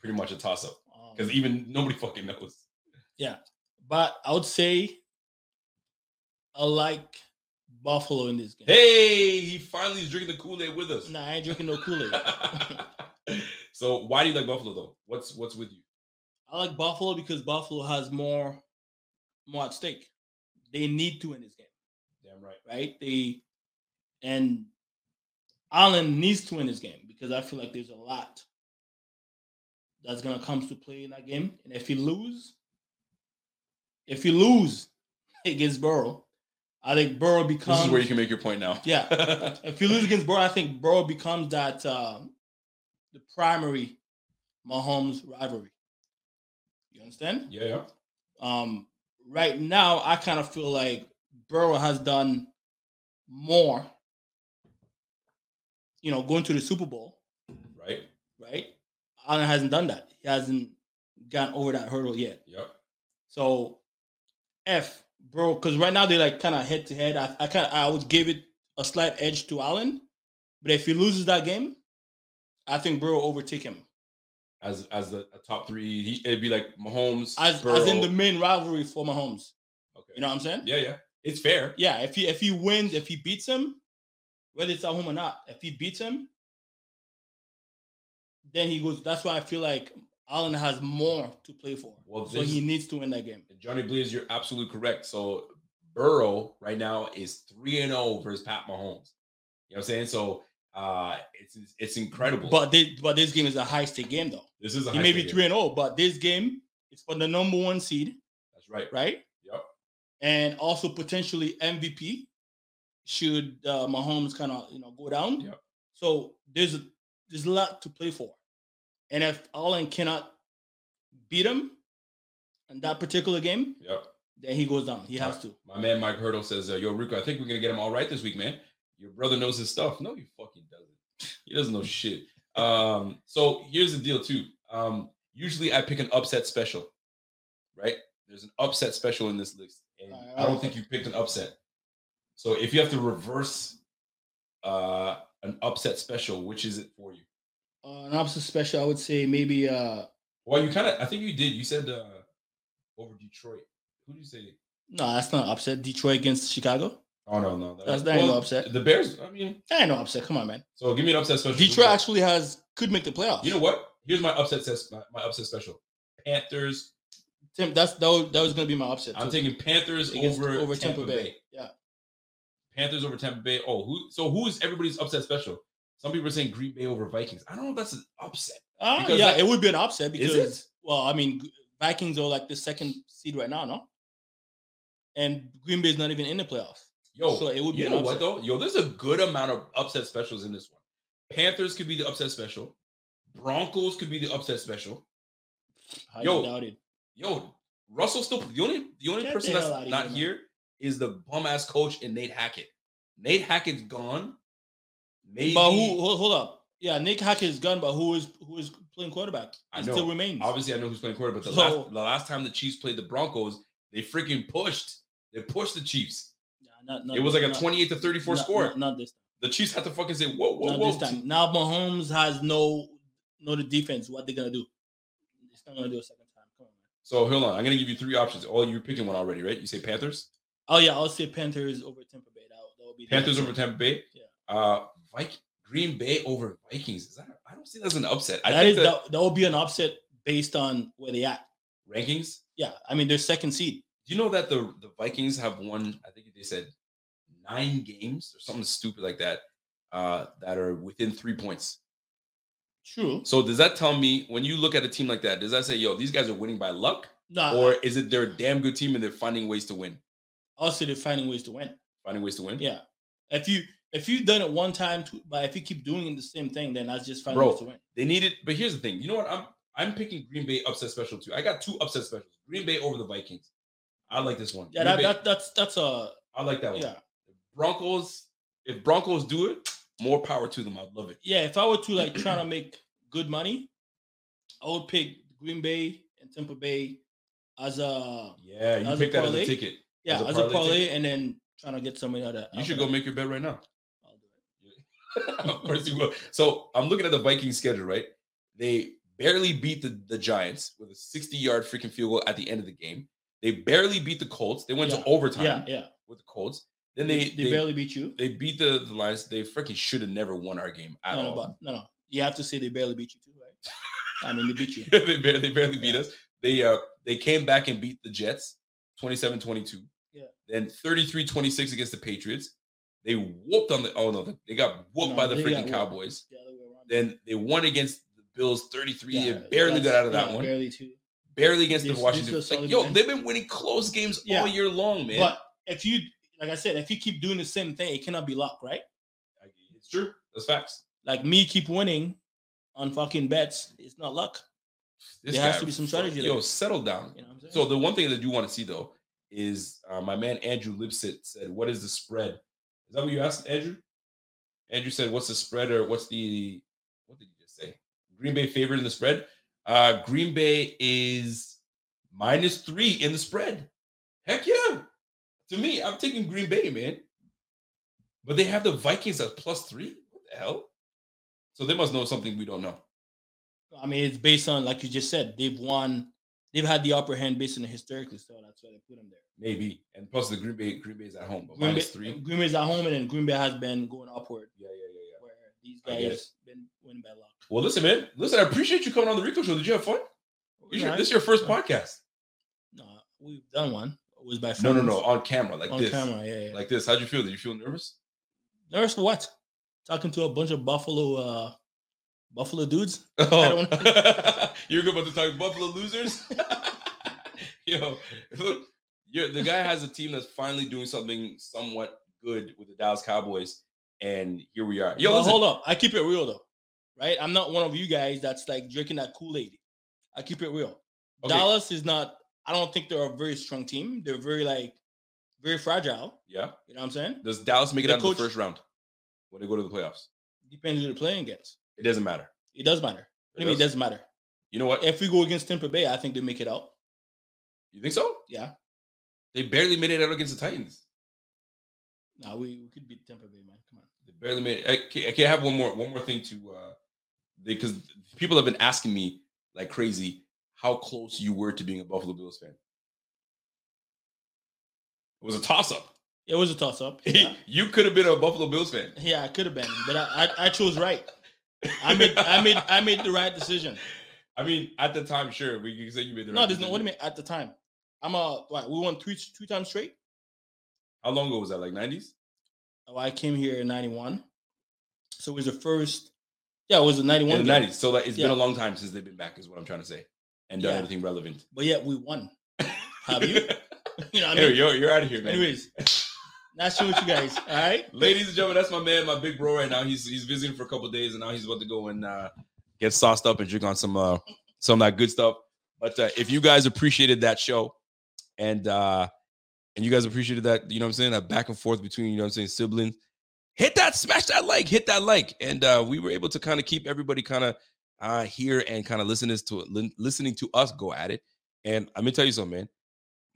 Pretty much a toss up. Um, Because even nobody fucking knows. Yeah. But I would say I like Buffalo in this game. Hey, he finally is drinking the Kool-Aid with us. Nah, I ain't drinking no Kool-Aid. so why do you like Buffalo though? What's what's with you? I like Buffalo because Buffalo has more more at stake. They need to win this game, Damn right. right? They and Allen needs to win this game because I feel like there's a lot that's gonna come to play in that game. And if you lose, if you lose against Burrow, I think Burrow becomes This is where you can make your point now. Yeah. if you lose against Burrow, I think Burrow becomes that uh, the primary Mahomes rivalry. You understand? yeah, yeah. Um, right now, I kind of feel like Burrow has done more. You know, going to the Super Bowl, Right. right? Allen hasn't done that. He hasn't gotten over that hurdle yet. Yep. So, F, bro, because right now they're like kind of head to head. I, I kind I would give it a slight edge to Allen, but if he loses that game, I think Burrow will overtake him As as the a top three, he, it'd be like Mahomes. as, Burrow. as in the main rivalry for Mahomes. Okay. You know what I'm saying? Yeah, yeah. It's fair. Yeah. If he if he wins, if he beats him, whether it's at home or not, if he beats him, then he goes. That's why I feel like Allen has more to play for. Well, so this- he needs to win that game. Johnny Blees, you're absolutely correct. So Burrow right now is three and zero versus Pat Mahomes. You know what I'm saying? So uh, it's it's incredible. But this, but this game is a high stake game though. this is a may be 3 and 0, but this game is for the number one seed, That's right. right? Yep. And also potentially MVP should uh, Mahomes kind of you know go down. Yep. So there's a, there's a lot to play for, and if Allen cannot beat him in that particular game, Yep. then he goes down. He has to. My man Mike Hurdle says, uh, "Yo, Rico, I think we're gonna get him all right this week, man. Your brother knows his stuff. No, he fucking doesn't. He doesn't know shit. Um, so here's the deal, too. Um, usually I pick an upset special, right? There's an upset special in this list, and I don't think you picked an upset. So if you have to reverse uh an upset special, which is it for you? Uh, an opposite special, I would say maybe uh Well, you kind of, I think you did. You said uh over Detroit. Who did you say? no, that's not upset. Detroit against Chicago. Oh no, no, That's- that ain't no upset. The Bears. I mean, I ain't no upset. Come on, man. so give me an upset special. Detroit actually has could make the playoffs. You know what? Here's my upset my, my upset special. Panthers. Tim, that's that was, that was gonna be my upset. I'm too. taking Panthers Against- over, over Tampa, Bay. Yeah. Panthers over Tampa Bay. Oh, who? So who is everybody's upset special? Some people are saying Green Bay over Vikings. I don't know if that's an upset. Uh, yeah, that- it would be an upset because well, I mean, Vikings are like the second seed right now, no? And Green Bay is not even in the playoffs. Yo, So it would be you know what upset. though? Yo, there's a good amount of upset specials in this one. Panthers could be the upset special. Broncos could be the upset special. How Yo, you doubt it? Yo, Russell still the only the only Get person the that's not here, here is the bum ass coach and Nate Hackett. Nate Hackett's gone. Maybe But who? Hold, hold up. Yeah, Nick Hackett is gone, but who is who is playing quarterback? I It know. still remains. obviously I know who's playing quarterback. But the, So- last, the last time the Chiefs played the Broncos, they freaking pushed. They pushed the Chiefs. Nah, not, not It was like a 28 to 34 not- score. Not, not this time. the Chiefs had to fucking say, whoa, whoa, not whoa. this time. Now Mahomes has no no the defense. What they gonna do? It's not gonna do a second time. Come on, man. So hold on. I'm gonna give you three options. Oh, you're picking one already, right? You say Panthers? Oh yeah, I'll say Panthers over Tampa Bay. That, that would be Panthers over Tampa Bay. Yeah. Uh, Vik- Green Bay over Vikings. Is that? I don't see that as an upset. I That think is that that, that will be an upset based on where they at. rankings. Yeah, I mean they're second seed. Do you know that the the Vikings have won? I think they said nine games or something stupid like that. Uh, that are within three points. True. So does that tell me when you look at a team like that? Does that say, yo, these guys are winning by luck, No, or is it they're a damn good team and they're finding ways to win? also they're finding ways to win. Finding ways to win. Yeah. If you if you've done it one time, but if you keep doing the same thing, then that's just finding Bro, to win. They need it, but here's the thing. You know what? I'm I'm picking Green Bay upset special too. I got two upset specials. Green Bay over the Vikings. I like this one. Yeah, that, that that's that's a I like that one. yeah Broncos. If Broncos do it, more power to them. I'd love it. yeah. If I were to like trying to make good money, I would pick Green Bay and Tampa Bay as a Yeah, you pick that as a ticket. yeah As a as a parlay parlay, ticket? and then trying to get somebody out of. You should go make your bet right now. I'll do it. of course you will. So I'm looking at the Vikings schedule, right? They barely beat the, the Giants with a 60 yard freaking field goal at the end of the game. They barely beat the Colts. They went Yeah. to overtime Yeah, yeah. with the Colts. Then they they, they, barely beat you. they beat the, the Lions. They freaking should have never won our game at No, no, all. but no, no. You have to say they barely beat you too, right? I mean, they beat you. they barely, they barely beat Yeah. us. They uh they came back and beat the Jets 27-22. Yeah. Then 33-26 against the Patriots. They whooped on the oh no, they got whooped No, by the freaking. Cowboys. The other way around. Then they won against the Bills 33. Yeah, they barely got out of that yeah, one. Barely too. Barely against These- the Washington. Like, yo, they've been winning close games Yeah. all year long, man. But if you, like I said, if you keep doing the same thing, it cannot be luck, right? it's true. That's facts. Like me keep winning on fucking bets, it's not luck. This There has to be some strategy Yo, there. settle down. You know what I'm saying? So the one thing that you want to see though is uh, my man Andrew Lipsit said, "What is the spread?" Is that what you asked, Andrew? Andrew said, "What's the spread or what's the what did you just say?" Green Bay favorite in the spread. Uh, Green Bay is minus three in the spread. Heck yeah! To me, I'm taking Green Bay, man. But they have the Vikings at plus three. What the hell? So they must know something we don't know. I mean, it's based on like you just said, they've won, they've had the upper hand based on the historically, so that's why they put them there. Maybe. And plus the Green Bay, Green Bay's at home, but Green Bay, minus three. Green Bay's at home, and then Green Bay has been going upward, Yeah, yeah, yeah, yeah. where these guys been winning by luck. Well, listen, man. Listen, I appreciate you coming on the Rico Show. Did you have fun? You should- Right? This is your first podcast. No, we've done one. It was by phone. No, no, no. On camera, like on this. camera. Yeah, yeah. Like this. How'd you feel? Did you feel nervous? Nervous for what? Talking to a bunch of Buffalo, uh Buffalo dudes. Oh. don't- You're about to talk Buffalo losers? Yo, look, you're, the guy has a team that's finally doing something somewhat good with the Dallas Cowboys. And here we are. Yo, listen. hold up. I keep it real though, right? I'm not one of you guys that's like drinking that Kool Aid. I keep it real. Okay. Dallas is not. I don't think they're a very strong team. They're very like very fragile. Yeah. You know what I'm saying? Does Dallas make it The out of the first round when they go to the playoffs? Depends who they're playing against. It doesn't matter. It does matter. It I mean, it does? doesn't matter. You know what? If we go against Tampa Bay, I think they make it out. you think so? Yeah. They barely made it out against the Titans. No, we, we could beat Tampa Bay, man. Come on. They barely made. I can, I can have one more one more thing to uh because people have been asking me like crazy how close you were to being a Buffalo Bills fan. It was a toss up. It was a toss up. Yeah. you could have been a Buffalo Bills fan. yeah, I could have been, but I, I, I chose right. I made I made I made the right decision. I mean, at the time, sure, we can say you made the No, right No, there's no what do you mean at the time. I'm a what, we won three two times straight. How long ago was that? Like nineties? Oh, I came here in '91, so it was the first. Yeah, it was the '91. In the game. nineties. So like, it's been a long time since they've been back, is what I'm trying to say, and done Yeah. everything relevant. But yeah, we won. Have you? You know I mean? you're, you're out of here, man. Anyways, nice to meet you guys. All right. Ladies and gentlemen, that's my man, my big bro right now. He's he's visiting for a couple days and now he's about to go and uh, get sauced up and drink on some uh some of that good stuff. But uh, if you guys appreciated that show and uh and you guys appreciated that, you know what I'm saying, that back and forth between, you know what I'm saying, siblings, hit that, smash that like, hit that like. And uh we were able to kind of keep everybody kind of uh here and kind of listening to listening to us go at it. And I'm gonna tell you something, man.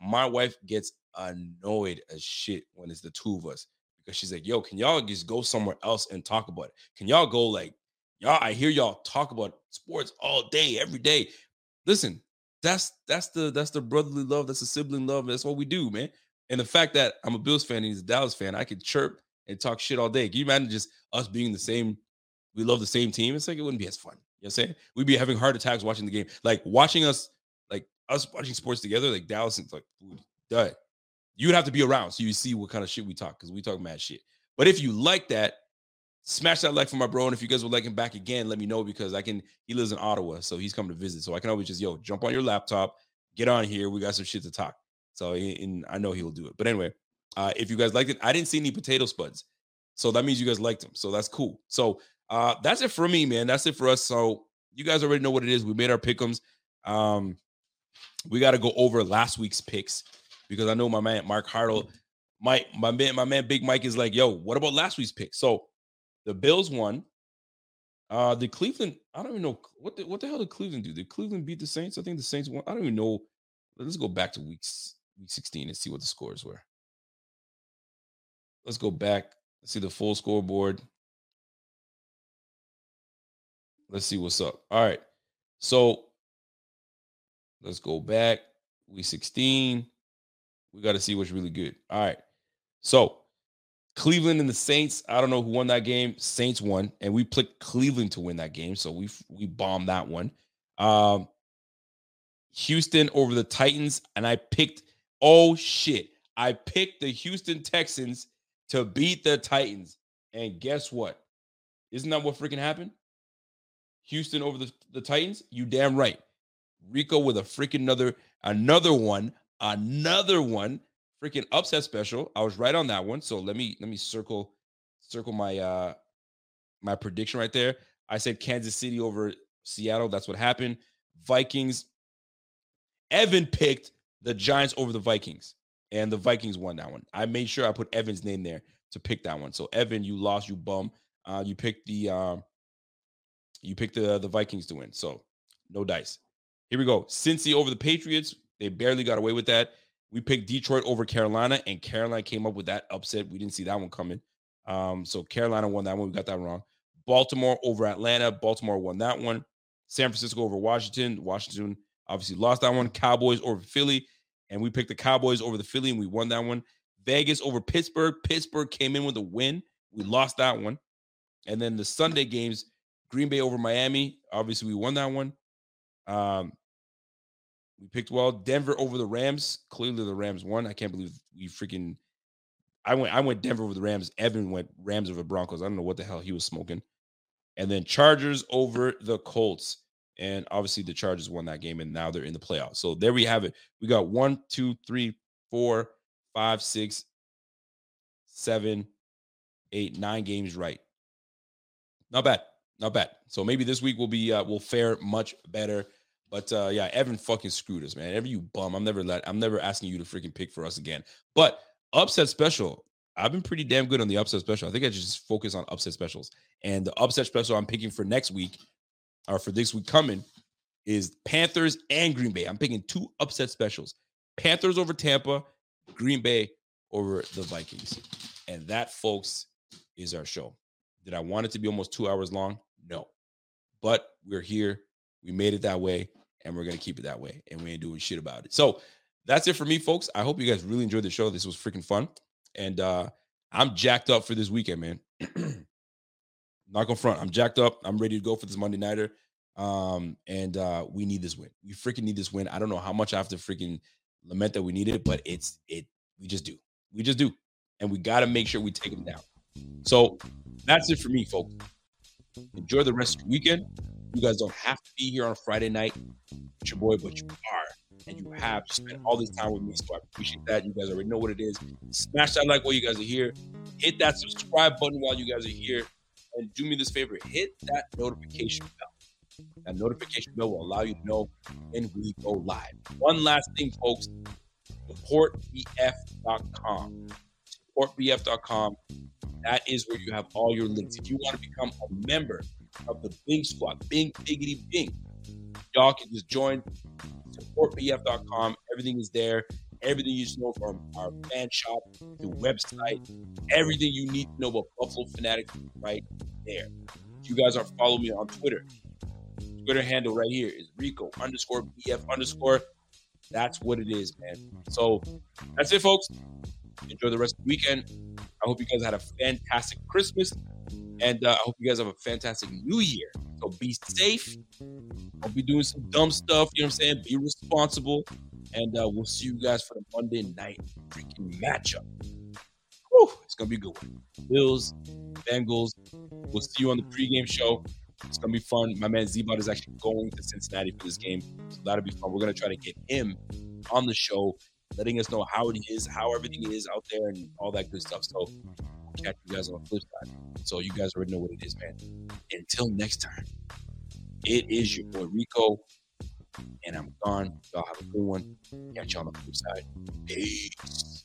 My wife gets annoyed as shit when it's the two of us because she's like, yo, can y'all just go somewhere else and talk about it? Can y'all go like, y'all, I hear y'all talk about sports all day, every day. Listen, that's that's the that's the brotherly love, that's the sibling love, that's what we do, man. And the fact that I'm a Bills fan and he's a Dallas fan, I could chirp and talk shit all day. Can you imagine just us being the same we love the same team, it's like it wouldn't be as fun. You know what I'm saying? We'd be having heart attacks watching the game. Like watching us, like us watching sports together, like Dallas and like, duh. You'd have to be around so you see what kind of shit we talk because we talk mad shit. But if you like that, smash that like for my bro. And if you guys would like him back again, let me know because I can. He lives in Ottawa, so he's coming to visit. So I can always just yo jump on your laptop, get on here. We got some shit to talk. So and I know he'll do it. But anyway, uh, if you guys liked it, I didn't see any potato spuds, so that means you guys liked them. So that's cool. So uh, that's it for me, man. That's it for us. So you guys already know what it is. We made our pickums. Um, we got to go over last week's picks because I know my man Mark Hartle, my my man, my man Big Mike is like, yo, what about last week's pick? So the Bills won. Uh, the Cleveland, I don't even know what the, what the hell did Cleveland do? Did Cleveland beat the Saints? I think the Saints won. I don't even know. Let's go back to weeks week 16 and see what the scores were. Let's go back. Let's see the full scoreboard. Let's see what's up. All right. So let's go back. Week 16. We got to see what's really good. All right. So Cleveland and the Saints. I don't know who won that game. Saints won, and we picked Cleveland to win that game. So we we bombed that one. Um, Houston over the Titans, and I picked. Oh shit! I picked the Houston Texans to beat the Titans, and guess what? Isn't that what freaking happened? Houston over the, the Titans? You damn right. Rico with a freaking another another one, another one, freaking upset special. I was right on that one. So let me let me circle circle my uh my prediction right there. I said Kansas City over Seattle. That's what happened. Vikings. Evan picked the Giants over the Vikings, and the Vikings won that one. I made sure I put Evan's name there to pick that one. So Evan, you lost, you bum. Uh, you picked the um, you picked the the Vikings to win. So no dice. Here we go. Cincy over the Patriots. They barely got away with that. We picked Detroit over Carolina, and Carolina came up with that upset. We didn't see that one coming. Um, so Carolina won that one. We got that wrong. Baltimore over Atlanta. Baltimore won that one. San Francisco over Washington. Washington obviously lost that one. Cowboys over Philly, and we picked the Cowboys over the Philly, and we won that one. Vegas over Pittsburgh. Pittsburgh came in with a win. We lost that one. And then the Sunday games, Green Bay over Miami. Obviously, we won that one. Um, we picked well. Denver over the Rams. Clearly, the Rams won. I can't believe we freaking. I went. I went Denver over the Rams. Evan went Rams over Broncos. I don't know what the hell he was smoking. And then Chargers over the Colts. And obviously, the Chargers won that game, and now they're in the playoffs. So there we have it. We got one, two, three, four, five, six, seven, eight, nine games right. Not bad. Not bad. So maybe this week will be uh will fare much better. But uh yeah, Evan fucking screwed us, man. Ever you bum. I'm never let I'm never asking you to freaking pick for us again. But upset special. I've been pretty damn good on the upset special. I think I just focus on upset specials. And the upset special I'm picking for next week or for this week coming is Panthers and Green Bay. I'm picking two upset specials. Panthers over Tampa, Green Bay over the Vikings. And that, folks, is our show. Did I want it to be almost two hours long? No. But we're here. We made it that way, and we're gonna keep it that way, and we ain't doing shit about it. So that's it for me, folks. I hope you guys really enjoyed the show. This was freaking fun. And uh I'm jacked up for this weekend, man. Not gonna front. I'm jacked up. I'm ready to go for this Monday nighter. Um, and uh we need this win. We freaking need this win. I don't know how much I have to freaking lament that we need it, but it's it we just do. We just do. And we gotta make sure we take them down. So that's it for me, folks. Enjoy the rest of your weekend. You guys don't have to be here on Friday night with your boy, but you are. And you have spent all this time with me. So I appreciate that. You guys already know what it is. Smash that like while you guys are here. Hit that subscribe button while you guys are here. And do me this favor hit that notification bell. That notification bell will allow you to know when we go live. One last thing, folks supportbf.com. Supportbf.com that is where you have all your links. If you want to become a member of the Bing Squad, Bing Biggity Bing, y'all can just join supportbf.com. Everything is there. Everything you know from our fan shop, the website, everything you need to know about Buffalo Fanatics right there. You guys are following me on Twitter, Twitter handle right here is Rico underscore BF underscore. That's what it is, man. So that's it, folks. Enjoy the rest of the weekend. I hope you guys had a fantastic Christmas, and uh, I hope you guys have a fantastic New Year. So be safe. Don't be doing some dumb stuff. You know what I'm saying? Be responsible, and uh, we'll see you guys for the Monday night freaking matchup. Whew, it's gonna be a good one. Bills, Bengals. We'll see you on the pregame show. It's gonna be fun. My man Zbot is actually going to Cincinnati for this game, so that'll be fun. We're gonna try to get him on the show, letting us know how it is, how everything is out there, and all that good stuff. So catch you guys on the flip side. So you guys already know what it is, man. Until next time, it is your boy Rico, and I'm gone. Y'all have a good one. Catch you on the flip side. Peace.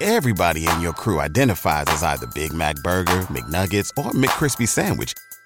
Everybody in your crew identifies as either Big Mac Burger, McNuggets, or McCrispy Sandwich.